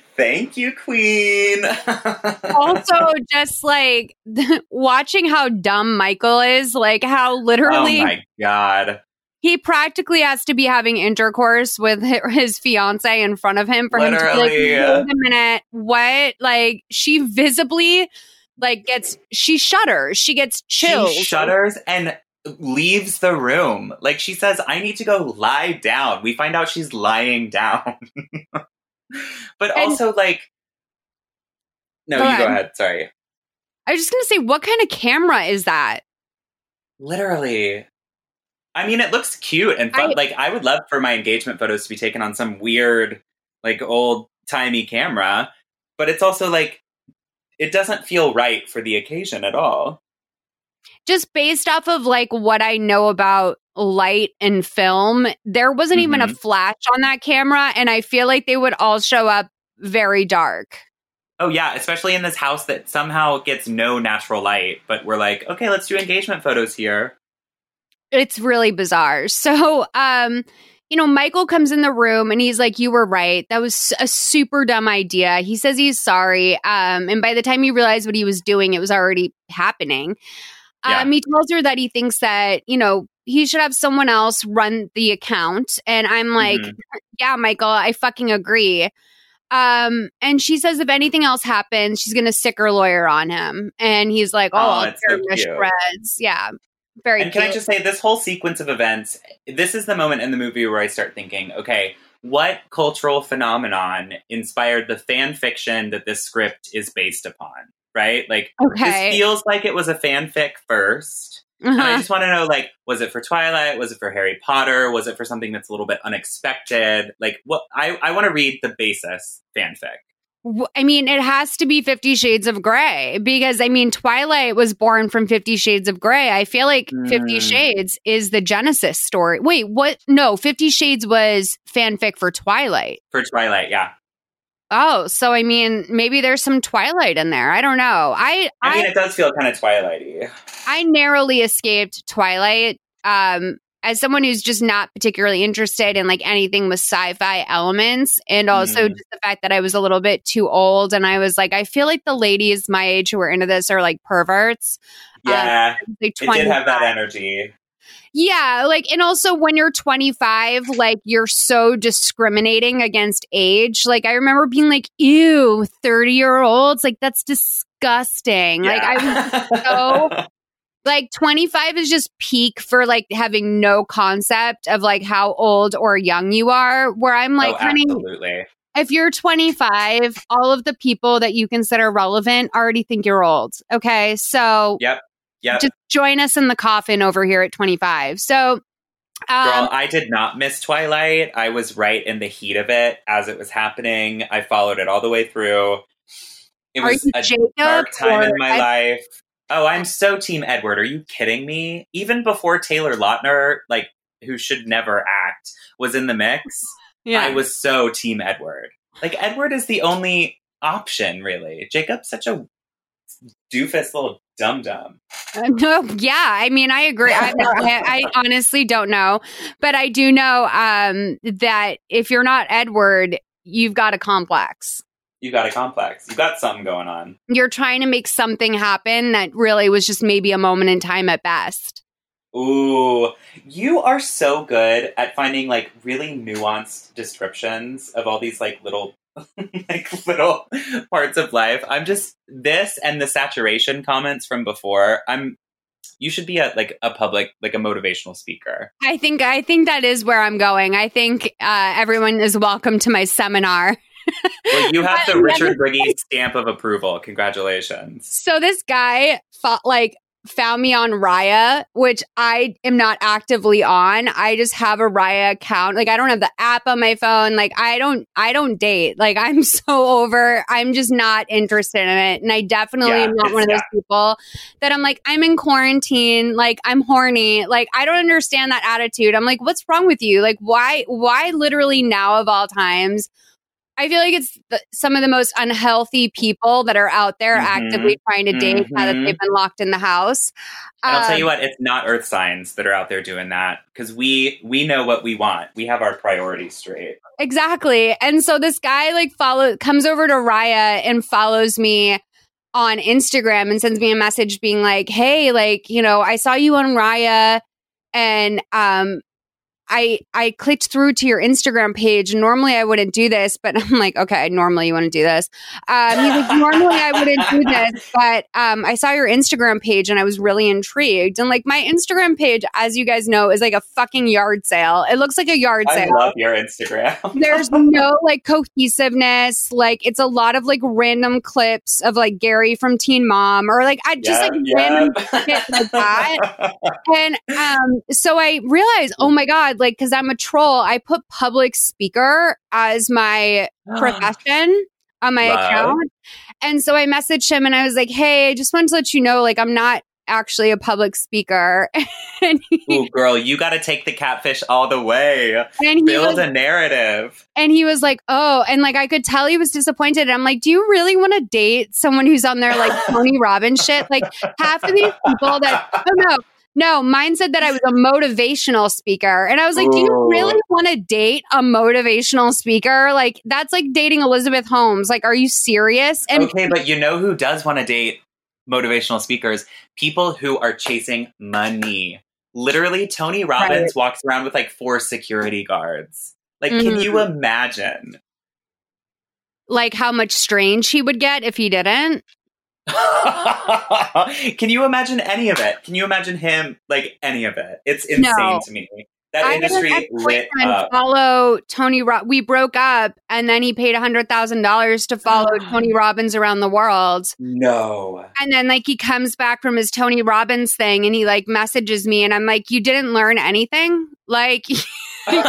[laughs]
Thank you, Queen. [laughs]
also, just like [laughs] watching how dumb Michael is, like how literally
Oh my god.
he practically has to be having intercourse with his fiance in front of him for him to be like, wait a minute, what? Like she visibly like gets she shudders, she gets chills.
She shudders and leaves the room. Like she says, I need to go lie down. We find out she's lying down. [laughs] but
And-
also, like, no,
Go
you go
ahead.
ahead. Sorry.
I was just gonna say, what kind of camera is that?
Literally. I mean, it looks cute and fun.
I-
like, I would love for my engagement photos to be taken on some weird, like, old timey camera. But it's also like, it doesn't feel right for the occasion at all.
Just based off of like what I know about light and film, there wasn't even a
Mhm.
flash on that camera, and I feel like they would all show up very dark.
Oh yeah, especially in this house that somehow gets no natural light, but we're like, okay, let's do engagement photos here.
it's really bizarre. [laughs] So, um, you know, Michael comes in the room and he's like, "You were right. That was a super dumb idea." He says he's sorry. Um, and by the time he realized what he was doing, it was already happening.
Yeah.
Um, he tells her that he thinks that you know he should have someone else run the account, and I'm like,
Mhm. [laughs]
"Yeah, Michael, I fucking agree." Um, and she says if anything else happens, she's gonna stick her lawyer on him, and he's like, "Oh, I'll tear
so cute.
Yeah, very.
And can I just say, this whole sequence of events, this is the moment in the movie where I start thinking, okay, what cultural phenomenon inspired the fan fiction that this script is based upon? Right? Like,
Okay.
this feels like it was a fanfic 1st And I
Uh-huh.
just want to know, like, was it for Twilight? Was it for Harry Potter? Was it for something that's a little bit unexpected? Like, what? I, I want to read the basis fanfic.
I mean, it has to be Fifty Shades of Grey because I mean, Twilight was born from Fifty Shades of Grey. I feel like Fifty
Mm.
Shades is the Genesis story. Wait, what? No, Fifty Shades was fanfic for Twilight.
For Twilight, yeah.
Oh, so I mean, maybe there's some Twilight in there. I don't know. I
I mean, it does feel kind of Twilighty.
I narrowly escaped Twilight. Um, as someone who's just not particularly interested in like anything with sci-fi elements and also
Mm.
just the fact that I was a little bit too old and I was like I feel like the ladies my age who are into this are like perverts. Um,
Yeah,
like
it did have that energy.
Yeah, like and also when you're 25, like you're so discriminating against age. Like I remember being like, "Ew, 30-year-olds, like that's disgusting." Like I was so [laughs] like 25 is just peak for like having no concept of like how old or young you are where i'm like
oh,
honey
absolutely.
if you're 25 all of the people that you consider relevant already think you're old okay so
Yep. Yep.
just join us in the coffin over here at 25 so um,
Girl, I did not miss Twilight. I was right in the heat of it as it was happening. I followed it all the way through. It was a
Jacob
dark time in my
Ed-
life. Oh, I'm so team Edward. Are you kidding me? Even before Taylor Lautner, like who should never act, was in the mix,
yeah
I was so team Edward. Like Edward is the only option, really. Jacob's such a doofus little dum dum.
Uh, no, yeah. I mean, I agree. I, I, I, honestly don't know, but I do know um, that if you're not Edward, you've got a complex.
You got a complex. You got something going on.
You're trying to make something happen that really was just maybe a moment in time at best.
Ooh, you are so good at finding like really nuanced descriptions of all these like little [laughs] like little parts of life. I'm just this and the saturation comments from before. I'm you should be a like a public like a motivational speaker.
I think I think that is where I'm going. I think uh, everyone is welcome to my seminar. [laughs]
well, you have the Richard Briggy stamp of approval. Congratulations.
So this guy fought like found me on Raya, which I am not actively on. I just have a Raya account. Like I don't have the app on my phone. Like I don't I don't date. Like [laughs] I'm so over. I'm just not interested in it. And I definitely yeah, am not one of those yeah. people that I'm like I'm in quarantine, like I'm horny. Like I don't understand that attitude. I'm like what's wrong with you? Like why why literally now of all times I feel like it's the, some of the most unhealthy people that are out there mm-hmm. actively trying to date mm-hmm. now that they've mm-hmm. been locked in the house.
And I'll tell you um, what, it's not earth signs that are out there doing that because we we know what we want. We have our priorities straight.
Exactly. And so this guy like follow comes over to Raya and follows me on Instagram and sends me a message being like, "Hey, like, you know, I saw you on Raya and um I I clicked through to your Instagram page. Normally I wouldn't do this, but [laughs] I'm like, okay, normally you want to do this. Um, he's like, normally I wouldn't do this, [laughs] but um, I saw your Instagram page and I was really intrigued. And like my Instagram page, as you guys know, is like a fucking yard sale. It looks like a yard sale.
I love your Instagram. [laughs]
There's no like cohesiveness. Like it's a lot of like random clips of like Gary from Teen Mom or like I just yep, like yep. random shit like that. and um, so I realized, oh my god like because I'm a troll, I put public speaker as my ah. profession on my wow. account. And so I messaged him and I was like, "Hey, I just wanted to let you know like I'm not actually a public speaker." [laughs]
and he, Ooh, girl, you got to take the catfish all the way. And build was, a narrative.
And he was like, "Oh," and like I could tell he was disappointed. And I'm like, "Do you really want to date someone who's on their like [laughs] Tony Robbins shit? Like half of these people that oh no." No, mine said that I was a motivational speaker. And I was like, do you really want to date a motivational speaker? Like, that's like dating Elizabeth Holmes. Like, are you serious?
And okay, but you know who does want to date motivational speakers? People who are chasing money. Literally, Tony Robbins right. walks around with like four security guards. Like, mm-hmm. can you mm-hmm. imagine?
Like how much strange he would get if he didn't? [laughs]
Can you imagine any of it? Can you imagine him like any of it? It's insane no. to me. That I industry lit up.
Follow Tony. Ro- we broke up, and then he paid a hundred thousand dollars to follow [gasps] Tony Robbins around the world.
No.
And then like he comes back from his Tony Robbins thing, and he like messages me, and I'm like, "You didn't learn anything? Like." [laughs] you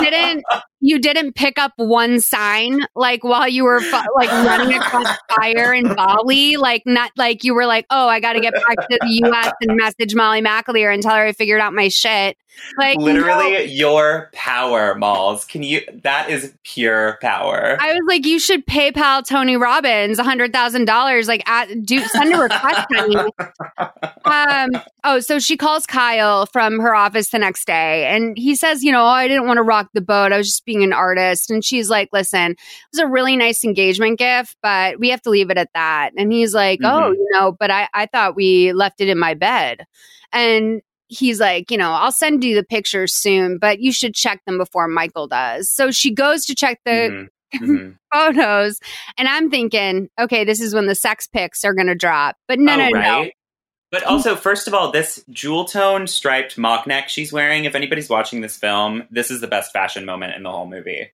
didn't you didn't pick up one sign like while you were like running across fire in Bali like not like you were like oh I got to get back to the US and message Molly McAleer and tell her I figured out my shit. Like
literally your power malls. Can you that is pure power.
I was like you should PayPal Tony Robbins a hundred thousand dollars like at, do send a request honey. [laughs] Um oh so she calls Kyle from her office the next day and he says, you know, I didn't want to rock the boat. I was just being an artist. And she's like, listen, it was a really nice engagement gift, but we have to leave it at that. And he's like, oh, mm-hmm. oh, you know, but I, I thought we left it in my bed. And he's like, you know, I'll send you the pictures soon, but you should check them before Michael does. So she goes to check the mm-hmm. [laughs] Mm-hmm. photos, and I'm thinking, okay, this is when the sex pics are going to drop. But no, oh, no, right?
But also, first of all, this jewel tone striped mock neck she's wearing, if anybody's watching this film, this is the best fashion moment in the whole movie.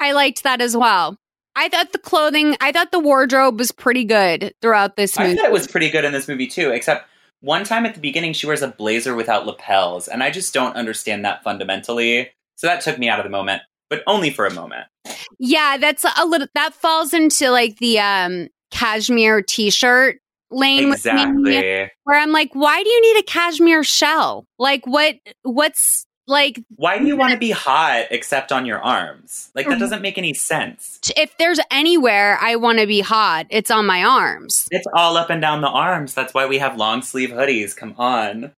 I liked that as well. I thought the clothing, I thought the wardrobe was pretty good throughout this movie.
I thought it was pretty good in this movie too, except one time at the beginning she wears a blazer without lapels, and I just don't understand that fundamentally. So that took me out of the moment, but only for a moment.
Yeah, that's a little that falls into like the um cashmere t-shirt lane exactly. with me where I'm like, why do you need a cashmere shell? Like what what's Like,
Why do you want to be hot except on your arms? Like that mm. doesn't make any sense.
if there's anywhere I want to be hot, it's on my arms.
It's all up and down the arms. That's why we have long sleeve hoodies. Come on.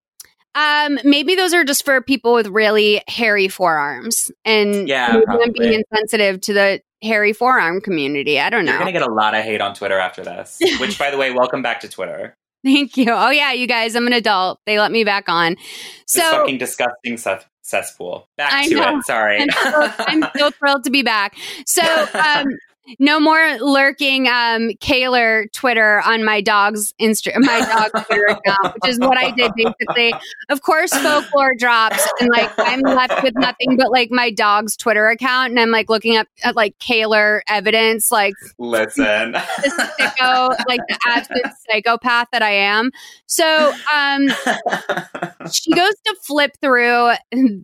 Um, maybe those are just for people with really hairy forearms, and
Yeah,
being insensitive to the hairy forearm community. I don't know.
You're gonna get a lot of hate on Twitter after this. [laughs] Which, by the way, welcome back to Twitter.
Thank you. Oh yeah, you guys, I'm an adult. They let me back on.
This
So
fucking disgusting cess- cesspool. Back
I
to
know.
it. Sorry.
I'm so, I'm so [laughs] thrilled to be back. So, um, no more lurking um Kaylor Twitter on my dog's Insta my dog's [laughs] Twitter account, which is what I did basically. Of course, folklore drops, and like I'm left with nothing but like my dog's Twitter account, and I'm like looking up at like Kaylor evidence, like
Listen. [laughs]
the sicko, like the absolute psychopath that I am. So, um, she [laughs] goes to flip through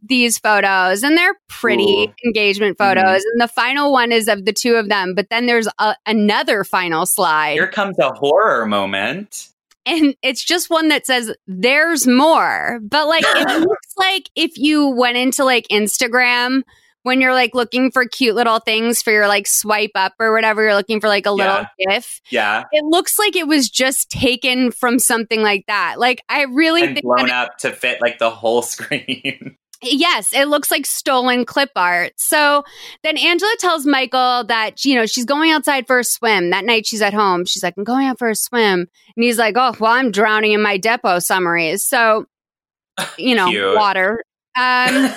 these photos, and they're pretty
Ooh.
engagement
Mm-hmm.
photos. And the final one is of the two of them, but then there's a, another final slide,
Here comes a horror moment.
and it's just one that says "There's more," but like it [laughs] looks like if you went into like Instagram. When you're like looking for cute little things for your like swipe up or whatever, you're looking for like a little GIF.
Yeah.
It looks like it was just taken from something like that. Like I really
And
think
blown up to fit like the whole [laughs] screen.
Yes, it looks like stolen clip art. So then Angela tells Michael that you know she's going outside for a swim. That night she's at home. She's like, I'm going out for a swim, and he's like, Oh, well, I'm drowning in my depo summaries. So you know,
Cute.
water. Um,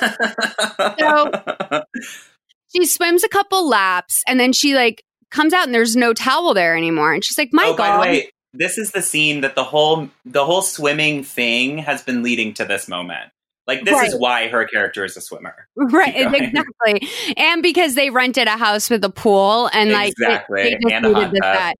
so [laughs] she swims a couple laps, and then she like comes out, and there's no towel there anymore, and she's like, Michael.
Oh, by the way, this is the scene that the whole the whole swimming thing has been leading to this moment. Like this is why her character is a swimmer. [laughs]
Right, exactly. And because they rented a house with a pool and like
Exactly.
they just
And a hot tub.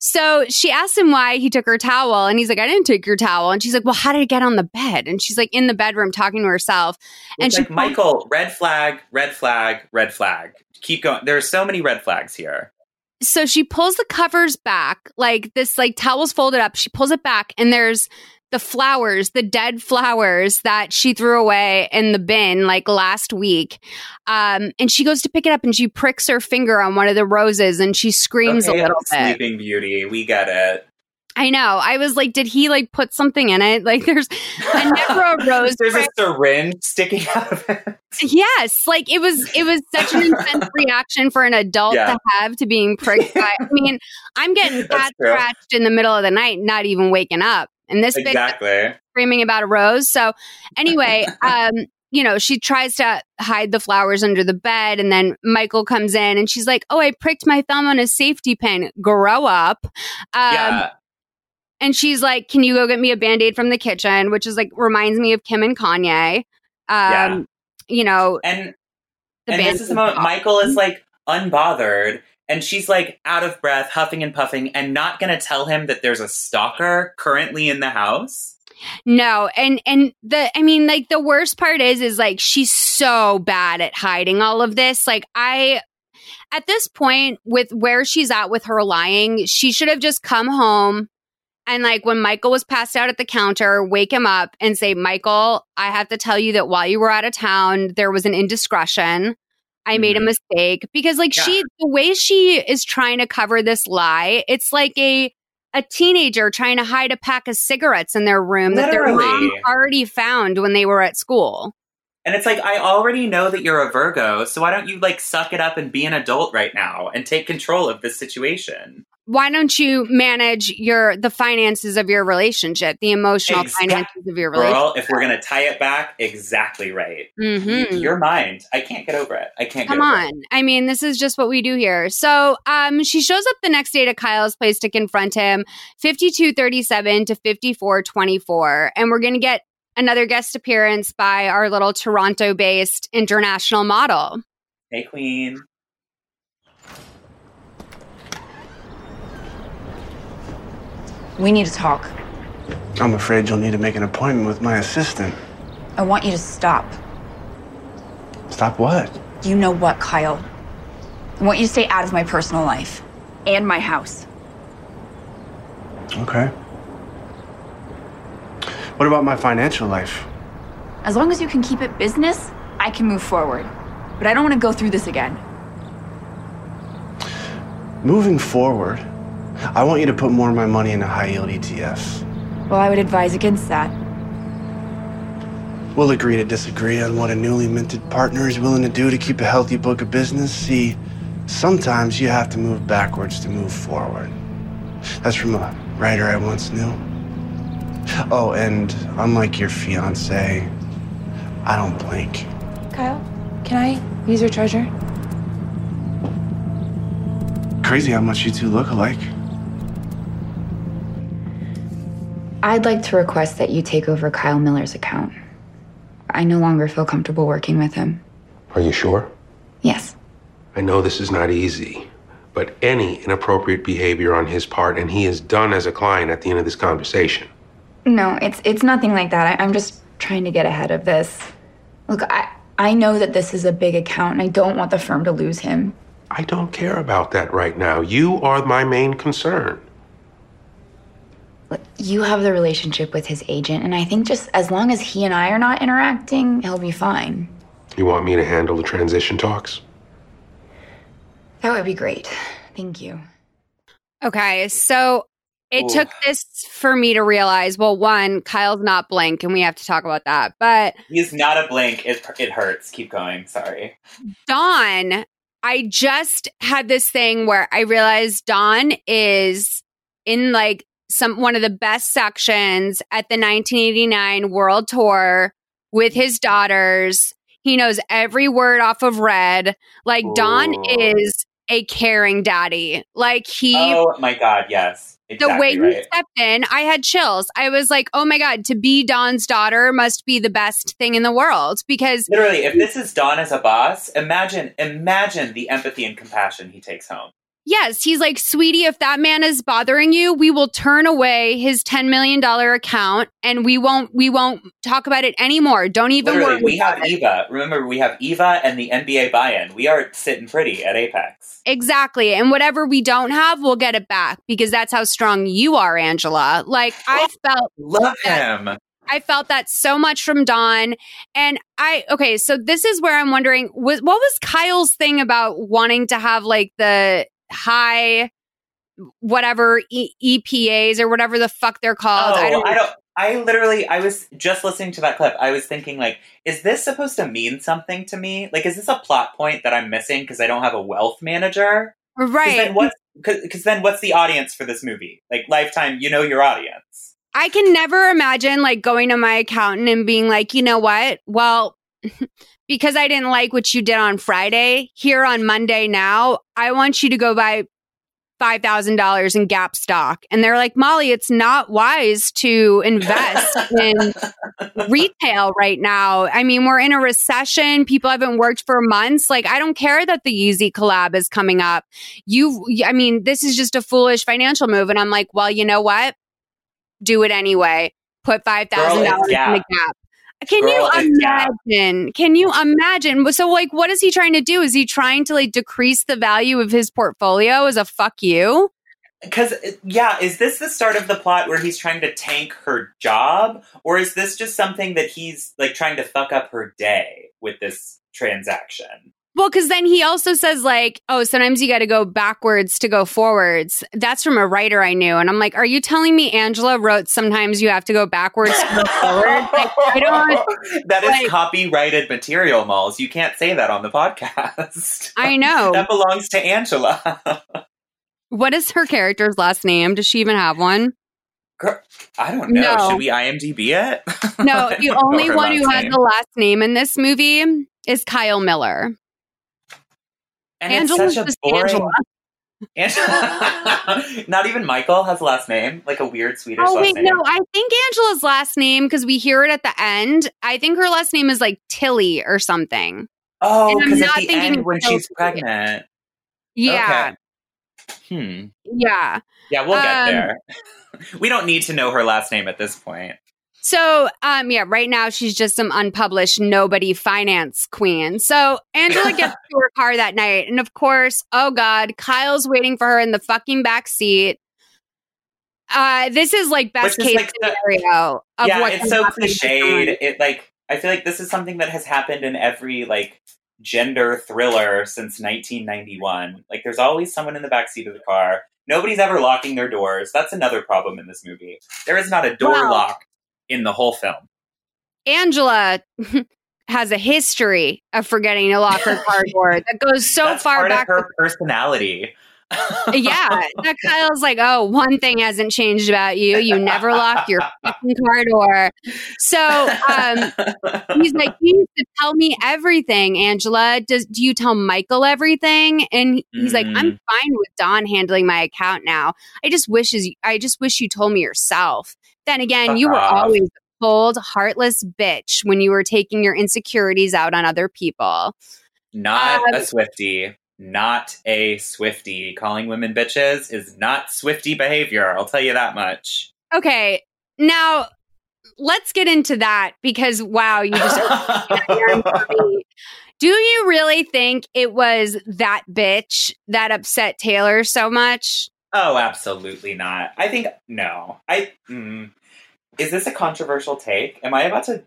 So she asked him why he took her towel and he's like, I didn't take your towel. And she's like, Well, how did it get on the bed? And she's like in the bedroom talking to herself. And
It's
she
like Michael, red flag, red flag, red flag. Keep going. There are so many red flags here.
so she pulls the covers back, like this like towel's folded up. She pulls it back and there's the flowers, the dead flowers that she threw away in the bin like last week. Um, and she goes to pick it up and she pricks her finger on one of the roses and she screams
Okay,
a little bit.
Sleeping Beauty, we get it.
I know. I was like, did he like put something in it? Like there's a never a [laughs] rose
There's
prick.
a syringe sticking [laughs] out of it.
Yes, like it was it was such an intense [laughs] reaction for an adult
Yeah.
to have to being pricked by. I mean, I'm getting cat scratched in the middle of the night, not even waking up. And this
Exactly.
screaming about a rose. So anyway, [laughs] um, you know, she tries to hide the flowers under the bed, and then Michael comes in and she's like, Oh, I pricked my thumb on a safety pin. Grow up. Um,
yeah.
and she's like, "Can you go get me a band aid from the kitchen?" Which is like reminds me of Kim and Kanye. Um,
Yeah.
you know,
And
the
and
band
this is the moment Michael is like unbothered and she's like out of breath, huffing and puffing, and not gonna tell him that there's a stalker currently in the house.
No, and and the I mean, like the worst part is, is like she's so bad at hiding all of this. Like I. At this point, with where she's at with her lying, she should have just come home and, like, when Michael was passed out at the counter, wake him up and say, Michael, I have to tell you that while you were out of town, there was an indiscretion. I made a mm-hmm. mistake because, like, she, the way she is trying to cover this lie, it's like a, a teenager trying to hide a pack of cigarettes in their room that their mom already found when they were at school.
And it's like, I already know that you're a Virgo, so why don't you like suck it up and be an adult right now and take control of this situation?
Why don't you manage your the finances of your relationship, the emotional
Exact-
finances of your relationship?
Girl, if we're gonna tie it back, exactly right.
Mhm.
Your mind. I can't get over it. I can't
Come
get over
on. I mean, this is just what we do here. So um, she shows up the next day to Kyle's place to confront him, 5237 to 5424. And we're going to get another guest appearance by our little Toronto based international model.
Hey, Queen.
We need to talk.
I'm afraid you'll need to make an appointment with my assistant.
I want you to stop.
Stop what?
You know what, Kyle? I want you to stay out of my personal life and my house.
Okay. What about my financial life?
As long as you can keep it business, I can move forward. But I don't want to go through this again.
Moving forward, I want you to put more of my money into high yield ETFs.
Well, I would advise against that.
We'll agree to disagree on what a newly minted partner is willing to do to keep a healthy book of business. See, sometimes you have to move backwards to move forward. That's from a writer I once knew. Oh, and unlike your fiance, I don't blink.
Kyle, can I use your treasure?
Crazy how much you two look alike.
I'd like to request that you take over Kyle Miller's account. I no longer feel comfortable working with him.
Are you sure?
Yes.
I know this is not easy, but any inappropriate behavior on his part, and he is done as a client at the end of this conversation.
No, it's it's nothing like that. I, I'm just trying to get ahead of this. Look, I I know that this is a big account and I don't want the firm to lose him.
I don't care about that right now. You are my main concern.
Look, You have the relationship with his agent, and I think just as long as he and I are not interacting, he'll be fine.
You want me to handle the transition talks?
That would be great. Thank you.
Okay, so it
Ooh.
took this for me to realize well, one, Kyle's not blank, and we have to talk about that. But
He's not a blink. It, it hurts. Keep going. Sorry.
Don, I just had this thing where I realized Don is in like some one of the best sections at the 1989 World Tour with his daughters. He knows every word off of Red. Like Don
Ooh.
is a caring daddy. Like he
Oh my God. Yes. Exactly
the way he
right.
stepped in, I had chills. I was like, "Oh my god, to be Don's daughter must be the best thing in the world." Because
Literally, if this is Don as a boss, imagine, imagine the empathy and compassion he takes home.
Yes, he's like, "Sweetie, if that man is bothering you, we will turn away his ten million dollar account, and we won't, we won't talk about it anymore. Don't even
Literally,
worry."
we have
it."
Eva. Remember, we have Eva and the NBA buy-in. We are sitting pretty at Apex.
Exactly. And whatever we don't have, we'll get it back because that's how strong you are, Angela. Like I oh, felt
Love him.
I felt that so much from Don. And I, okay, so this is where I'm wondering was, what was Kyle's thing about wanting to have like the high, whatever e- EPAs or whatever the fuck they're called?
Oh,
I don't,
I don't. I literally, I was just listening to that clip. I was thinking, like, is this supposed to mean something to me? Like, is this a plot point that I'm missing because I don't have a wealth manager?
right.
Then what's because then what's the audience for this movie? Like, Lifetime, you know your audience.
I can never imagine like going to my accountant and being like, you know what? Well, [laughs] because I didn't like what you did on Friday, here on Monday now, I want you to go buy $5,000 in Gap stock. And they're like, Molly, it's not wise to invest [laughs] in retail right now. I mean, we're in a recession. People haven't worked for months. Like, I don't care that the Yeezy collab is coming up. You, I mean, this is just a foolish financial move. And I'm like, well, you know what? Do it anyway. Put $5,000 in the
Gap.
Can
Girl,
you imagine? Can you imagine? So, like, what is he trying to do? Is he trying to like decrease the value of his portfolio as a fuck you?
Because uh, yeah, is this the start of the plot where he's trying to tank her job, or is this just something that he's like trying to fuck up her day with this transaction?
Well, because then he also says like, oh, sometimes you got to go backwards to go forwards. That's from a writer I knew, and I'm like, are you telling me Angela wrote sometimes you have to go backwards to go forward? Like, I don't. [laughs]
that is
like-
copyrighted material, Malls. You can't say that on the podcast. [laughs]
I know. [laughs]
that belongs to Angela.
What is her character's last name? Does she even have one?
Girl, I don't know.
No.
Should we IMDb it?
No, the only one who has the last name in this movie is Kyle Miller.
And
Angela's
it's such a boring.
Angela. [laughs]
Angela- [laughs] Not even Michael has a last name, like a weird Swedish
Oh wait,
name.
no, I think Angela's last name because we hear it at the end. I think her last name is like Tilly or something.
oh, because at the
thinking
end when
Tilly.
she's pregnant.
Yeah,
Okay. Hmm.
yeah.
Yeah, we'll get
Um,
there. [laughs] we don't need to know her last name at this point.
So, um, yeah, right now she's just some unpublished nobody finance queen. So Angela gets [laughs] to her car that night, and of course, oh god, Kyle's waiting for her in the fucking back seat. Uh, this is like best
is
case
like the-
scenario of
yeah,
what
it's so cliched. It like I feel like this is something that has happened in every like gender thriller since 1991. Like there's always someone in the back seat of the car. Nobody's ever locking their doors. That's another problem in this movie. There is not a door
Wow.
lock in the whole film.
Angela [laughs] has a history of forgetting to lock her car door that goes so
That's
far back.
her personality.
yeah, that [laughs] Kyle's like, oh, one thing hasn't changed about you. You never lock your [laughs] fucking car door. So um, he's like, you used to tell me everything, Angela. Does do you tell Michael everything? And he's like, I'm
Mm.
fine with Don handling my account now. I just wishes I just wish you told me yourself. Then again, you were always a cold, heartless bitch when you were taking your insecurities out on other people.
Not
Um,
a Swifty. Not a Swifty. Calling women bitches is not Swifty behavior. I'll tell you that much.
Okay, now let's get into that because wow, you just [laughs] [laughs] Do you really think it was that bitch that upset Taylor so much?
Oh, absolutely not. I think no. I mm, is this a controversial take? Am I about to?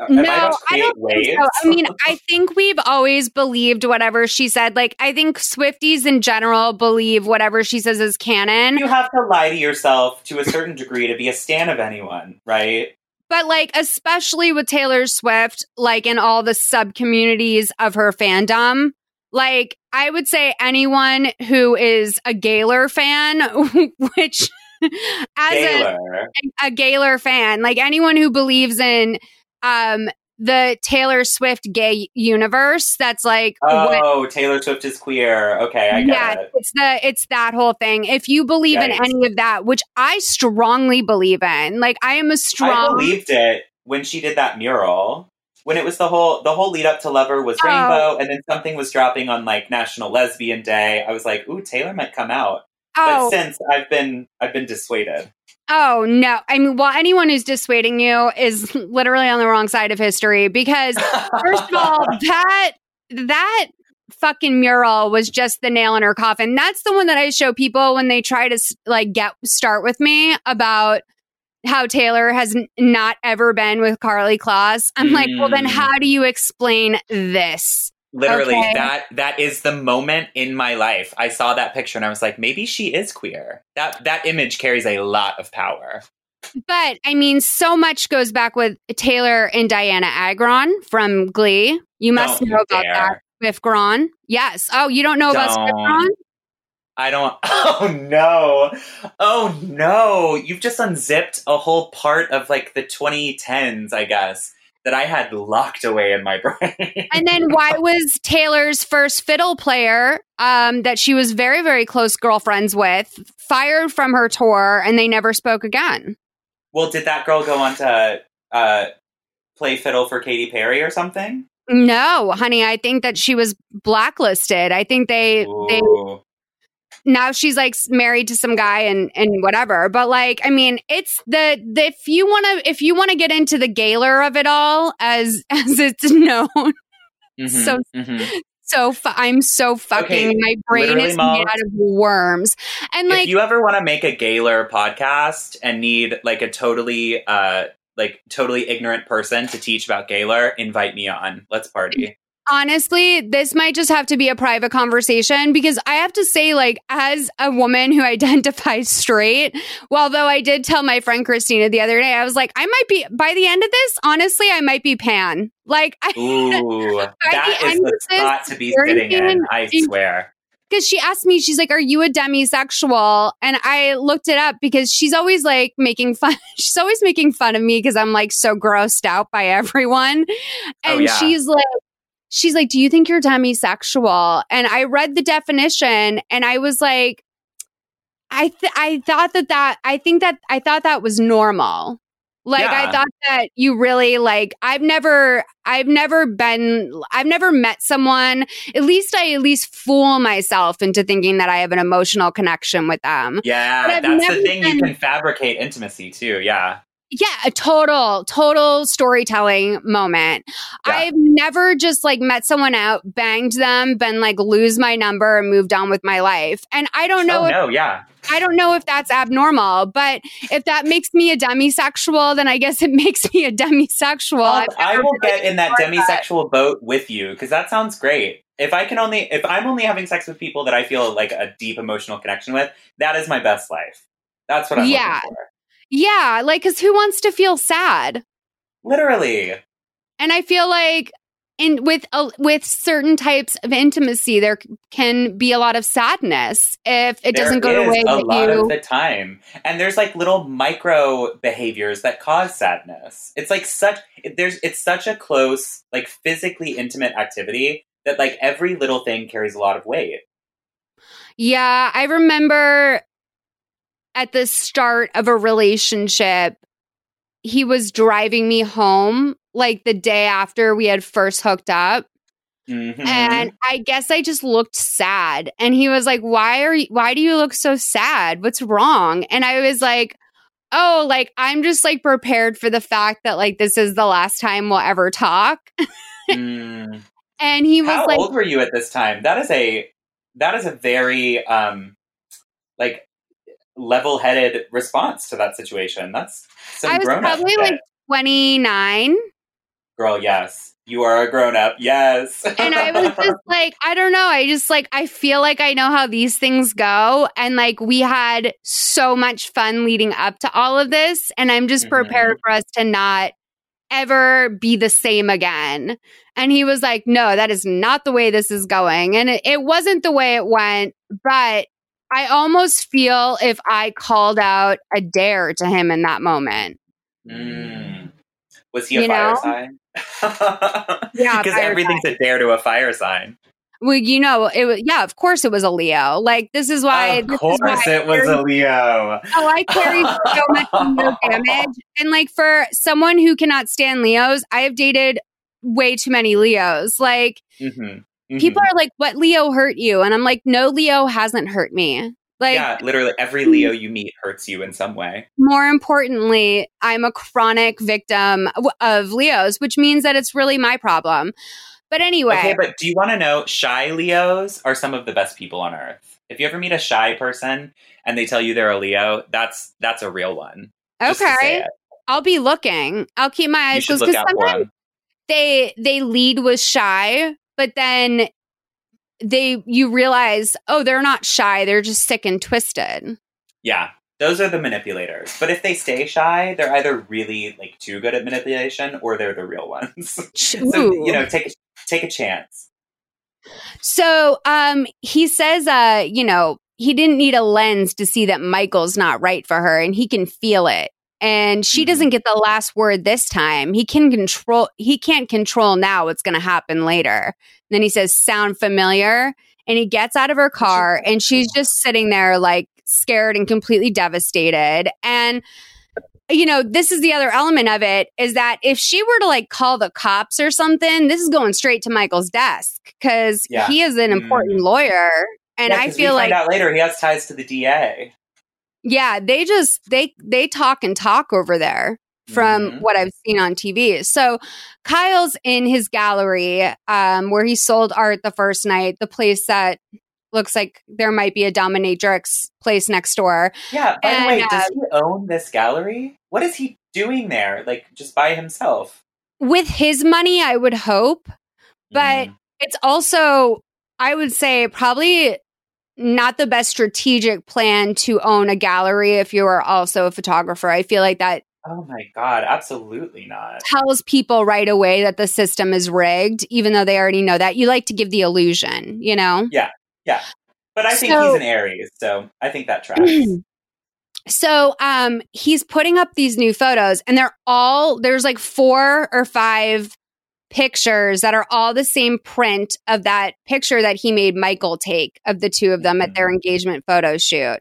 Am
no,
I
I don't think so. I mean, I [laughs] think we've always believed whatever she said. Like, I think Swifties in general believe whatever she says is canon.
you have to lie to yourself to a certain degree to be a stan of anyone, right?
But like, especially with Taylor Swift, like in all the sub communities of her fandom, like I would say anyone who is a Gaylor fan, [laughs] which as a, a Gaylor fan, like anyone who believes in um the Taylor Swift gay universe, that's like what
Oh, Taylor Swift is queer. Okay, I get
yeah,
it.
it's the it's that whole thing. If you believe in any of that, which I strongly believe in, like I am a strong I
believed it when she did that mural. When it was the whole the whole lead up to Lover was
Oh.
rainbow, and then something was dropping on like National Lesbian Day. I was like, "Ooh, Taylor might come out."
Oh.
But since I've been I've been dissuaded.
Oh no! I mean, well, anyone who's dissuading you is [laughs] literally on the wrong side of history because, first of all, [laughs] that that fucking mural was just the nail in her coffin. That's the one that I show people when they try to like get start with me about how Taylor has n- not ever been with Karlie Kloss. I'm like, well, then
Mm.
how do you explain this?
Literally,
Okay.
that that is the moment in my life. I saw that picture and I was like, maybe she is queer. That that image carries a lot of power.
But I mean, so much goes back with Taylor and Dianna Agron from Glee. You must
Don't
know about
dare.
that. Swift Gron. Yes. Oh, you don't know about Swift
Don't.
Gron?
I don't. [laughs] Oh no! Oh no! You've just unzipped a whole part of like the 2010s, I guess, that I had locked away in my [laughs] brain.
And then why was Taylor's first fiddle player, um, that she was very, very close girlfriends with, fired from her tour and they never spoke again?
well, did that girl go on to uh, play fiddle for Katy Perry or something?
No, honey, I think that she was blacklisted. I think they they
Ooh.
Now she's like married to some guy and and whatever but like i mean it's the, the if you want to if you want to get into the gaylor of it all as [laughs] as it's known
Mhm,
so
mhm.
so fu- i'm so fucking
Okay,
my brain is
Mom,
made out of worms and like
if you ever want to make a Gaylor podcast and need like a totally uh like totally ignorant person to teach about Gaylor, invite me on. Let's party.
Honestly, this might just have to be a private conversation because I have to say, like, as a woman who [laughs] identifies straight, well, though I did tell my friend Christina the other day, I was like, I might be, by the end of this, honestly, I might be pan. Like, [laughs] I,
Ooh, [laughs] that
the
is the spot to be sitting in. I swear.
because she asked me, she's like, Are you a demisexual? And I looked it up because she's always like making fun. She's always making fun of me because I'm like so grossed out by everyone.
Oh,
And
yeah.
she's like, She's like, Do you think you're demisexual? And I read the definition and I was like, I th- I thought that that I think that I thought that was normal. Like I thought that you really like I've never I've never been I've never met someone at least I at least fool myself into thinking that I have an emotional connection with them.
Yeah, that's the thing. You can fabricate intimacy too. Yeah.
Yeah, a total, total storytelling moment. I've never just like met someone out, banged them, been like lose my number and moved on with my life. And I don't know
oh
if
no, yeah.
I don't know if that's abnormal, but if that makes me a demisexual, then I guess it [laughs] makes me a demisexual.
Well, I will get in that demisexual boat with you because that sounds great. If I can only, if I'm only having sex with people that I feel like a deep emotional connection with, that is my best life. That's what I'm
Yeah.
looking for.
Yeah, like cuz who wants to feel sad?
Literally.
And I feel like in with uh, with certain types of intimacy there can be a lot of sadness if it doesn't go the way
a
that
lot
you
of the time, and there's like little micro behaviors that cause sadness. It's like such there's it's such a close, like physically intimate activity that like every little thing carries a lot of weight.
Yeah, I remember at the start of a relationship, he was driving me home like the day after we had first hooked up.
Mhm.
And I guess I just looked sad. And he was like, Why are you, why do you look so sad? What's wrong? And I was like, Oh, like I'm just like prepared for the fact that like this is the last time we'll ever talk. [laughs]
Mm.
And he was
How
like,
old were you at this time? That is a that is a very um like level-headed response to that situation. That's some
I was probably like 29.
girl, yes. You are a grown up. Yes.
and I was just [laughs] like, I don't know. I just like, I feel like I know how these things go. And like, we had so much fun leading up to all of this. And I'm just mm-hmm. prepared for us to not ever be the same again. And he was like, no, that is not the way this is going. And it, it wasn't the way it went. But I almost feel if I called out a dare to him in that moment.
Mm. Was he a
You
fire
know?
sign? [laughs]
Yeah,
because everything's a dare to a fire sign.
Well, you know, it was, yeah, of course it was a Leo. Like, this is why.
Of
this is
course,
why
it was a Leo.
Oh, I carry so much [laughs] Leo damage. And like for someone who cannot stand Leos, I have dated way too many Leos. Like
Mm-hmm. Mm-hmm.
people are like, "What Leo hurt you?" And I'm like, "No, Leo hasn't hurt me." Like
yeah, literally every mm. Leo you meet hurts you in some way.
more importantly, I'm a chronic victim of Leos, which means that it's really my problem. But anyway,
Okay, but do you want to know shy Leos are some of the best people on earth? If you ever meet a shy person and they tell you they're a Leo, that's that's a real one. Just to say
okay. I'll be looking. I'll keep my eyes closed
for
sometimes they they lead with shy, but then they you realize, oh, they're not shy, they're just sick and twisted.
Yeah, those are the manipulators. But if they stay shy, they're either really like too good at manipulation or they're the real ones. [laughs] so you know, take a, take a chance.
So um he says uh, you know, he didn't need a lens to see that Michael's not right for her and he can feel it. And she doesn't mm-hmm. get the last word this time. He can control he can't control now what's going to happen later. then he says sound familiar and he gets out of her car and she's just sitting there like scared and completely devastated. And you know, this is the other element of it is that if she were to like call the cops or something, this is going straight to Michael's desk because
Yeah.
he is an mm-hmm. important lawyer. And
Yeah,
I feel like,
out later he has ties to the DA.
Yeah, they just they they talk and talk over there from
Mhm.
what I've seen on TV. So Kyle's in his gallery um, where he sold art the first night, the place that looks like there might be a dominatrix place next door.
Yeah. By
And,
the way,
uh,
does he own this gallery? What is he doing there? Like just by himself?
with his money, I would hope, but
Mm.
it's also, I would say, probably not the best strategic plan to own a gallery if you are also a photographer. I feel like that
Oh my god, absolutely not.
tells people right away that the system is rigged, even though they already know that. You like to give the illusion, you know?
Yeah, yeah. But I think
So-
he's an Aries, so I think that [clears throat] tracks.
So um he's putting up these new photos and they're all there's like four or five pictures that are all the same print of that picture that he made Michael take of the two of them at their engagement photo shoot.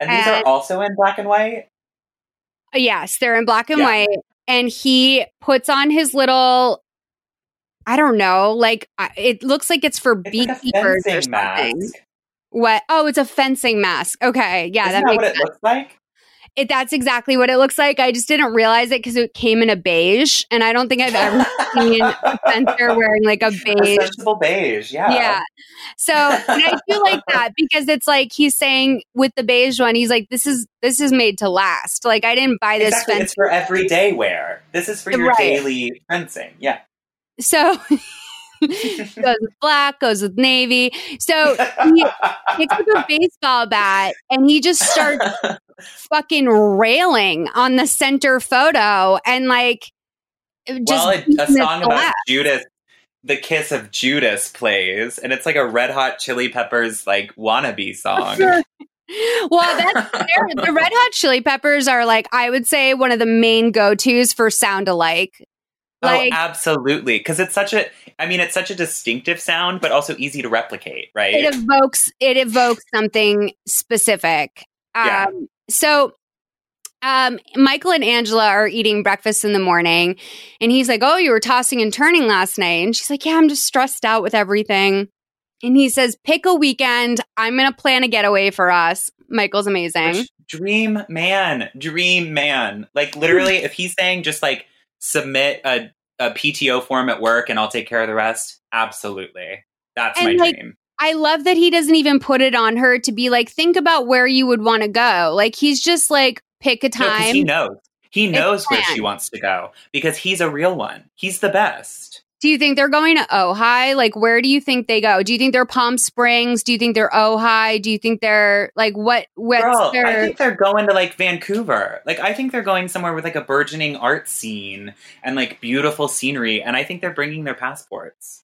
and these
And-
are also in black and white.
Uh, Yes, they're in black and
Yeah.
white and he puts on his little I don't know, like it looks like it's for
It's like
beekeepers or something.
mask.
What? Oh, it's a fencing mask. Okay, yeah,
Isn't
that
that
makes
what it
sense.
looks like?
It, that's exactly what it looks like. I just didn't realize it because it came in a beige, and I don't think I've ever [laughs] seen a fencer wearing like a beige.
A sensible beige, yeah.
Yeah. So and I do like [laughs] that because it's like he's saying with the beige one, he's like, "This is this is made to last." Like I didn't buy this
Exactly. It's for everyday wear. This is for your
Right.
daily fencing. Yeah.
So [laughs] [laughs] goes with black, goes with navy. So he picks up a baseball bat and he just starts [laughs] fucking railing on the center photo and like just
well, a, a song about
glass.
Judas, the kiss of Judas plays, and it's like a Red Hot Chili Peppers like wannabe song. [laughs]
well, that's the Red Hot Chili Peppers are like I would say one of the main go tos for sound alike. Like
oh, absolutely, because it's such a. I mean, it's such a distinctive sound, but also easy to replicate, right?
it evokes it evokes something specific. Um,
Yeah.
So, um, Michael and Angela are eating breakfast in the morning, and he's like, "Oh, you were tossing and turning last night," and she's like, "Yeah, I'm just stressed out with everything." And he says, "Pick a weekend. I'm gonna plan a getaway for us." Michael's amazing.
dream man, dream man. Like literally, if he's saying just like submit a, a PTO form at work and I'll take care of the rest, absolutely, that's
And,
my
like,
dream.
I love that he doesn't even put it on her to be like, think about where you would want to go. Like he's just like, pick a
No,
time.
he knows. He knows where she wants to go because he's a real one. He's the best.
Do you think they're going to Ojai? Like, where do you think they go? Do you think they're Palm Springs? Do you think they're Ojai? Do you think they're like what? What's
Girl,
their?
I think they're going to like Vancouver. Like I think they're going somewhere with like a burgeoning art scene and like beautiful scenery. And I think they're bringing their passports.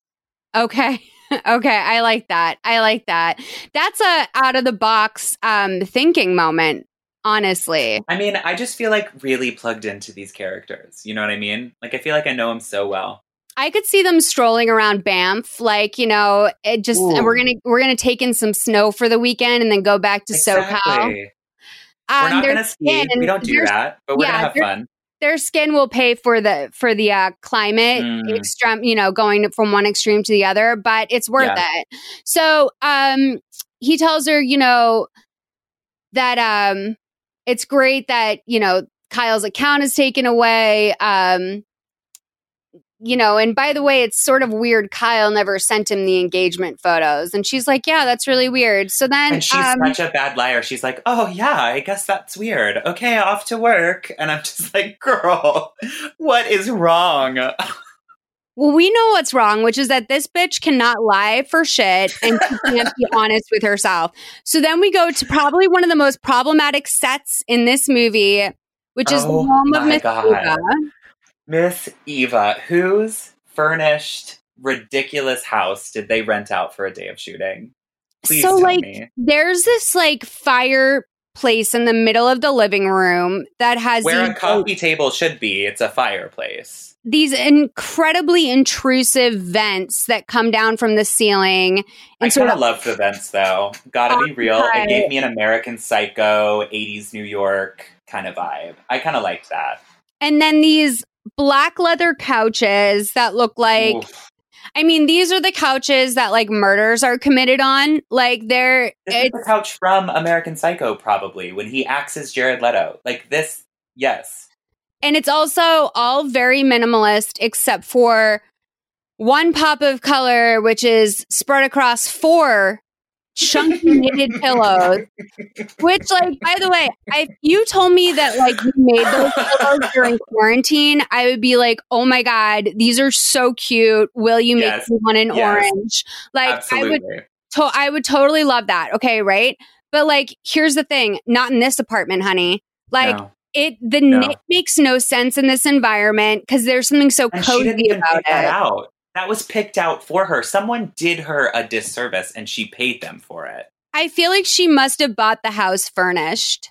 okay, [laughs] okay, I like that. I like that. That's a out of the box um, thinking moment. Honestly,
I mean, I just feel like really plugged into these characters. You know what I mean? Like I feel like I know them so well.
I could see them strolling around Banff, like you know, it just
Ooh.
we're gonna we're gonna take in some snow for the weekend and then go back to SoCal.
Exactly. We're
Um,
not going to ski. We don't do that, but we're
yeah,
to have
their-
fun.
their skin will pay for the for the uh, climate
Mm.
extreme you know going from one extreme to the other but it's worth
Yeah.
it so um he tells her you know that um it's great that you know kyle's account is taken away um you know and by the way it's sort of weird kyle never sent him the engagement photos and she's like yeah that's really weird so then
And she's
um,
such a bad liar. She's like, oh, yeah, I guess that's weird. Okay, off to work. And I'm just like, girl, what is wrong?
Well, we know what's wrong, which is that this bitch cannot lie for shit and she can't be [laughs] honest with herself. So then we go to probably one of the most problematic sets in this movie, which is the
Oh
home of Miss.
Miss Eva, whose furnished, ridiculous house did they rent out for a day of shooting? Please
so
tell
like
me.
there's this like fireplace in the middle of the living room that has
Where
these,
a coffee table should be, it's a fireplace.
these incredibly intrusive vents that come down from the ceiling
I
sort
kind
of
love the vents, though. Gotta be real. It gave me an American Psycho, 80s New York kind of vibe. I kind of liked that.
and then these black leather couches that look like
Oof.
I mean, these are the couches that like murders are committed on. Like they're
This the couch from American Psycho, probably, when he acts as Jared Leto. Like this, yes.
and it's also all very minimalist except for one pop of color which is spread across four chunky knitted pillows. Which like by the way, if you told me that like you made those pillows during quarantine, I would be like, "Oh my god, these are so cute. Will you make
Yes.
me one in
Yes.
orange?" Like I would to- I would totally love that. Okay, right? But like, here's the thing: not in this apartment, honey. Like
No.
it, the
No.
knit makes no sense in this environment because there's something so
And
cozy about it.
out. That was picked out for her. Someone did her a disservice and she paid them for it.
I feel like she must have bought the house furnished.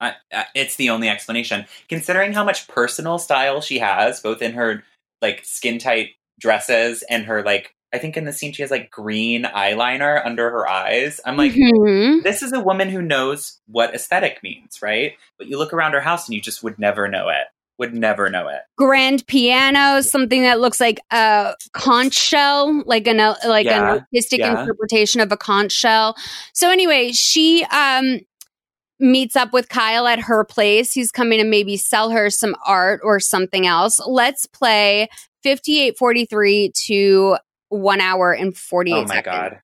Uh, uh, it's the only explanation. Considering how much personal style she has, both in her like skin tight dresses and her like, I think in the scene she has like green eyeliner under her eyes. I'm like,
Mhm.
this is a woman who knows what aesthetic means, right? But you look around her house and you just would never know it. Would never know it.
grand piano, something that looks like a conch shell, like an like
Yeah,
an artistic
yeah.
interpretation of a conch shell. So anyway, she um meets up with Kyle at her place. He's coming to maybe sell her some art or something else. Let's play 5843 to one hour and 48
Oh my
seconds.
god.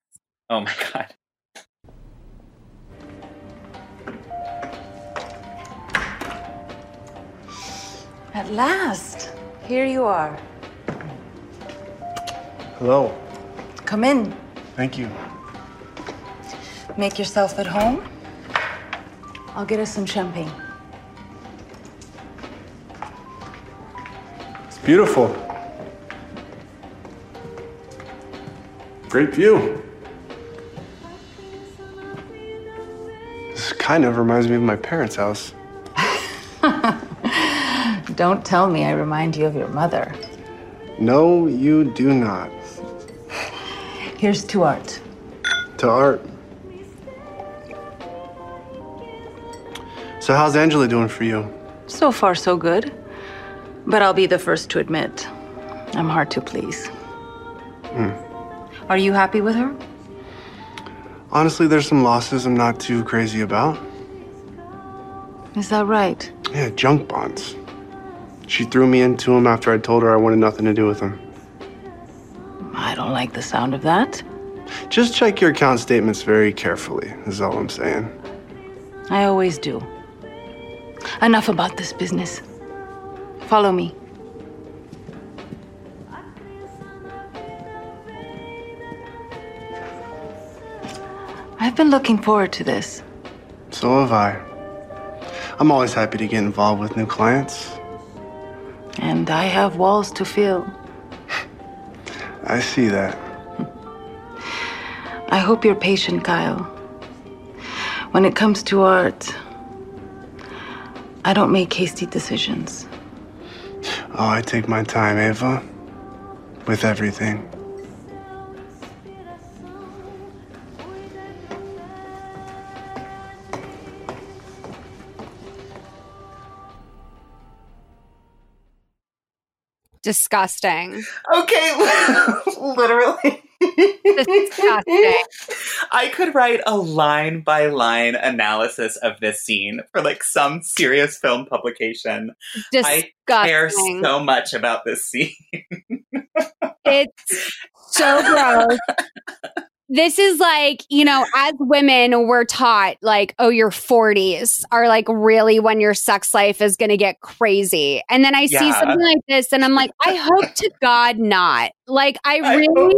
Oh my [laughs] god.
At last, here you are.
Hello.
Come in.
Thank you.
Make yourself at home. I'll get us some champagne.
It's beautiful. Great view. This kind of reminds me of my parents' house. [laughs]
Don't tell me I remind you of your mother.
No, you do not.
Here's to art.
To art. So, how's Angela doing for you?
So far, so good. But I'll be the first to admit, I'm hard to please.
Hmm.
Are you happy with her?
Honestly, there's some losses I'm not too crazy about.
Is that right?
Yeah, junk bonds. She threw me into him after I told her I wanted nothing to do with him.
I don't like the sound of that.
Just check your account statements very carefully, is all I'm saying.
I always do. Enough about this business. Follow me. I've been looking forward to this.
So have I. I'm always happy to get involved with new clients.
And I have walls to fill.
I see that.
I hope you're patient, Kyle. When it comes to art, I don't make hasty decisions.
Oh, I take my time, Ava. With everything.
Disgusting.
Okay, [laughs] literally.
Disgusting.
I could write a line by line analysis of this scene for like some serious film publication. Disgusting. I care so much about this scene. [laughs]
It's so gross. This is like, you know, as women, we're taught like, oh, your 40s are like really when your sex life is going to get crazy. And then I see something like this and I'm like, I hope to God not. Like, I really,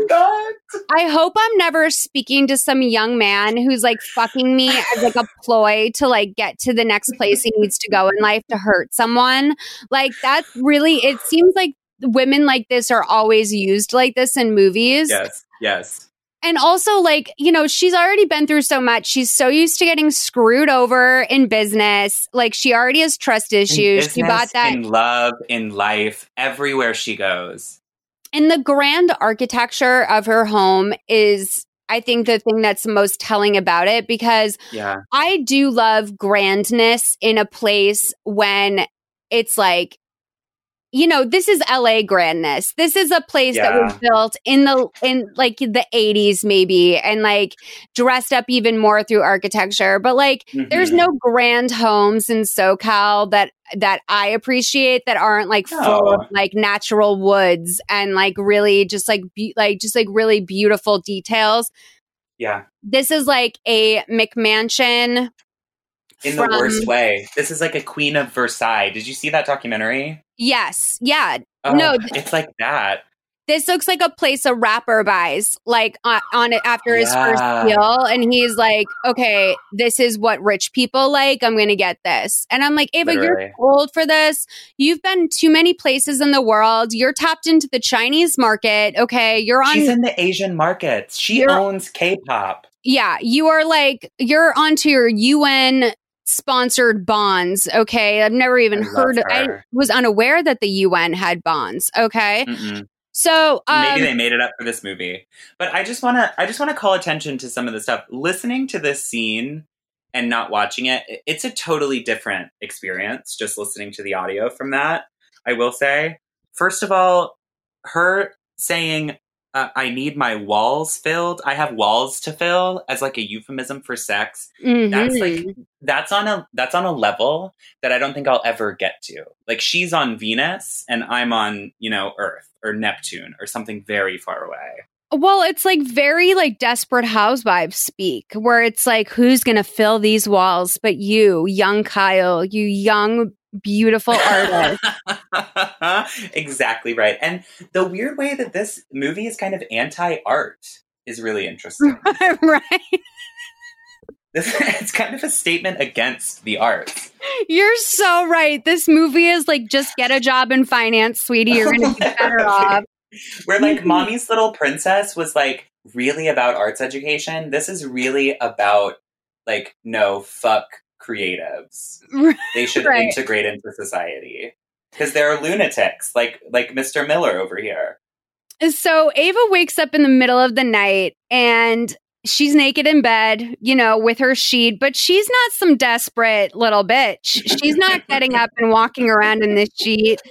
I hope I'm never speaking to some young man who's like fucking me as like a ploy to like get to the next place he needs to go in life to hurt someone. Like, that's really, it seems like women like this are always used like this in movies.
yes, yes.
And also, like, you know, she's already been through so much. She's so used to getting screwed over in business. Like, she already has trust issues. She bought that
in love, in life, everywhere she goes.
And the grand architecture of her home is, I think, the thing that's most telling about it because
Yeah.
I do love grandness in a place when it's like, you know, this is LA grandness. This is a place that was built in the in like the 80s maybe and like dressed up even more through architecture. But like there's
Mhm.
no grand homes in SoCal that that I appreciate that aren't like full of like natural woods and like really just like be- like just like really beautiful details.
Yeah.
This is like a McMansion
In
from-
the worst way. This is like a Queen of Versailles. Did you see that documentary?
Yes. Yeah.
Oh,
no,
it's like that.
this looks like a place a rapper buys, like on, on it after his
Yeah.
first deal. And he's like, okay, this is what rich people like. I'm going to get this. And I'm like, Ava,
Literally.
you're old for this. You've been too many places in the world. You're tapped into the Chinese market. Okay. You're on.
She's in the Asian markets. She owns K-pop.
yeah. You are like, you're onto your UN sponsored bonds. Okay. I've never even
I
heard, I was unaware that the UN had bonds. Okay.
Mm-mm.
So, um,
Maybe they made it up for this movie. But I just want to I just want to call attention to some of the stuff. Listening to this scene and not watching it, it's a totally different experience just listening to the audio from that. I will say. First of all, her saying uh, I need my walls filled. I have walls to fill as like a euphemism for sex. That's like that's on a that's on a level that I don't think I'll ever get to. Like she's on Venus and I'm on, you know, Earth or Neptune or something very far away.
Well, it's like very like desperate housewives speak, where it's like, who's going to fill these walls but you, young Kyle, you young, beautiful artist. [laughs]
exactly right. And the weird way that this movie is kind of anti-art is really interesting. [laughs]
right.
This, [laughs] it's kind of a statement against the arts.
You're so right. This movie is like, just get a job in finance, sweetie. You're going to be better off.
Where like mm-hmm. Mommy's Little Princess was like really about arts education. This is really about like no fuck creatives. [laughs] They should
Right.
integrate into society because they're lunatics, like like Mr. Miller over here.
So Ava wakes up in the middle of the night and she's naked in bed, you know, with her sheet, but she's not some desperate little bitch. She's not getting up and walking around in this sheet.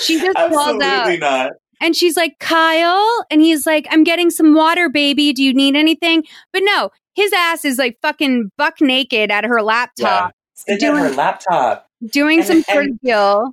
She just falls out.
Not.
And she's like, Kyle. And he's like, I'm getting some water, baby. Do you need anything? But no, his ass is like fucking buck naked at her
Yeah.
laptop,
Sitting on her laptop.
doing
And-
some pretty deal.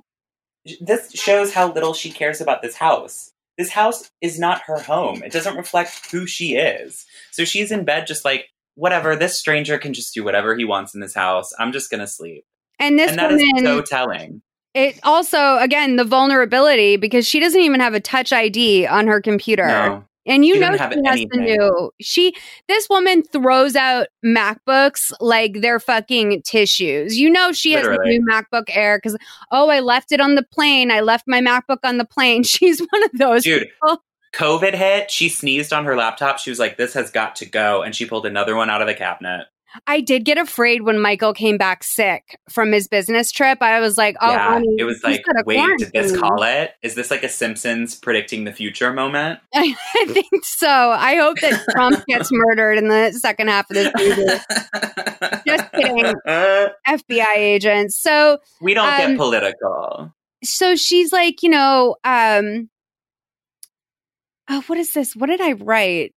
This shows how little she cares about this house. This house is not her home. It doesn't reflect who she is. So she's in bed just like, whatever, this stranger can just do whatever he wants in this house. I'm just gonna sleep.
And this
and that is
woman,
so telling.
it also, again, the vulnerability because she doesn't even have a touch ID on her computer.
No.
And you
She
know she has
anything.
do. She this woman throws out MacBooks like they're fucking tissues. You know she has
Literally.
a new MacBook Air because oh I left it on the plane. I left my MacBook on the plane. [laughs] She's one of those
Dude,
people.
COVID hit, she sneezed on her laptop. She was like, this has got to go. And she pulled another one out of the cabinet.
I did get afraid when Michael came back sick from his business trip. I was like, oh,
yeah.
honey,
it was like, wait, did this call it? Is this like a Simpsons predicting the future moment? [laughs]
I think so. I hope that Trump gets murdered in the second half of this movie. Just kidding. [laughs] FBI agents. So
We don't
Um,
get political.
so she's like, you know, um oh, what is this? What did I write?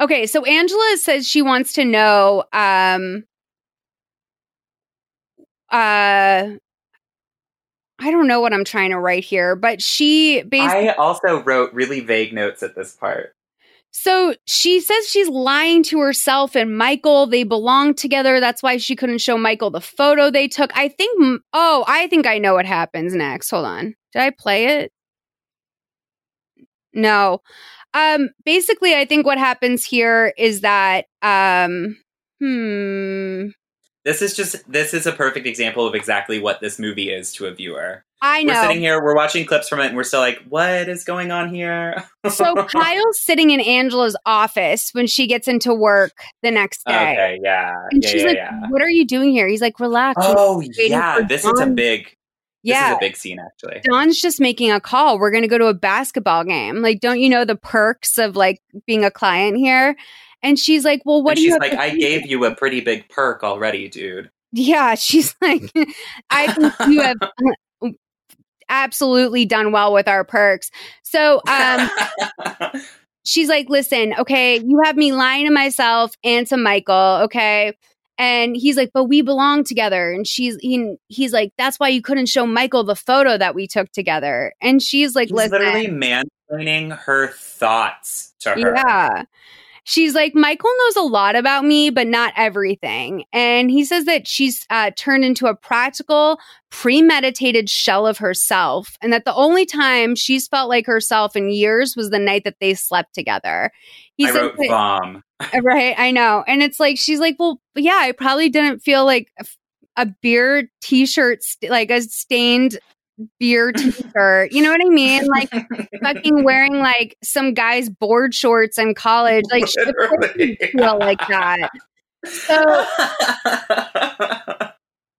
Okay, so Angela says she wants to know um uh I don't know what I'm trying to write here, but she basically
I also wrote really vague notes at this part.
So she says she's lying to herself and Michael. They belong together. That's why she couldn't show Michael the photo they took. I think, oh, I think I know what happens next. Hold on. Did I play it? No. Um, basically, I think what happens here is that, um, hmm,
This is just this is a perfect example of exactly what this movie is to a viewer.
I know.
We're sitting here, we're watching clips from it, and we're still like, what is going on here?
so [laughs] Kyle's sitting in Angela's office when she gets into work the next day.
Okay, yeah.
And
yeah,
she's
yeah,
like,
yeah.
What are you doing here? He's like, Relax.
Oh yeah, this is a
Don."
Big this
Yeah.
is a big scene actually.
Don's just making a call. We're going to go to a basketball game. Like, don't you know the perks of like being a client here? And she's like, well, what
and
do you
she's like, I
do?"
gave you a pretty big perk already, dude.
Yeah, [laughs] she's like, I think you have [laughs] absolutely done well with our perks. So, um, [laughs] she's like, listen, okay, you have me lying to myself and to Michael, okay? And he's like, but we belong together. And she's he, he's like, that's why you couldn't show Michael the photo that we took together. And she's like,
He's literally mansplaining her thoughts to her.
Yeah. She's like, Michael knows a lot about me, but not everything. And he says that she's uh, turned into a practical, premeditated shell of herself. And that the only time she's felt like herself in years was the night that they slept together. He
I
said
wrote
that-
bomb. [laughs]
right, I know. And it's like, she's like, well, yeah, I probably didn't feel like a, beer t shirt, st- like a stained beer [laughs] t-shirt. You know what I mean? Like fucking [laughs] wearing like some guy's board shorts in college. Like she of course you feel like that. So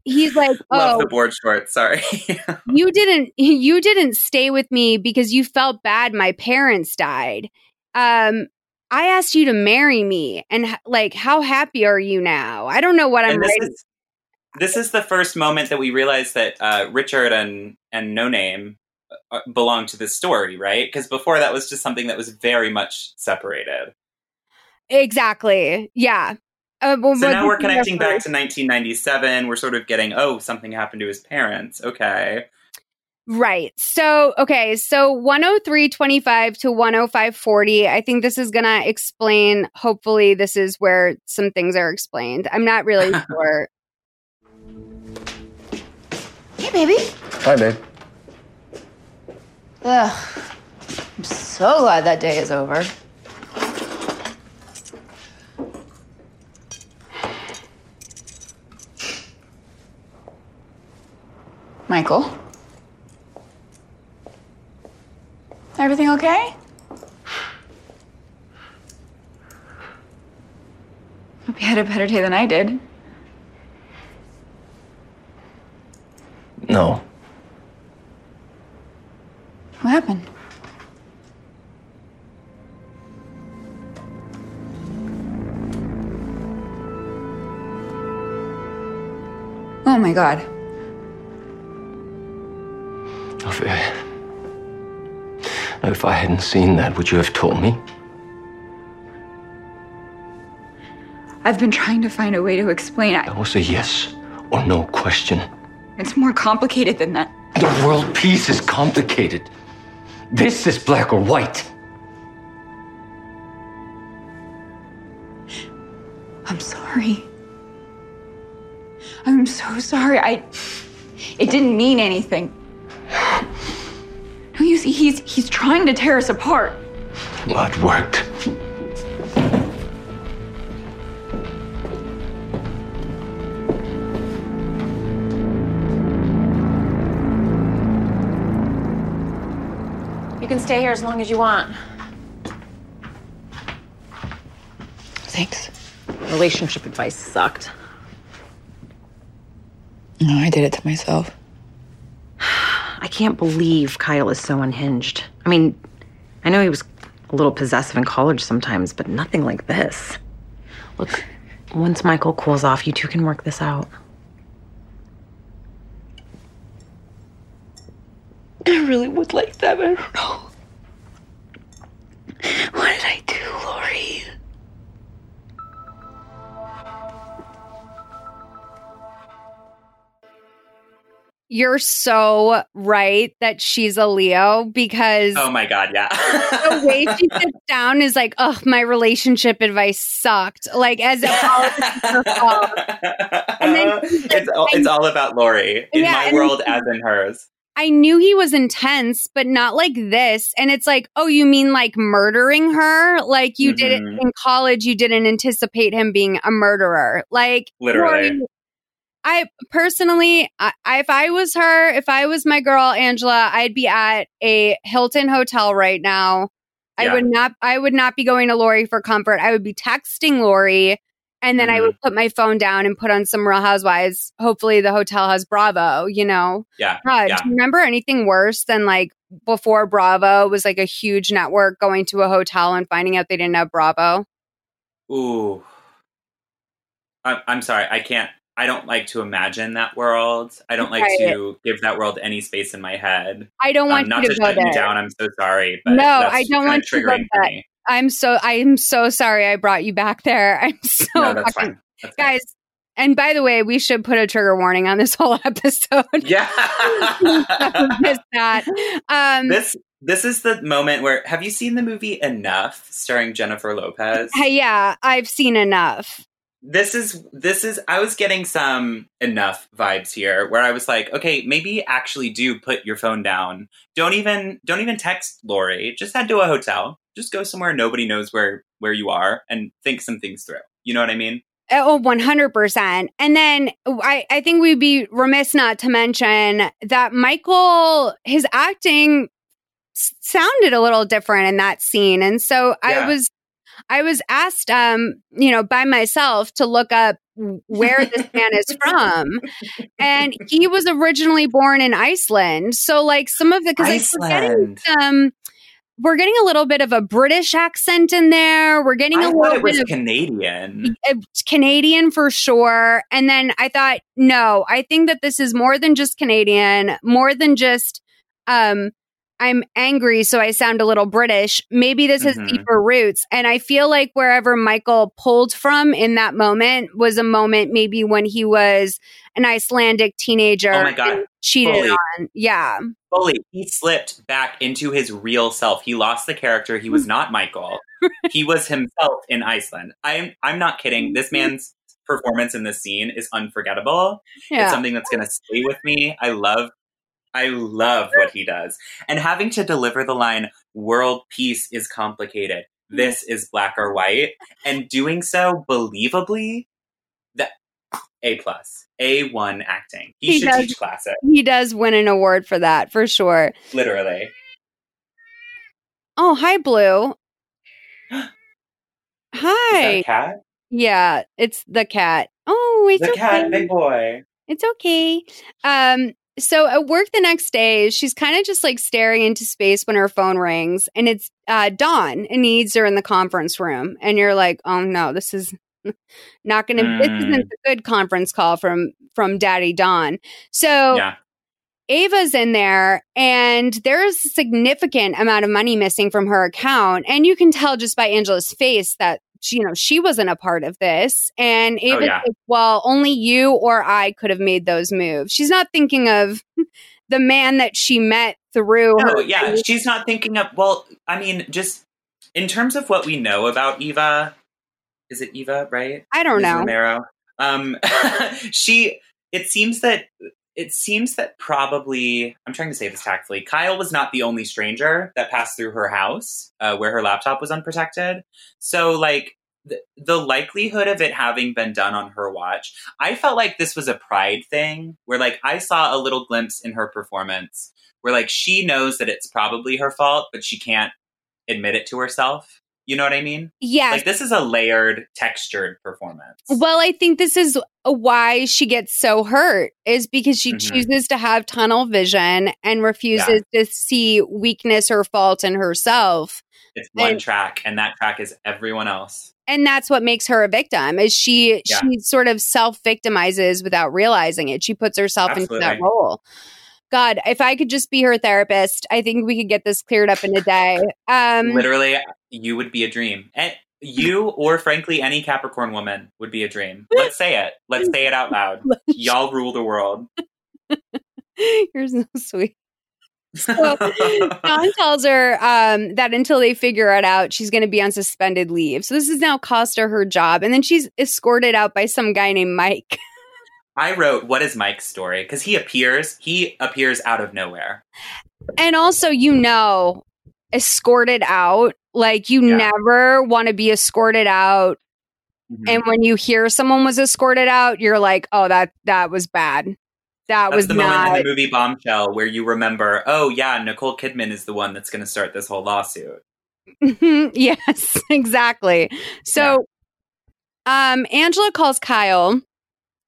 he's like,
Love
"Oh,
the board shorts. Sorry.
you didn't you didn't stay with me because you felt bad my parents died. Um I asked you to marry me and like how happy are you now? I don't know what I'm
this is this is the first moment that we realize that uh, Richard and and No Name, uh, belong to this story, right? Because before that was just something that was very much separated.
Exactly. Yeah. Uh, well,
So now we're connecting back to 1997. We're sort of getting, oh, something happened to his parents. Okay.
Right. So, okay. So 103.25 to 105.40. I think this is going to explain, hopefully, this is where some things are explained. I'm not really [laughs] sure.
Hey, baby.
Hi, babe.
Ugh. I'm so glad that day is over. Michael? Everything okay? Hope you had a better day than I did.
No.
What happened? Oh my god.
If I hadn't seen that, would you have told me?
I've been trying to find a way to explain it.
That was a yes or no question.
It's more complicated than that.
The world peace is complicated. This is black or white.
I'm sorry. I'm so sorry. I it didn't mean anything. No, he's he's trying to tear us apart.
Well, it worked.
You can stay here as long as you want.
Thanks.
Relationship advice sucked.
No, I did it to myself.
I can't believe Kyle is so unhinged. I mean, I know he was a little possessive in college sometimes, but nothing like this. Look, once Michael cools off, you two can work this out.
I really would like that, I don't know. What did I do, Lori?
You're so right that she's a Leo because
Oh my God, yeah.
the way [laughs] she sits down is like, oh, my relationship advice sucked. Like, as if all her fault. [laughs] And then [laughs] like,
it's, all, it's all about Lori in
Yeah,
my world as in hers.
I knew he was intense, but not like this. And it's like, oh, you mean like murdering her? Like you did it
mm-hmm.
in college, you didn't anticipate him being a murderer. Like,
Literally.
I personally, I, I- if I was her, if I was my girl Angela, I'd be at a Hilton hotel right now. I would not. I would not be going to Lori for comfort. I would be texting Lori, and then I
Mm-hmm.
would put my phone down and put on some Real Housewives. Hopefully, the hotel has Bravo. You know.
Yeah.
God,
yeah.
do you remember anything worse than like before Bravo was like a huge network going to a hotel and finding out they didn't have Bravo?
Ooh. I'm, I'm sorry. I can't. I don't like to imagine that world. I don't like
Right.
to give that world any space in my head.
I don't want
um, not
you
to
to
shut you down. I'm so sorry. But
No, I don't want to
triggering
that.
Me.
I'm so I'm so sorry I brought you back there. [laughs] I'm so
No, that's
fucking-
fine. That's
guys. And by the way, we should put a trigger warning on this [laughs] whole episode.
Yeah. [laughs]
Missed that. Um,
this this is the moment where have you seen the movie Enough starring Jennifer Lopez?
hey, yeah, I've seen enough.
This is this is I was getting some enough vibes here where I was like, okay, maybe actually do put your phone down. Don't even don't even text Lori. Just head to a hotel. Just go somewhere nobody knows where where you are and think some things through. You know what I mean?
Oh, 100%. And then I, I think we'd be remiss not to mention that Michael, his acting sounded a little different in that scene. And so I was, I was asked, um, you know, by myself to look up where this [laughs] man is from. And he was originally born in Iceland. So like some of the, cause like, we're getting some, we're getting a little bit of a British accent in there. We're getting
I
a
thought
little
it was
bit of
Canadian.
uh, Canadian for sure. And then I thought, no, I think that this is more than just Canadian, more than just um I'm angry, so I sound a little British. Maybe this has
Mhm.
deeper roots. And I feel like wherever Michael pulled from in that moment was a moment maybe when he was an Icelandic teenager.
Oh my God.
Cheated
Fully.
on. Yeah.
Fully, he slipped back into his real self. He lost the character. He was [laughs] not Michael. he was himself in Iceland. I'm I'm not kidding. This man's performance in this scene is unforgettable.
Yeah.
It's something that's going to stay with me. I love I love what he does. And having to deliver the line world peace is complicated. This is black or white and doing so believably that A plus. A1 acting. He,
He
should
does.
teach classes.
He does win an award for that for sure.
Literally.
Oh, hi, Blue. Hi. [gasps]
Is that a cat?
Yeah, it's the cat. Oh, it's
the
okay.
cat, big boy.
It's okay. Um, so at work the next day, she's kind of just like staring into space when her phone rings, and it's uh, Don and needs her in the conference room, and you're like, oh no, this is [laughs] not going to. This
Mm.
isn't a good conference call from from Daddy Don. So
Yeah.
Ava's in there and there's a significant amount of money missing from her account. And you can tell just by Angela's face that she, you know, she wasn't a part of this. And
Oh, yeah.
like, well, only you or I could have made those moves. She's not thinking of [laughs] the man that she met through
No, yeah, she's not thinking of. Well, I mean, just in terms of what we know about Eva, is it Eva, right?
I don't
Ms.
know.
Romero. Um, [laughs] she. It seems that it seems that probably I'm trying to say this tactfully. Kyle was not the only stranger that passed through her house uh, where her laptop was unprotected. So, like. The, the likelihood of it having been done on her watch, I felt like this was a pride thing where, like, I saw a little glimpse in her performance where like she knows that it's probably her fault, but she can't admit it to herself. You know what I mean?
Yes.
Like this is a layered, textured performance.
Well, I think this is why she gets so hurt is because she
Mhm.
chooses to have tunnel vision and refuses to see weakness or fault in herself.
It's one
And-
track, and that track is everyone else.
And that's what makes her a victim is she
Yeah.
she sort of self-victimizes without realizing it. She puts herself into that role. God, if I could just be her therapist, I think we could get this cleared up in a day. Um
Literally, you would be a dream. And you, or frankly, any Capricorn woman would be a dream. Let's say it. Let's say it out loud. [laughs] Y'all rule the world. [laughs]
You're so sweet. So [laughs] Don tells her um, that until they figure it out, she's going to be on suspended leave. So this has now cost her her job, and then she's escorted out by some guy named Mike.
I wrote, "What is Mike's story?" Because he appears. He appears out of nowhere.
And also, you know, escorted out. Like you
Yeah.
never want to be escorted out.
Mhm.
And when you hear someone was escorted out, you're like, "Oh, that that was bad. That
That's
was
the
not."
moment in the movie Bombshell where you remember, oh yeah, Nicole Kidman is the one that's going to start this whole lawsuit. [laughs]
yes, [laughs] exactly. So um Angela calls Kyle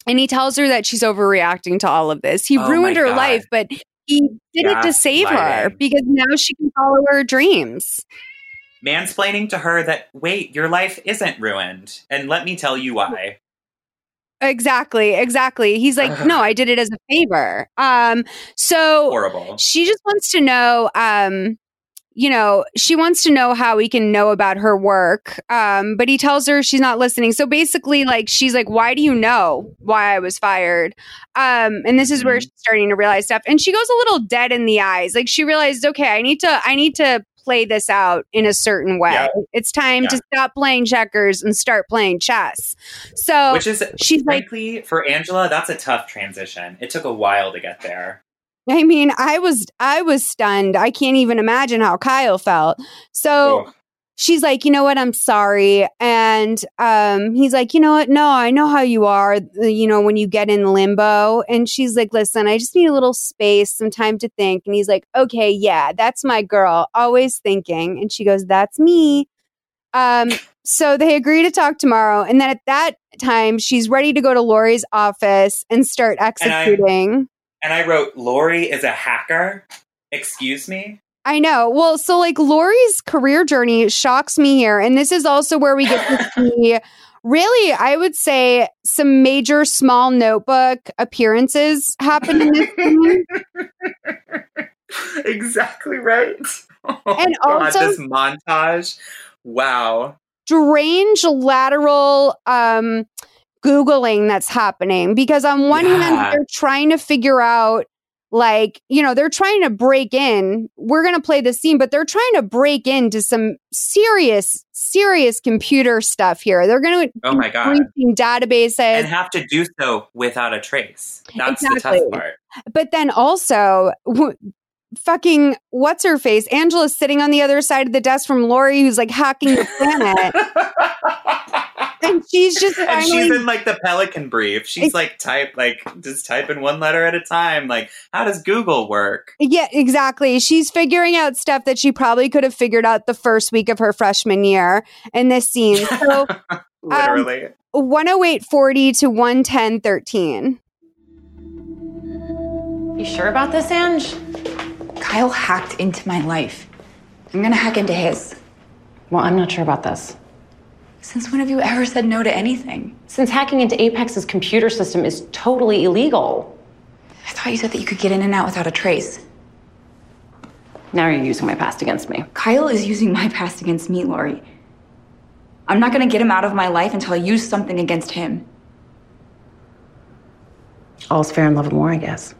and he tells her that she's overreacting to all of this. He
Oh
ruined her
God.
life, but he did it to save her because now she can follow her dreams.
Mansplaining to her that wait, your life isn't ruined, and let me tell you why.
Exactly, exactly. He's like, "No, I did it as a favor." Um so
Horrible.
she just wants to know um you know she wants to know how he can know about her work um but he tells her she's not listening so basically like she's like why do you know why i was fired um and this is where
Mhm.
she's starting to realize stuff and she goes a little dead in the eyes like she realized okay i need to i need to play this out in a certain way
Yeah.
it's time
Yeah.
to stop playing checkers and start playing chess so
Which is
she's like
for Angela, that's a tough transition. It took a while to get there.
I mean, I was I was stunned. I can't even imagine how Kyle felt. So
Ugh.
she's like, "You know what? I'm sorry." And um he's like, "You know what? No, I know how you are, uh, you know, when you get in limbo." And she's like, "Listen, I just need a little space, some time to think." And he's like, "Okay, yeah, that's my girl, always thinking." And she goes, "That's me." Um so they agree to talk tomorrow, and then at that time, she's ready to go to Lori's office and start executing.
And I wrote, Lori is a hacker. Excuse me?
I know. Well, so like Lori's career journey shocks me here. And this is also where we get to [laughs] see really, I would say, some major small notebook appearances happen in this scene. [laughs]
exactly right. [laughs] Oh,
And
God,
also-
this montage. Wow.
strange lateral um googling that's happening because on one
Yeah.
hand they're trying to figure out like you know they're trying to break in we're going to play the scene but they're trying to break into some serious serious computer stuff here they're going to
Oh my God.
databases
And have to do so without a trace. That's the tough part.
but then also w- fucking what's her face angela's sitting on the other side of the desk from lori who's like hacking the planet [laughs] and she's just
and she's in like the pelican brief. She's like type like just type in one letter at a time. Like, how does Google work?
Yeah, exactly. She's figuring out stuff that she probably could have figured out the first week of her freshman year in this scene. [laughs] So um,
Literally.
10840 to 11013.
You sure about this, Ange?
Kyle hacked into my life. I'm gonna hack into his.
Well, I'm not sure about this.
Since when have you ever said no to anything?
Since hacking into Apex's computer system is totally illegal.
I thought you said that you could get in and out without a trace.
Now you're using my past against me.
Kyle is using my past against me, Lori. I'm not gonna get him out of my life until I use something against him.
All's fair in love and war, I guess.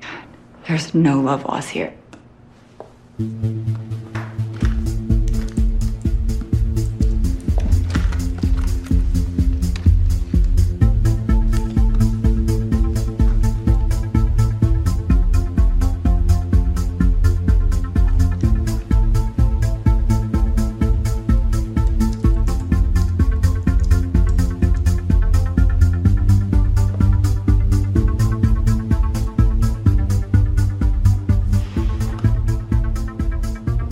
God, There's no love lost here.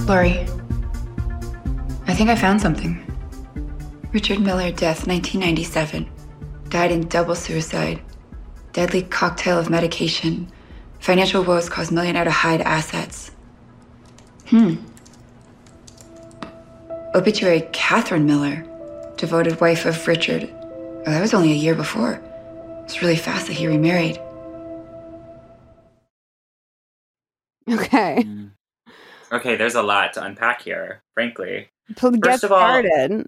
Lori, I think I found something. Richard Miller, death, 1997. Died in double suicide. Deadly cocktail of medication. Financial woes caused millionaire to hide assets. Hmm. Obituary Catherine Miller, devoted wife of Richard. Oh, that was only a year before. It's really fast that he remarried.
Okay.
Okay, there's a lot to unpack here, frankly.
Get
First of all-
started.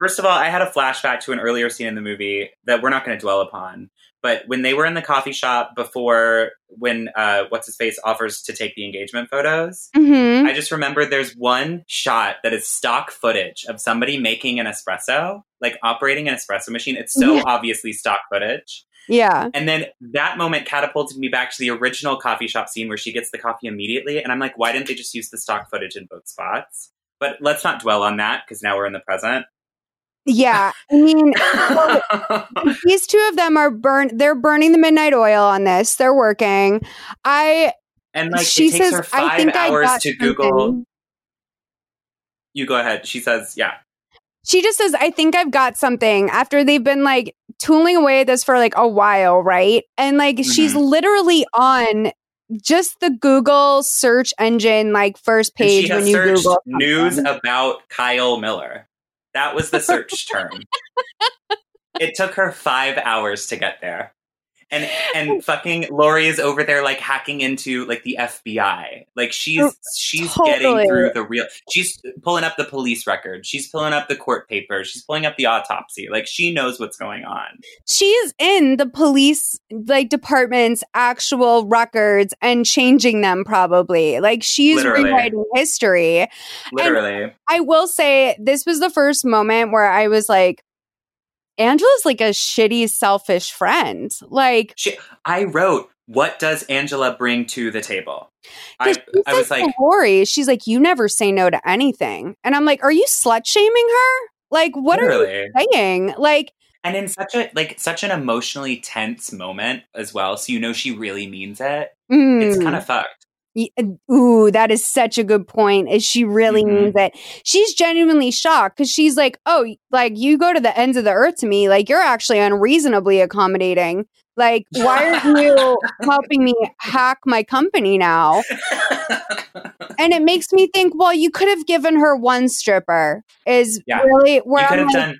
First of all, I had a flashback to an earlier scene in the movie that we're not going to dwell upon. But when they were in the coffee shop before, when uh, what's his face offers to take the engagement photos,
Mhm.
I just remember there's one shot that is stock footage of somebody making an espresso, like operating an espresso machine. It's so
Yeah.
obviously stock footage.
Yeah.
And then that moment catapulted me back to the original coffee shop scene where she gets the coffee immediately. And I'm like, why didn't they just use the stock footage in both spots? But let's not dwell on that because now we're in the present.
Yeah. I mean, well, [laughs] these two of them are burn they're burning the midnight oil on this. They're working. I
And like
she says
her
I
five
think I
hours
got
to Google. You go ahead. She says, yeah.
She just says, I think I've got something after they've been like tooling away at this for like a while, right? And like she's
Mhm.
literally on just the Google search engine, like first page when you Google
news about Kyle Miller. That was the search term. [laughs] It took her five hours to get there. And [laughs] and fucking Lori is over there like hacking into like the FBI. Like she's oh, she's getting through the real she's pulling up the police record. She's pulling up the court papers. She's pulling up the autopsy. Like she knows what's going on.
She's in the police like department's actual records and changing them probably. Like she's
Literally.
rewriting history.
Literally.
I will say this was the first moment where I was like, Angela's like a shitty, selfish friend. Like,
She, I wrote, "What does Angela bring to the table?" I, I was like,
Lori, she's like, you never say no to anything. And I'm like, are you slut shaming her? Like, what are you saying? Like,
and in such a like such an emotionally tense moment as well, so you know she really means it. It's
mm.
kind of fucked.
Y- Ooh, that is such a good point. Is she really
Mhm.
means it? She's genuinely shocked because she's like, "Oh, like you go to the ends of the earth to me. Like you're actually unreasonably accommodating. Like why aren't [laughs] you helping me hack my company now?" and it makes me think, well, you could have given her one stripper. Is
Yeah.
really where
you could
I'm
have
like,
done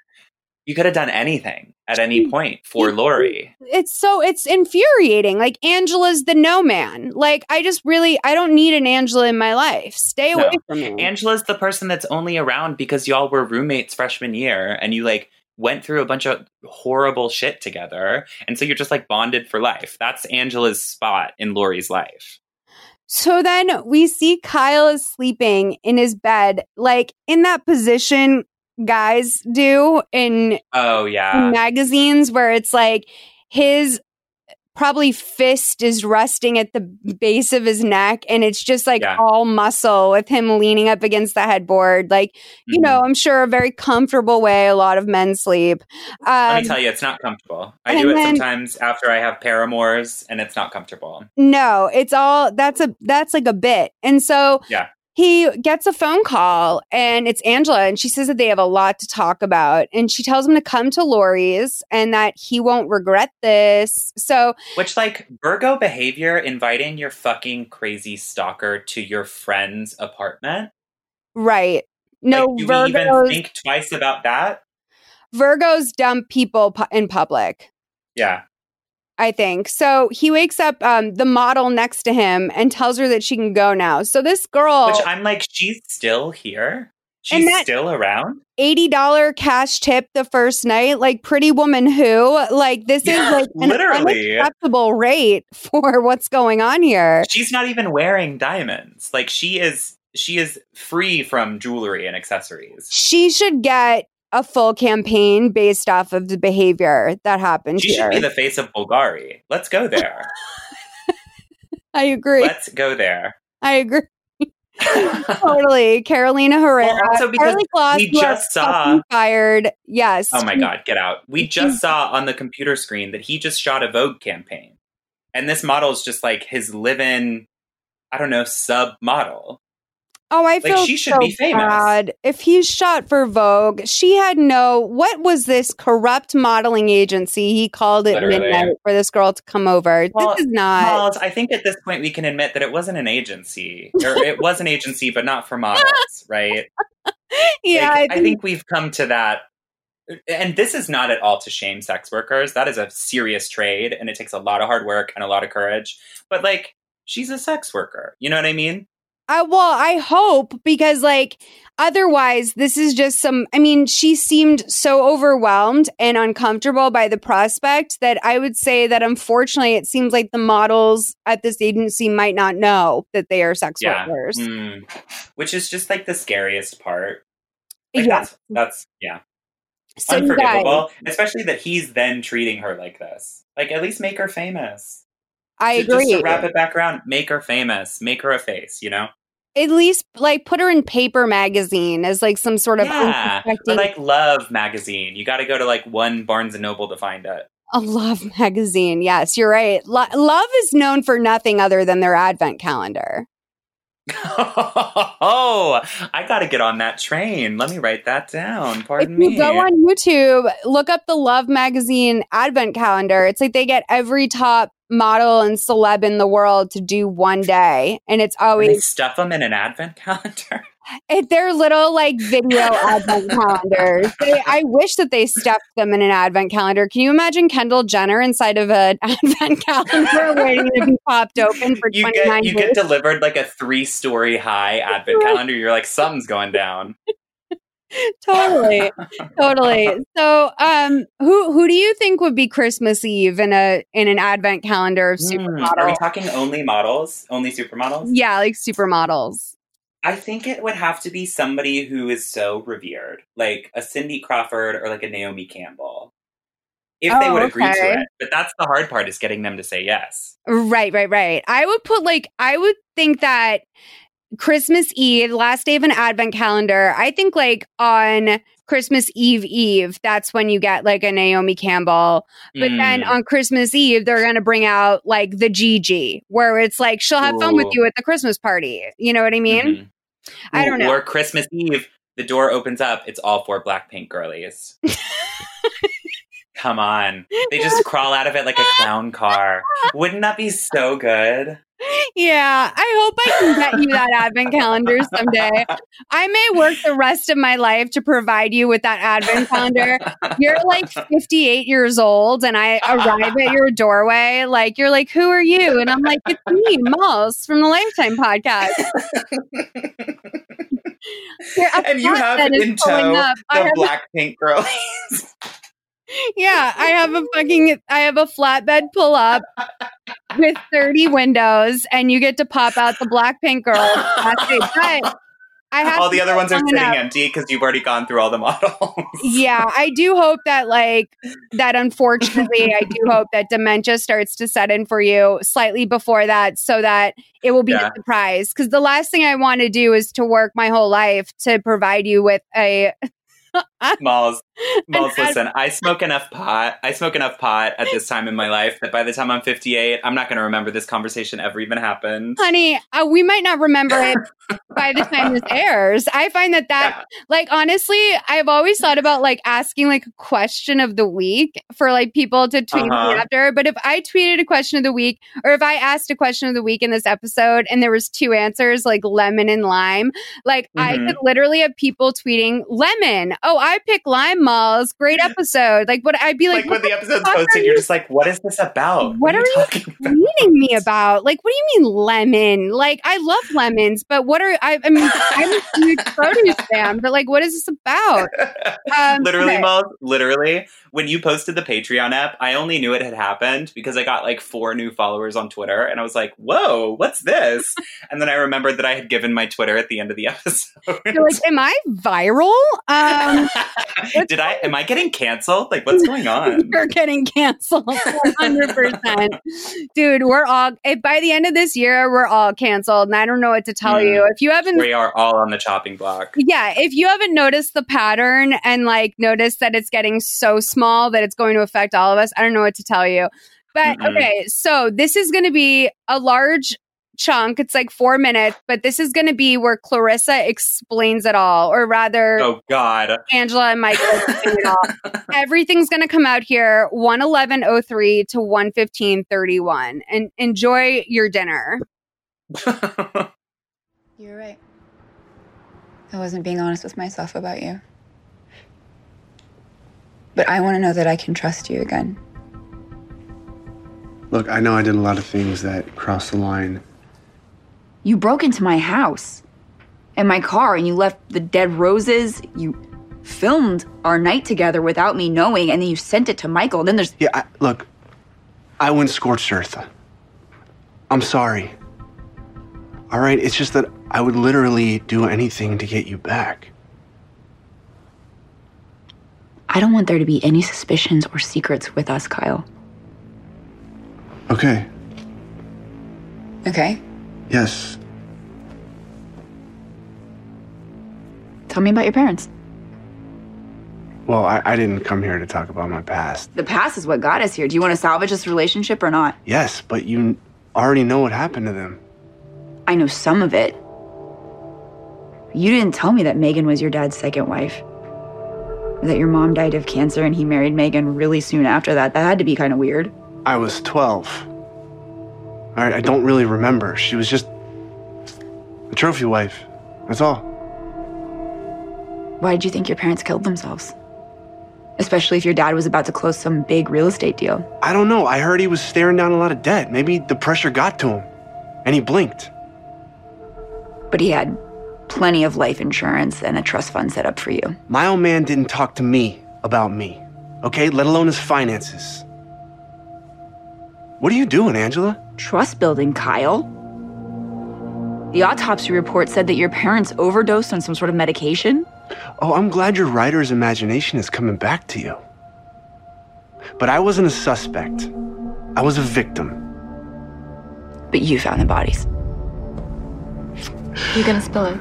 You could have done anything at any point for Lori.
It's so it's infuriating. Like Angela's the no man. Like I just really I don't need an Angela in my life. Stay away
No.
from me.
Angela's the person that's only around because y'all were roommates freshman year and you like went through a bunch of horrible shit together. And so you're just like bonded for life. That's Angela's spot in Lori's life.
So then we see Kyle is sleeping in his bed, like in that position guys do in
Oh, yeah.
magazines where it's like his probably fist is resting at the base of his neck and it's just like
Yeah.
all muscle with him leaning up against the headboard like you
Mm-hmm.
know i'm sure a very comfortable way a lot of men sleep
Let
um,
me tell you, it's not comfortable. I do it
then-
sometimes after I have paramours and it's not comfortable.
no it's all that's a that's like a bit and so
Yeah.
He gets a phone call and it's Angela and she says that they have a lot to talk about and she tells him to come to Lori's and that he won't regret this. So
Which, like, Virgo behavior, inviting your fucking crazy stalker to your friend's apartment.
right. No
like, do we even
Virgos
think twice about that?
Virgos dump people pu- in public.
Yeah.
I think. So he wakes up um, the model next to him and tells her that she can go now. So this girl
Which I'm like, she's still here. She's still around.
$80 cash tip the first night, like pretty woman who, like this
Yeah,
is like an
literally.
unacceptable rate [laughs] for what's going on here.
She's not even wearing diamonds. Like she is she is free from jewelry and accessories.
She should get a full campaign based off of the behavior that happened
She
here.
should be the face of Bulgari. Let's go there. [laughs]
I agree.
Let's go there.
I agree. [laughs] totally. Carolina Herrera.
Well, also because
Kloss,
we just saw-
fired. Yes.
Oh my god, get out. We just saw on the computer screen that he just shot a Vogue campaign. And this model is just like his live-in I don't know, sub model.
Oh, I
Like,
feel
she should
so
be famous.
bad. If he's shot for Vogue, she had no. What was this corrupt modeling agency? He called it
Literally.
midnight for this girl to come over.
Well,
this is not.
Malls, I think at this point we can admit that it wasn't an agency. Or it was an agency, but not for models, [laughs] right?
yeah,
Like, I, think, we've come to that. And this is not at all to shame sex workers. That is a serious trade, and it takes a lot of hard work and a lot of courage. But like, she's a sex worker. You know what I mean?
I well, I hope because like otherwise this is just some I mean, she seemed so overwhelmed and uncomfortable by the prospect that I would say that unfortunately it seems like the models at this agency might not know that they are sex
Yeah.
workers.
Mm. Which is just like the scariest part. Like,
Yeah.
That's, that's yeah.
So you guys-
Unforgivable. Especially that he's then treating her like this. Like, at least make her famous.
I
So Just
agree.
to wrap it back around, make her famous. Make her a face, you know?
At least like put her in paper magazine as like some sort of
Yeah. Or like Love magazine. You got to go to like one Barnes and Noble to find it.
a love [laughs] magazine. Yes, you're right. Lo- love is known for nothing other than their advent calendar. [laughs]
oh, I got to get on that train. Let me write that down. Pardon
if
me.
you go on YouTube, look up the Love Magazine advent calendar. It's like they get every top model and celeb in the world to do one day, and it's
And they
always
stuff them in an advent calendar. [laughs]
it, they're little like video advent [laughs] calendars. They, I wish that they stuffed them in an advent calendar. Can you imagine Kendall Jenner inside of an [laughs] advent calendar waiting to be popped open for
You
twenty nine
get you get delivered like a three story high advent calendar. You're like something's going down. [laughs]
totally totally so um who who do you think would be christmas eve in a in an advent calendar of
Hmm, Are we talking only models? Only supermodels?
yeah like supermodels
I think it would have to be somebody who is so revered, like a Cindy Crawford or like a Naomi Campbell. If they
Oh,
would agree
okay.
to it. But that's the hard part is getting them to say yes.
right right right i would put like i would think that christmas eve last day of an advent calendar i think like on christmas eve eve that's when you get like a naomi campbell but then
Mm.
on christmas eve they're gonna bring out like the gigi where it's like she'll have fun with you at the christmas party you know what i mean
Mhm.
I don't know.
Or Christmas Eve, the door opens up, it's all four Blackpink girlies. [laughs] Come on. They just crawl out of it like a [laughs] clown car. Wouldn't that be so good?
Yeah, I hope I can get you that advent calendar someday. I may work the rest of my life to provide you with that advent calendar. You're like 58 years old, and I arrive at your doorway. Like, you're like, Who are you? And I'm like, It's me, Mouse from the Lifetime podcast. [laughs]
And you have in tow
up. I
the
have-
Blackpink girlies. [laughs]
Yeah, I have a fucking I have a flatbed pull up with 30 windows and you get to pop out the black Blackpink girl. [laughs] But I have
all the other ones are sitting
enough.
empty because you've already gone through all the models.
Yeah, I do hope that like that unfortunately I do [laughs] hope that dementia starts to set in for you slightly before that so that it will be
Yeah.
a surprise cuz the last thing I want to do is to work my whole life to provide you with a [laughs]
Malls, Malls, listen, I smoke enough pot. I smoke enough pot at this time in my life that by the time I'm 58, I'm not going to remember this conversation ever even happened.
honey, uh, we might not remember it [laughs] by the time this airs. I find that that, like, honestly, I've always thought about like asking like a question of the week for like people to tweet
Uh-huh.
after. But if I tweeted a question of the week, or if I asked a question of the week in this episode and there was two answers, like lemon and lime, like I
Mhm.
could literally have people tweeting lemon. Oh, I pick lime malls. Great [laughs] episode. Like, what I'd be like,
Like when
what
the episode's
are
posted,
you
you're just like, what is this about?
what are you tweeting me about? Like, what do you mean lemon? Like, I love lemons, but what are I? I mean, I'm a huge produce [laughs] fan, but like, what is this about? Um,
literally,
okay.
Malls, literally, when you posted the Patreon app, I only knew it had happened because I got like four new followers on Twitter, and I was like, "Whoa, what's this?" and then I remembered that I had given my Twitter at the end of the [laughs] episode.
You're like, am I viral? Um, Um, [laughs]
Did I? Am I getting canceled? Like, what's going [laughs] on?
You're getting canceled 100%. Dude, we're all, if by the end of this year, we're all canceled. And I don't know what to tell you. Hmm. If you haven't
we are all on the chopping block.
yeah, if you haven't noticed the pattern and like noticed that it's getting so small that it's going to affect all of us, I don't know what to tell you. But
Mm-mm.
okay, so this is going to be a large chunk. It's like four minutes, but this is going to be where Clarissa explains it all, or rather,
Oh God.
Angela and Michael explain it all. [laughs] Everything's going to come out here 111.03 to 115.31. And enjoy your dinner. [laughs]
You're right. I wasn't being honest with myself about you. But I want to know that I can trust you again.
Look, I know I did a lot of things that crossed the line.
You broke into my house and my car and you left the dead roses. You filmed our night together without me knowing and then you sent it to Michael. Then there's
Yeah, I, look, I went scorched earth. I'm sorry. All right, it's just that I would literally do anything to get you back.
I don't want there to be any suspicions or secrets with us, Kyle.
Okay,
Okay?
Yes.
Tell me about your parents.
Well, I, I didn't come here to talk about my past.
The past is what got us here. Do you want to salvage this relationship or not?
Yes, but you already know what happened to them.
I know some of it. You didn't tell me that Megan was your dad's second wife. That your mom died of cancer and he married Megan really soon after that. That had to be kind of weird.
I was 12. Right, I don't really remember. She was just a trophy wife. That's all.
Why did you think your parents killed themselves? Especially if your dad was about to close some big real estate deal.
I don't know. I heard he was staring down a lot of debt. Maybe the pressure got to him and he blinked.
But he had plenty of life insurance and a trust fund set up for you.
My old man didn't talk to me about me, okay? Let alone his finances. What are you doing, Angela?
Trust building, Kyle. The autopsy report said that your parents overdosed on some sort of medication.
Oh, I'm glad your writer's imagination is coming back to you. But I wasn't a suspect, I was a victim.
But you found the bodies.
You're gonna spill it?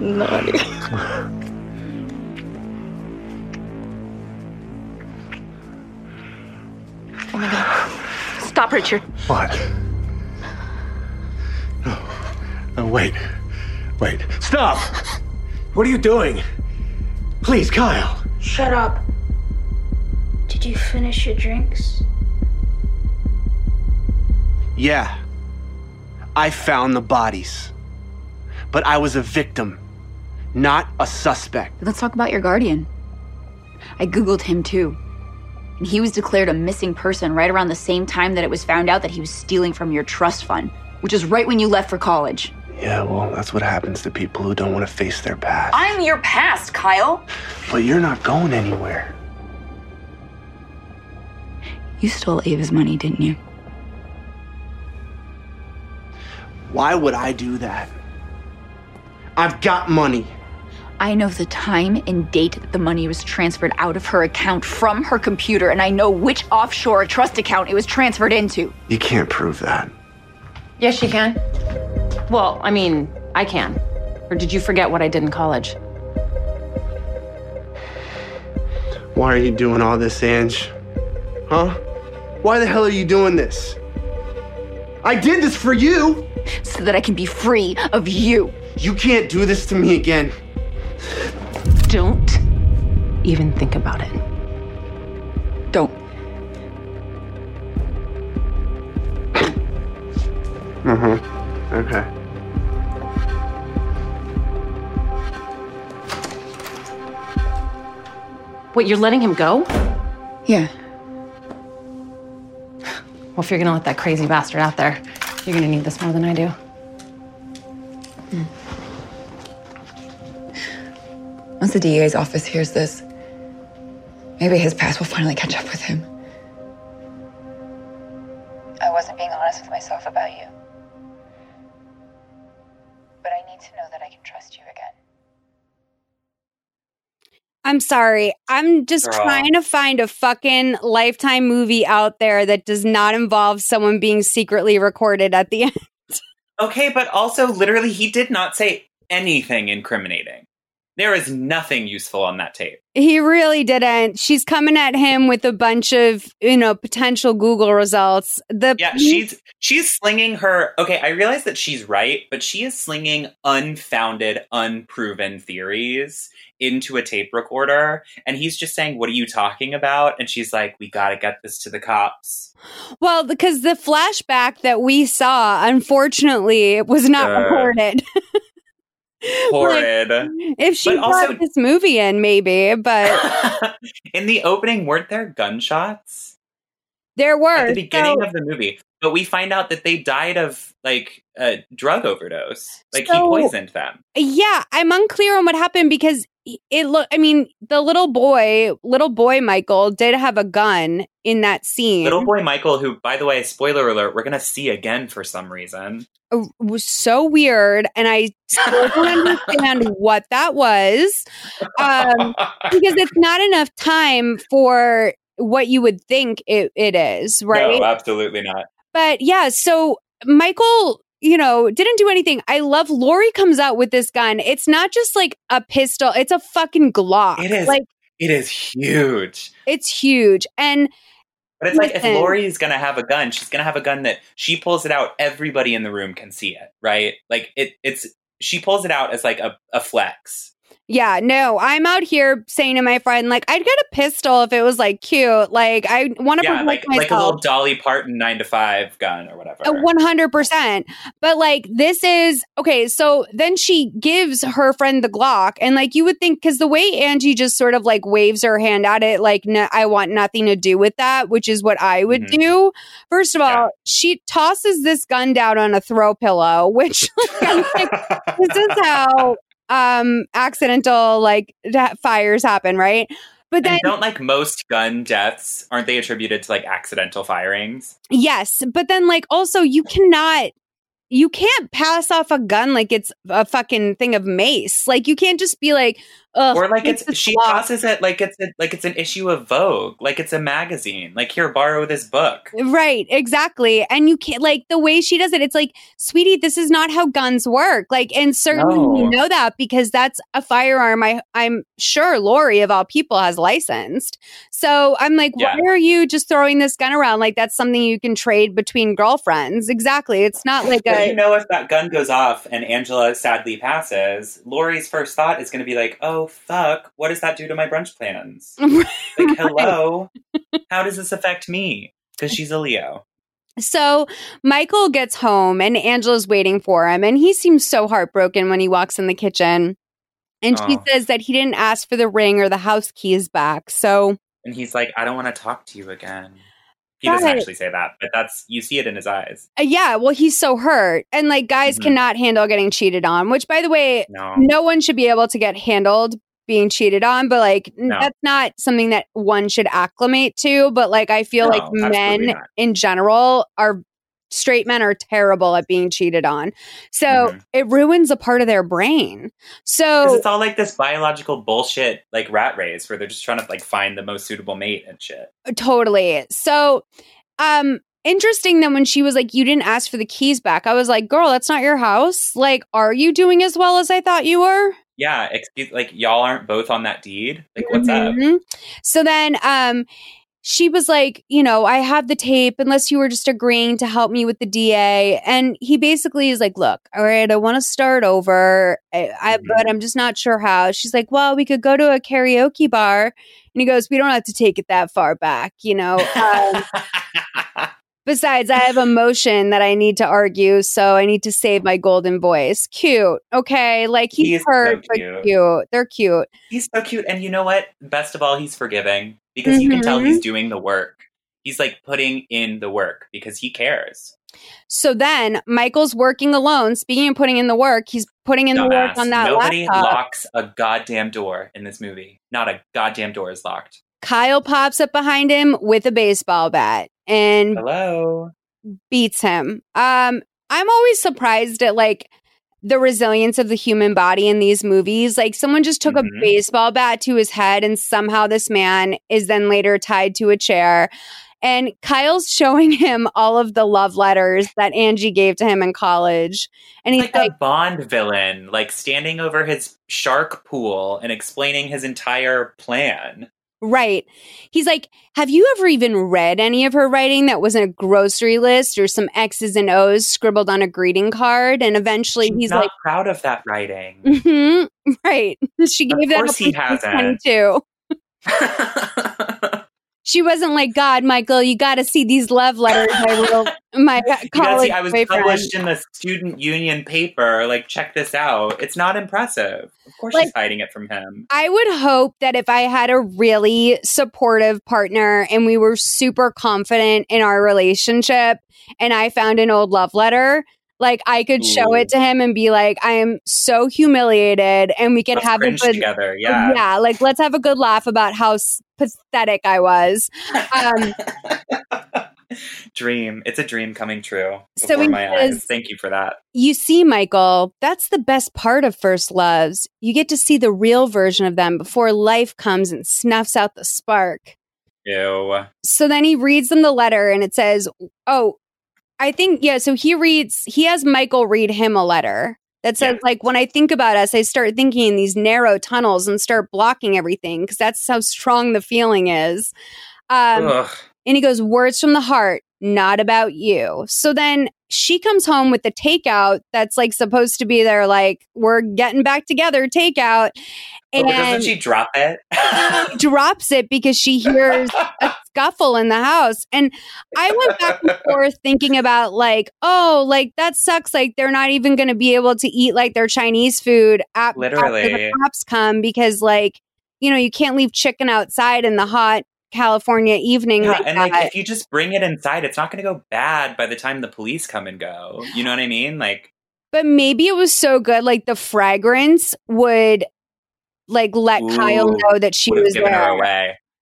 Naughty. Oh my god. Stop, Richard.
What? No. No, wait. Wait. Stop! What are you doing? Please, Kyle.
Shut up. Did you finish your drinks?
Yeah. I found the bodies. But I was a victim, not a suspect.
Let's talk about your guardian. I Googled him too. And he was declared a missing person right around the same time that it was found out that he was stealing from your trust fund, which is right when you left for college.
Yeah, well, that's what happens to people who don't want to face their past.
I'm your past, Kyle.
But you're not going anywhere.
You stole Ava's money, didn't you?
Why would I do that? I've got money.
I know the time and date that the money was transferred out of her account from her computer, and I know which offshore trust account it was transferred into.
You can't prove that.
Yes, you can. Well, I mean, I can. Or did you forget what I did in college?
Why are you doing all this, Ange? Huh? Why the hell are you doing this? I did this for you!
So that I can be free of you.
You can't do this to me again.
Don't even think about it.
Don't.
Uh huh. Okay.
Wait, you're letting him go?
Yeah.
Well, if you're gonna let that crazy bastard out there, you're gonna need this more than I do.
Once the DA's office hears this, maybe his past will finally catch up with him. I wasn't being honest with myself about you. But I need to know that I can trust you again.
I'm sorry. I'm just
Girl.
trying to find a fucking lifetime movie out there that does not involve someone being secretly recorded at the [laughs] end.
Okay, but also, literally, he did not say anything incriminating. There is nothing useful on that tape.
He really didn't. She's coming at him with a bunch of, you know, potential Google results. The
Yeah, she's she's slinging her. Okay, I realize that she's right, but she is slinging unfounded, unproven theories into a tape recorder, and he's just saying, "What are you talking about?" And she's like, "We got to get this to the cops."
Well, because the flashback that we saw, unfortunately, was not
Uh,
recorded. [laughs] [laughs]
Horrid.
if she
But also-
this movie in, maybe, but [laughs]
In the opening, weren't there gunshots
there were.
at the beginning
So-
of the movie? But we find out that they died of like a drug overdose. Like he poisoned them.
Yeah, I'm unclear on what happened because it look. I mean, the little boy, little boy Michael, did have a gun in that scene.
Little boy Michael, who, by the way, spoiler alert, we're gonna see again for some reason.
It was so weird, and I still don't [laughs] understand what that was um, because it's not enough time for what you would think it, it is, right?
No, absolutely not.
But yeah, so Michael, you know, didn't do anything. I love Lori comes out with this gun. It's not just like a pistol, it's a fucking Glock.
It is
Like
it is huge.
it's huge. And
But it's like if
Listen.
Lori's gonna have a gun, she's gonna have a gun that she pulls it out, everybody in the room can see it, right? Like it it's she pulls it out as like a, a flex.
Yeah, no, I'm out here saying to my friend, like, I'd get a pistol if it was like cute. Like, I want to
Yeah, like
myself.
like a little Dolly Parton nine to five gun or whatever.
One hundred percent. But like this is okay. So then she gives her friend the Glock, and like you would think, because the way Angie just sort of like waves her hand at it, like no, I want nothing to do with that, which is what I would
Mhm.
do. First of all, she tosses this gun down on a throw pillow, which like, [laughs] I'm like, this is how um accidental like da- fires happen, right? But then
and don't like most gun deaths, aren't they attributed to like accidental firings?
Yes, but then like also you cannot you can't pass off a gun like it's a fucking thing of mace. Like you can't just be like, Ugh,
or like it's she
slop.
tosses it like it's a, like it's an issue of Vogue, like it's a magazine. Like here, borrow this book.
Right, exactly. And you can't like the way she does it, it's like, sweetie, this is not how guns work. Like, and certainly
No.
you know that because that's a firearm I I'm sure Lori of all people has licensed. So I'm like,
Yeah.
why are you just throwing this gun around? Like that's something you can trade between girlfriends. Exactly. It's not [laughs] like a
you know, if that gun goes off and Angela sadly passes, Lori's first thought is going to be like, "Oh fuck, what does that do to my brunch plans?" [laughs] like, hello, how does this affect me? Because she's a Leo.
So Michael gets home and Angela's waiting for him, and he seems so heartbroken when he walks in the kitchen. And she
Oh.
says that he didn't ask for the ring or the house keys back. So
And he's like, "I don't want to talk to you again." He doesn't actually say that, but that's you see it in his eyes.
Uh, yeah, well, he's so hurt. And like, guys
Mhm.
cannot handle getting cheated on, which, by the way,
No.
no one should be able to get handled being cheated on, but like,
No.
that's not something that one should acclimate to. But like, I feel
No,
like men
not.
in general are straight men are terrible at being cheated on. So
Mhm.
it ruins a part of their brain. So
it's all like this biological bullshit, like rat race, where they're just trying to like find the most suitable mate and shit.
Totally. So, um, interesting that when she was like, "You didn't ask for the keys back," I was like, "Girl, that's not your house. Like, are you doing as well as I thought you were?"
Yeah, excuse, like y'all aren't both on that deed. Like, what's up?
Mhm. So then, um, she was like, "You know, I have the tape. Unless you were just agreeing to help me with the DA." And he basically is like, "Look, all right, I want to start over, I, I,
Mm-hmm.
but I'm just not sure how." She's like, "Well, we could go to a karaoke bar." And he goes, "We don't have to take it that far back, you know." Um, [laughs] Besides, I have a motion that I need to argue, so I need to save my golden voice. Cute. Okay. Like he's,
He's so
hurt, but
cute.
cute. They're cute.
He's so cute, and you know what? Best of all, he's forgiving because you can tell he's doing the work. He's like putting in the work because he cares.
So then Michael's working alone. Speaking of putting in the work, he's putting in the work on that
Nobody
laptop.
locks a goddamn door in this movie. Not a goddamn door is locked.
Kyle pops up behind him with a baseball bat and
Hello.
beats him. Um, I'm always surprised at like the resilience of the human body in these movies. Like someone just took
Mhm.
a baseball bat to his head and somehow this man is then later tied to a chair. And Kyle's showing him all of the love letters that Angie gave to him in college. And he's
like,
like,
a Bond villain, like standing over his shark pool and explaining his entire plan.
Right. He's like, Have you ever even read any of her writing that wasn't a grocery list or some X's and O's scribbled on a greeting card? And eventually he's
Not
like,
proud of that writing.
hmm [laughs] Right. [laughs] She gave that
course
up
he
when she was
hasn't.
22. [laughs] she wasn't like, God, Michael, you got to see these love letters my [laughs]
You gotta
college
see, I was
boyfriend.
published in the student union paper. Like, check this out. It's not impressive. Of course,
Like-
she's hiding it from him.
I would hope that if I had a really supportive partner and we were super confident in our relationship and I found an old love letter, like I could show
Ooh.
it to him and be like, I am so humiliated and we could
Let's
have a good
together. Yeah.
yeah, like let's have a good laugh about how s- pathetic I was. Um, [laughs]
Dream. It's a dream coming true
So
my eyes. Thank you for that.
you see, Michael, that's the best part of first loves. You get to see the real version of them before life comes and snuffs out the spark.
Ew.
so then he reads them the letter and it says, Oh, I think, yeah. So he reads, he has Michael read him a letter that says, like, when I think about us, I start thinking in these narrow tunnels and start blocking everything because that's how strong the feeling is. Um, and he goes, Words from the heart, not about you. So then she comes home with the takeout that's like supposed to be there, like, we're getting back together takeout. And
but doesn't she drop it? [laughs]
drops it because she hears a scuffle in the house. And I went back and forth thinking about like, oh, like that sucks. Like they're not even going to be able to eat like their Chinese food at, after the
Literally.
cops come because like, you know, you can't leave chicken outside in the hot California evening.
Yeah,
like
and like if you just bring it inside, it's not going to go bad by the time the police come and go. You know what I mean? Like,
but maybe it was so good, like the fragrance would like let Kyle know that she was there.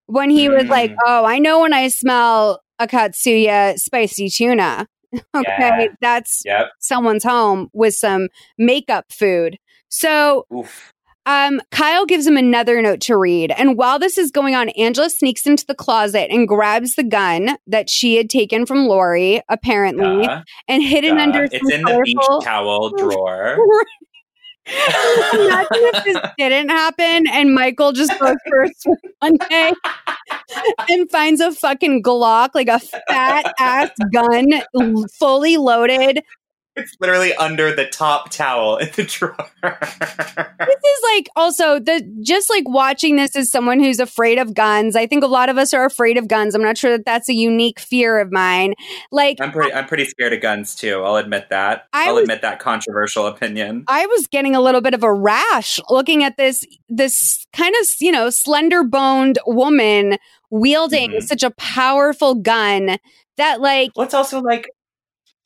when he was like,
Mm.
"Oh, I know when I smell a Katsuya spicy tuna." [laughs] okay,
Yeah.
that's
Yep.
someone's home with some makeup food. So
Oof.
Um, Kyle gives him another note to read. And while this is going on, Angela sneaks into the closet and grabs the gun that she had taken from Lori, apparently,
Duh.
and hidden
Duh.
under
It's in the beach towel [laughs] drawer.
Imagine if this [laughs] didn't happen and Michael just goes first one day and finds a fucking Glock, like a fat ass gun, fully loaded.
It's literally under the top towel in the drawer.
This is like also the just like watching this as someone who's afraid of guns. I think a lot of us are afraid of guns. I'm not sure that that's a unique fear of mine. Like
I'm pretty I'm pretty scared of guns too. I'll admit that.
I
I'll
was-
admit that controversial opinion.
I was getting a little bit of a rash looking at this this kind of you know slender boned woman wielding
Mhm.
such a powerful gun that like
it's also like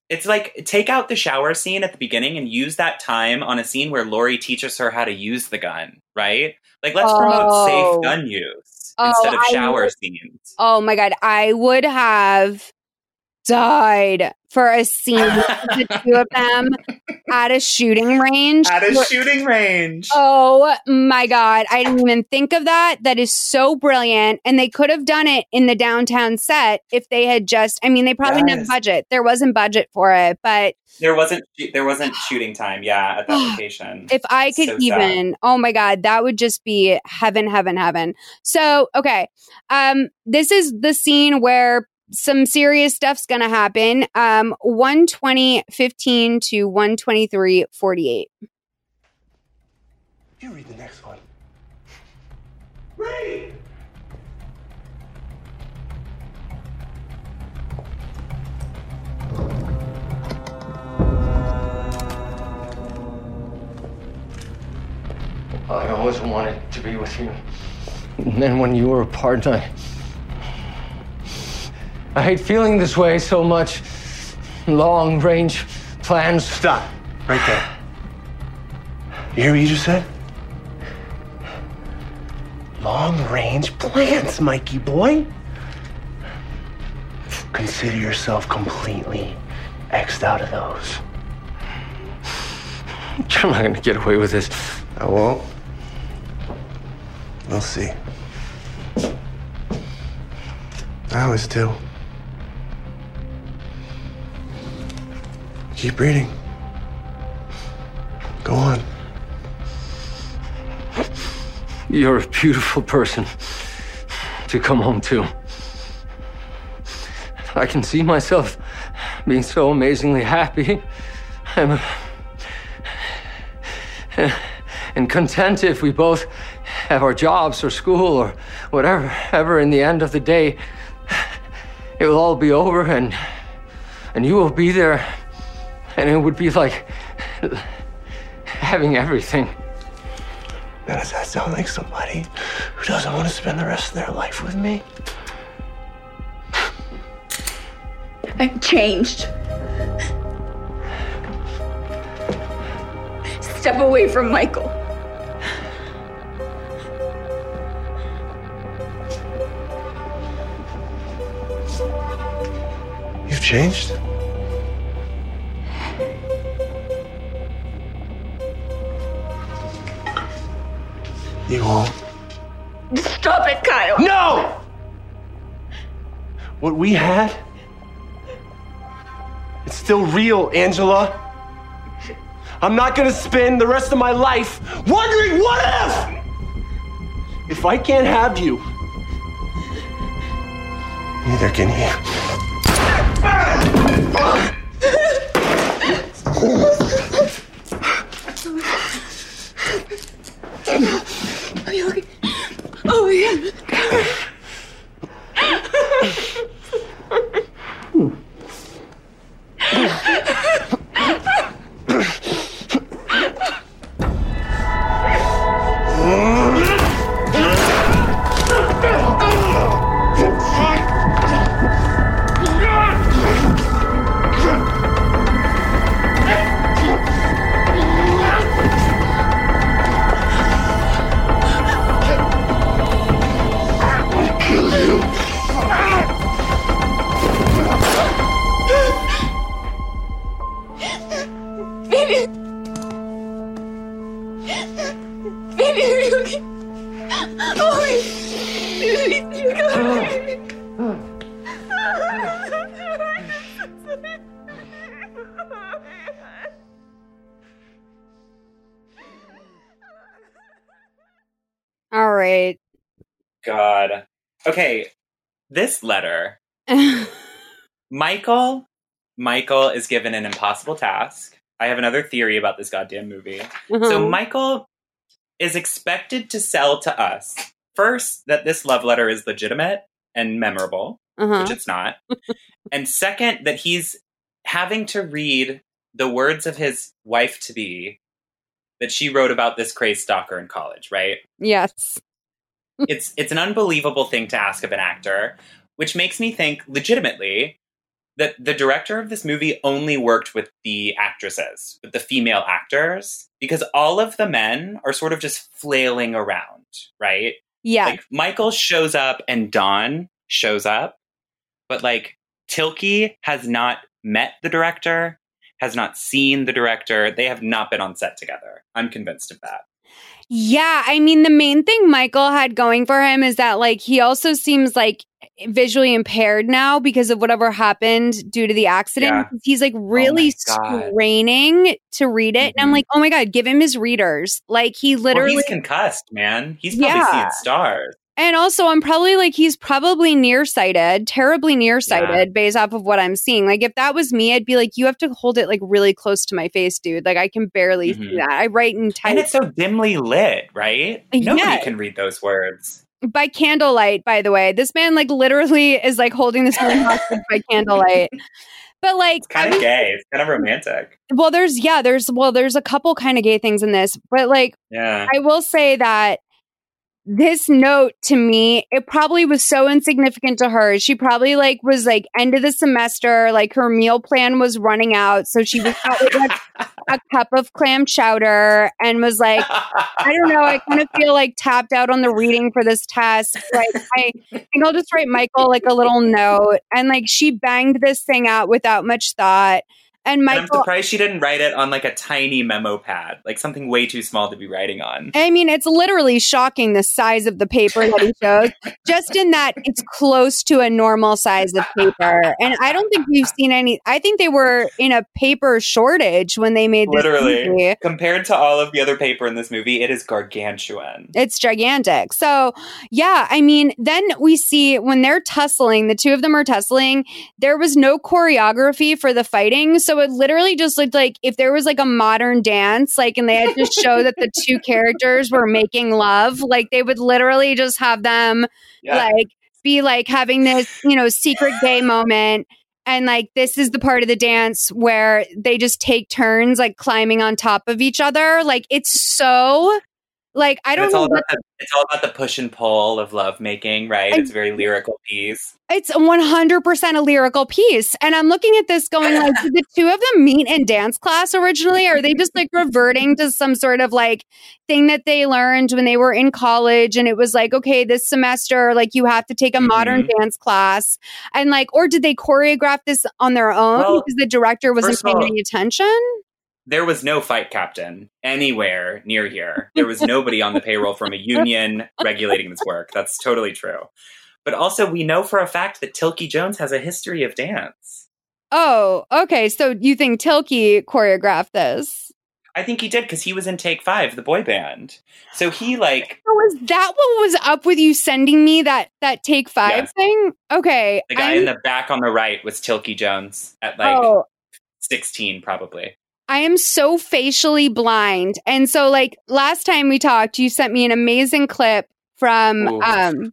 it's like take out the shower scene at the beginning and use that time on a scene where Lori teaches her how to use the gun, right? Like let's promote
Oh.
safe gun use
Oh,
instead of shower
would-
scenes.
oh my god I would have died for a scene with [laughs] the two of them at a shooting range
At a shooting range.
Oh my God. I didn't even think of that. That is so brilliant. And they could have done it in the downtown set if they had just, I mean, they probably didn't have budget. There wasn't budget for it. But
There wasn't there wasn't shooting time, yeah, at that [sighs] location.
if I could
So sad.
even, oh my God, that would just be heaven, heaven, heaven. So, okay. Um, this is the scene where some serious stuff's going to happen. Um, 120, 15 to 123, 48.
You read the next one. Read!
I always wanted to be with you. And then when you were apart, I. I hate feeling this way so much. Long range plans.
Stop. Right there. You hear what you just said? Long range plans, Mikey boy. Consider yourself completely X'd out of those. [laughs]
I'm not gonna get away with this.
I won't. We'll see. I always do. Keep reading. Go on.
You're a beautiful person to come home to. I can see myself being so amazingly happy. I'm uh, and content if we both have our jobs or school or whatever. Ever in the end of the day, it will all be over and and you will be there, and it would be like having everything.
Now, does that sound like somebody who doesn't want to spend the rest of their life with me?
I've changed. Step away from Michael.
You've changed? You won't.
Stop it, Kyle.
No! What we had, it's still real, Angela. I'm not gonna spend the rest of my life wondering what if! If I can't have you, neither can you.
Are you okay? Oh, yeah.
great.
God. Okay, this letter. [laughs] Michael, Michael is given an impossible task. I have another theory about this goddamn movie. So
Mhm.
Michael is expected to sell to us first that this love letter is legitimate and memorable,
Uh-huh.
which it's not. [laughs] and second that he's having to read the words of his wife to be that she wrote about this crazed stalker in college, right?
Yes. [laughs]
it's it's an unbelievable thing to ask of an actor, which makes me think legitimately that the director of this movie only worked with the actresses, with the female actors, because all of the men are sort of just flailing around, right?
Yeah.
Like Michael shows up and Don shows up, but like Tilky has not met the director, has not seen the director. They have not been on set together. I'm convinced of that.
Yeah, I mean the main thing Michael had going for him is that like he also seems like visually impaired now because of whatever happened due to the accident.
Yeah. Oh
He's like really
God.
straining to read it. And I'm
Mhm.
like, "Oh my god, give him his readers." Like he
Well,
literally
he's concussed, man. He's probably
Yeah.
seeing stars.
And also, I'm probably like, he's probably nearsighted, terribly nearsighted based off of what I'm seeing. Like, if that was me, I'd be like, you have to hold it like really close to my face, dude. Like, I can barely see
Mhm.
that. I write in type
And it's so dimly lit, right? Nobody
Yeah.
can read those words.
by candlelight, by the way. This man, like, literally is like holding this hostage by [laughs] candlelight. But, like,
It's kind of gay. It's kind of romantic.
well, there's, yeah, there's, well, there's a couple kind of gay things in this. But, like,
Yeah.
I will say that this note to me, it probably was so insignificant to her. She probably like was like end of the semester, like her meal plan was running out, so she was out with like a [laughs] cup of clam chowder and was like, I don't know, I kind of feel like tapped out on the reading for this test. Like I think I'll just write Michael like a little note, and like she banged this thing out without much thought. And
And I'm surprised she didn't write it on like a tiny memo pad, like something way too small to be writing on.
I mean, it's literally shocking the size of the paper that he shows, [laughs] just in that it's close to a normal size of paper. And I don't think we've seen any, I think they were in a paper shortage when they made this
Literally,
movie.
compared to all of the other paper in this movie, it is gargantuan.
It's gigantic. So, yeah, I mean, then we see when they're tussling, the two of them are tussling, there was no choreography for the fighting. So it literally just looked like if there was like a modern dance, like, and they had to [laughs] show that the two characters were making love, like, they would literally just have them
Yeah.
like be like having this, you know, secret gay moment. And like, this is the part of the dance where they just take turns, like climbing on top of each other. Like, it's so, like, I don't
it's
know
all about the, it's all about the push and pull of love making, right?
I-
it's a very lyrical piece.
It's 100% a lyrical piece. And I'm looking at this going like, did the two of them meet in dance class originally? Or are they just like reverting to some sort of like thing that they learned when they were in college? And it was like, okay, this semester, like you have to take a modern
Mm-hmm.
dance class. And like, or did they choreograph this on their own
Well,
because the director wasn't paying any attention?
There was no fight captain anywhere near here. There was nobody on the payroll from a union regulating this work. That's totally true. But also, we know for a fact that Tilky Jones has a history of dance.
Oh, okay. So you think Tilky choreographed this?
I think he did because he was in Take Five, the boy band. So he like
was that what was up with you sending me that that take five
Yeah.
thing? Okay.
the guy
I'm-
in the back on the right was Tilky Jones at like
oh.
sixteen, probably.
I am so facially blind. And so like last time we talked, you sent me an amazing clip from
Ooh.
um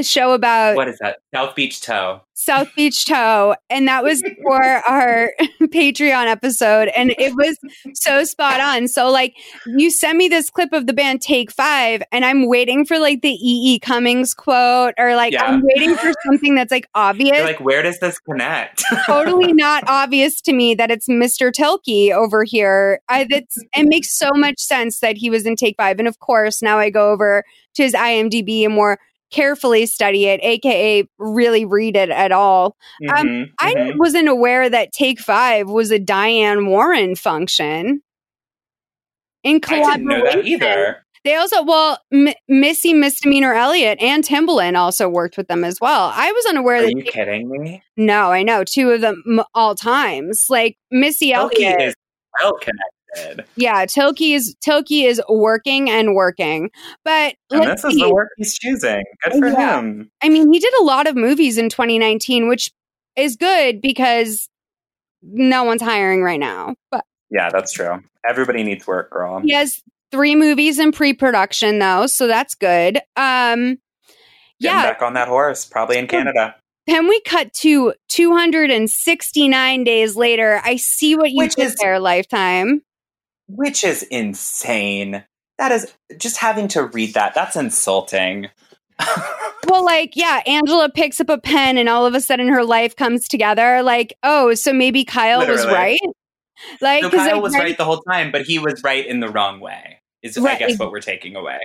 a show about
What is that? South Beach Tow.
South Beach Tow, and that was for our [laughs] Patreon episode, and it was so spot on. So, like, you sent me this clip of the band Take Five, and I'm waiting for like the E. E. Cummings quote, or like
Yeah.
I'm waiting for [laughs] something that's like obvious.
You're like, where does this connect? [laughs]
totally not obvious to me that it's Mr. Tilky over here. I, that's, it makes so much sense that he was in Take Five, and of course, now I go over to his IMDb and more carefully study it, aka really read it at all. Um,
Mhm,
I
mhm.
wasn't aware that Take Five was a Diane Warren function. In
I didn't know that
collaboration.
either.
They also, well, M- Missy Misdemeanor Elliott and Timbaland also worked with them as well. I was unaware
Are
that.
you kidding me?
no, I know two of them m- all times. Like Missy Elliott.
is well connected.
Yeah, Tilky is Tilky is working and working. But
And this is the work he's choosing. Good for
Yeah.
him.
I mean, he did a lot of movies in 2019, which is good because no one's hiring right now. But
Yeah, that's true. Everybody needs work, girl.
he has three movies in pre-production though, so that's good. Um
Getting
yeah,
back on that horse, probably in Canada.
then we cut to 269 days later. I see what you
Which
did
is-
there, Lifetime.
Which is insane. That is just having to read that. That's insulting. [laughs]
Well, like, yeah, Angela picks up a pen and all of a sudden her life comes together. Like, oh, so maybe Kyle was right. Like, 'cause,
Kyle was
right-
right the whole time, but he was right in the wrong way. Is I guess what we're taking away.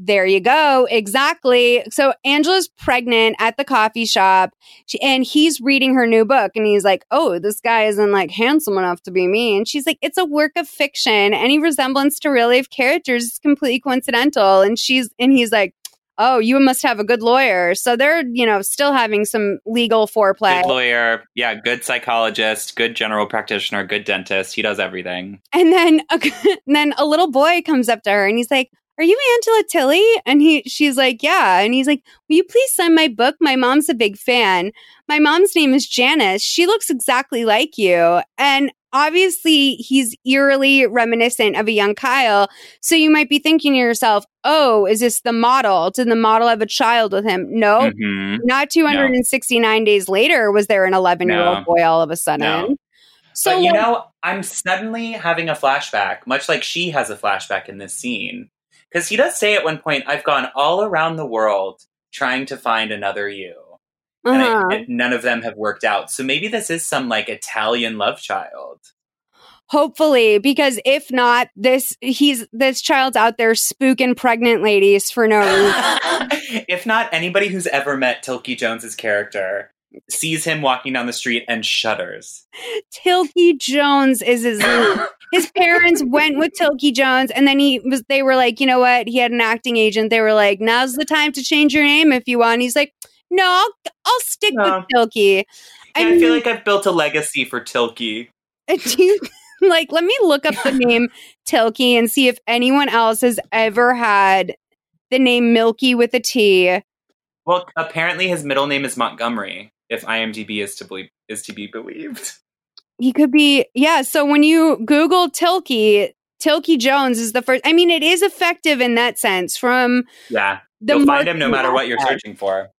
There you go. Exactly. So Angela's pregnant at the coffee shop she, and he's reading her new book and he's like, Oh, this guy isn't like handsome enough to be me. And she's like, It's a work of fiction. Any resemblance to real life characters is completely coincidental. And she's, and he's like, Oh, you must have a good lawyer. So they're, you know, still having some legal foreplay.
Good lawyer, yeah, good psychologist, good general practitioner, good dentist. He does everything.
And then, a, [laughs] and then a little boy comes up to her and he's like, "Are you Angela Tilly?" And he, she's like, "Yeah." And he's like, "Will you please sign my book? My mom's a big fan. My mom's name is Janice. She looks exactly like you." And obviously, he's eerily reminiscent of a young Kyle. So you might be thinking to yourself, "Oh, is this the model? Did the model have a child with him?" No.
Mhm.
Not 269 days later was there an 11 year old
No.
boy all of a sudden.
No.
So
but you know, I'm suddenly having a flashback, much like she has a flashback in this scene. Because he does say at one point, I've gone all around the world trying to find another you. And,
Uh-huh.
and none of them have worked out. So maybe this is some like Italian love child.
Hopefully, because if not, this he's this child's out there spooking pregnant ladies for no reason. [laughs]
if not, anybody who's ever met Tilky Jones's character sees him walking down the street and shudders.
Tilky Jones is his name. [laughs] his parents went with Tilky Jones, and then he was. They were like, you know what? He had an acting agent. They were like, now's the time to change your name if you want. He's like, no, I'll I'll stick
No.
with Tilky.
I,
mean,
feel like I've built a legacy for Tilky.
Do you, like, let me look up the name Tilky and see if anyone else has ever had the name Milky with a T.
Well, apparently his middle name is Montgomery, if IMDb is to believe is to be believed.
He could be, yeah. So when you Google Tilky, Tilky Jones is the first. I mean, it is effective in that sense. From
Yeah.
The
You'll find him no matter what you're searching for.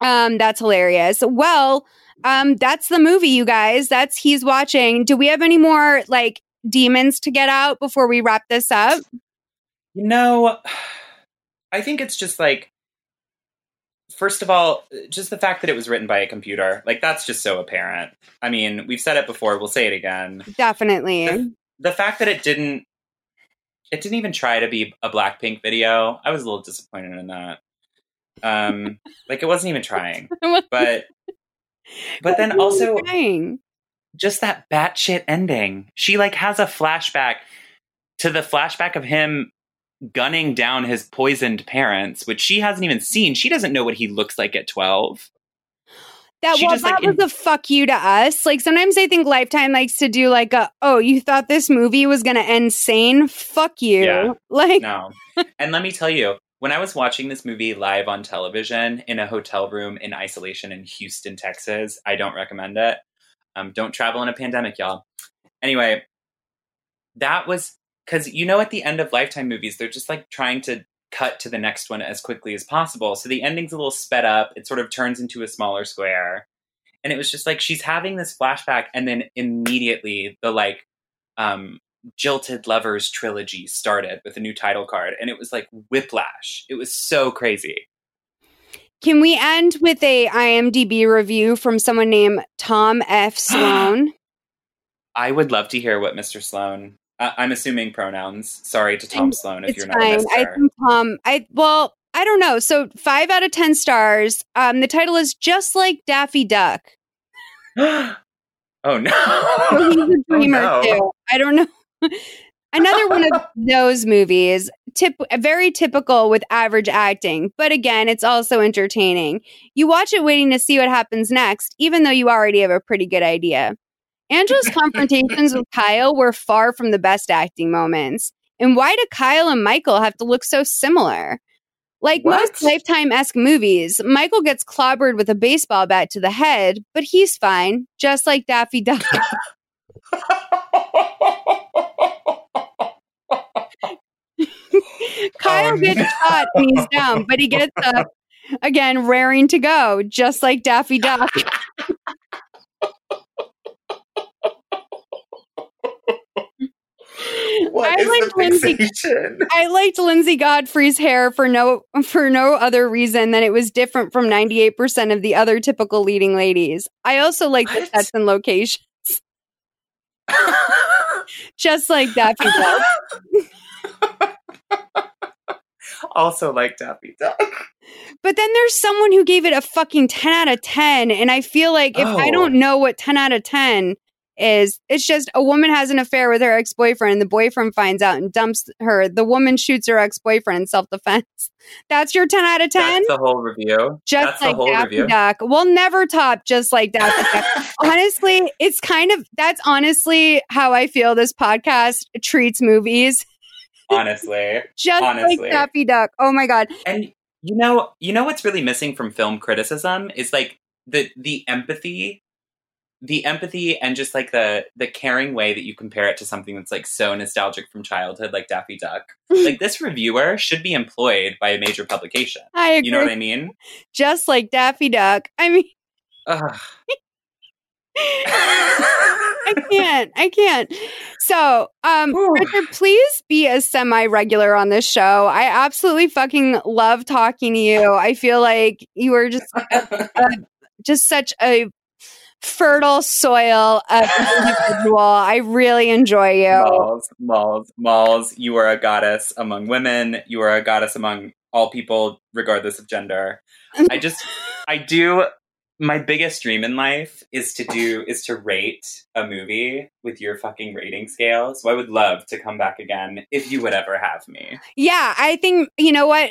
um, that's hilarious. Well, um, that's the movie, you guys. That's he's watching. Do we have any more like demons to get out before we wrap this up?
You know, [sighs] I think it's just like first of all, just the fact that it was written by a computer. Like that's just so apparent. I mean, we've said it before, we'll say it again.
Definitely.
The fact that it didn't it didn't even try to be a Blackpink video. I was a little disappointed in that. Um [laughs] like it wasn't even trying. [laughs] But but then also just that batshit ending. She like has a flashback to the flashback of him gunning down his poisoned parents, which she hasn't even seen. She doesn't know what he looks like at twelve.
That well,
just,
that
like,
was a fuck you to us. Like sometimes I think Lifetime likes to do like a oh, you thought this movie was gonna end sane? Fuck you.
Yeah. [laughs]
Like
No. and let me tell you, when I was watching this movie live on television in a hotel room in isolation in Houston, Texas, I don't recommend it. Um, don't travel in a pandemic, y'all. Anyway, that was because you know, at the end of Lifetime movies, they're just like trying to cut to the next one as quickly as possible. So the ending's a little sped up. It sort of turns into a smaller square. And it was just like she's having this flashback, and then immediately the like um, Jilted Lovers trilogy started with a new title card, and it was like whiplash. It was so crazy.
Can we end with a IMDb review from someone named Tom F. [gasps] Sloan?
I would love to hear what Mr. Sloan. Uh, I'm assuming pronouns. Sorry to Tom Sloan if
it's
you're not
fine. I think Tom. I well, I don't know. So five out of ten stars. Um, the title is just like Daffy Duck. [gasps]
oh no!
So he's a [laughs] dreamer
no.
too. I don't know. [laughs] Another one of [laughs] those movies, tip very typical with average acting, but again, it's also entertaining. You watch it waiting to see what happens next, even though you already have a pretty good idea. Angela's confrontations with Kyle were far from the best acting moments. And why do Kyle and Michael have to look so similar? Like most Lifetime esque movies, Michael gets clobbered with a baseball bat to the head, but he's fine, just like Daffy Duck. [laughs] Kyle
Oh,
gets shot and he's down, but he gets up again, raring to go, just like Daffy Duck. [laughs]
What
I
is
liked
the
Lindsay. [laughs] I liked Lindsay Godfrey's hair for no for no other reason than it was different from ninety eight percent of the other typical leading ladies. I also liked the sets and locations, [laughs] just like Daffy Duck. [laughs]
Also like Daffy Duck.
But then there's someone who gave it a fucking 10 out of 10. And I feel like if I
Oh.
don't know what 10 out of 10 is, it's just a woman has an affair with her ex boyfriend. The boyfriend finds out and dumps her. The woman shoots her ex boyfriend in self defense. [laughs] That's your 10 out of 10?
That's the whole review.
just
That's
like
the whole
Daffy. Duck. We'll never top just like Daffy [laughs] Duck. honestly, it's kind of that's honestly how I feel this podcast treats movies. [laughs]
Honestly.
Just
Honestly.
like Daffy Duck. Oh my god.
And you know, you know what's really missing from film criticism is like the the empathy, the empathy, and just like the the caring way that you compare it to something that's like so nostalgic from childhood, like Daffy Duck. [laughs] like this reviewer should be employed by a major publication.
I agree.
You know what I mean?
Just like Daffy Duck. I mean. [laughs] I [laughs] can't. I can't. So, um, Richard, please be a semi regular on this show. I absolutely fucking love talking to you. I feel like you are just just such a fertile soil of individual. I really enjoy you.
Malls, malls, malls. You are a goddess among women. You are a goddess among all people, regardless of gender. I just, I do. My biggest dream in life is to do is to rate a movie with your fucking rating scale. So I would love to come back again if you would ever have me.
Yeah, I think you know what.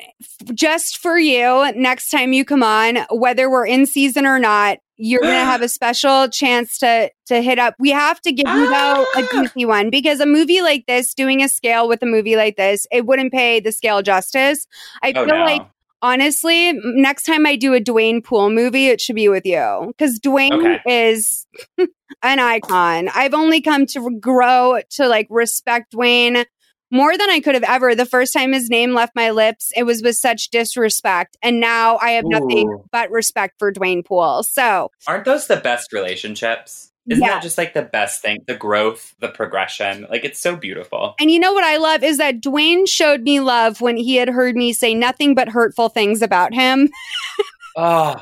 Just for you, next time you come on, whether we're in season or not, you're gonna [gasps] have a special chance to to hit up. We have to give you though a ah! goofy one because a movie like this, doing a scale with a movie like this, it wouldn't pay the scale justice. I
Oh,
feel
no.
like. Honestly, next time I do a Dwayne Poole movie, it should be with you because Dwayne
Okay.
is [laughs] an icon. I've only come to grow to like respect Dwayne more than I could have ever. The first time his name left my lips, it was with such disrespect. And now I have nothing but respect for Dwayne Poole. So,
Aren't those the best relationships? Isn't
Yeah.
that just like the best thing? The growth, the progression. Like it's so beautiful.
and you know what I love is that Dwayne showed me love when he had heard me say nothing but hurtful things about him. [laughs]
Oh,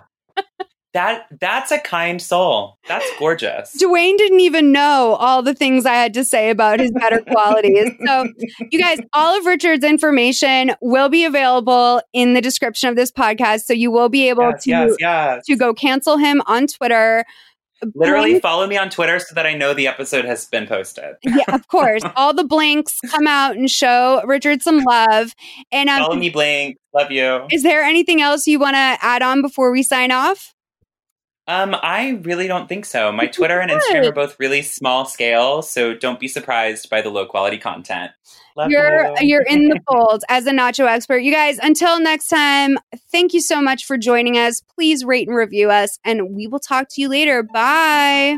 that that's a kind soul. That's gorgeous.
Dwayne didn't even know all the things I had to say about his better [laughs] qualities. So, you guys, all of Richard's information will be available in the description of this podcast. So, you will be able
Yes,
to,
yes, yes.
to go cancel him on Twitter.
Literally
Blank-
follow me on Twitter so that I know the episode has been posted.
yeah, of course. [laughs] All the blinks come out and show Richard some love. And um,
Follow me, Blink. Love you.
is there anything else you want to add on before we sign off?
Um, I really don't think so. My Twitter and Instagram are both really small scale, so don't be surprised by the low quality content. Love
you're
you.
you're in the fold as a nacho expert. You guys, until next time, thank you so much for joining us. Please rate and review us, and we will talk to you later. Bye.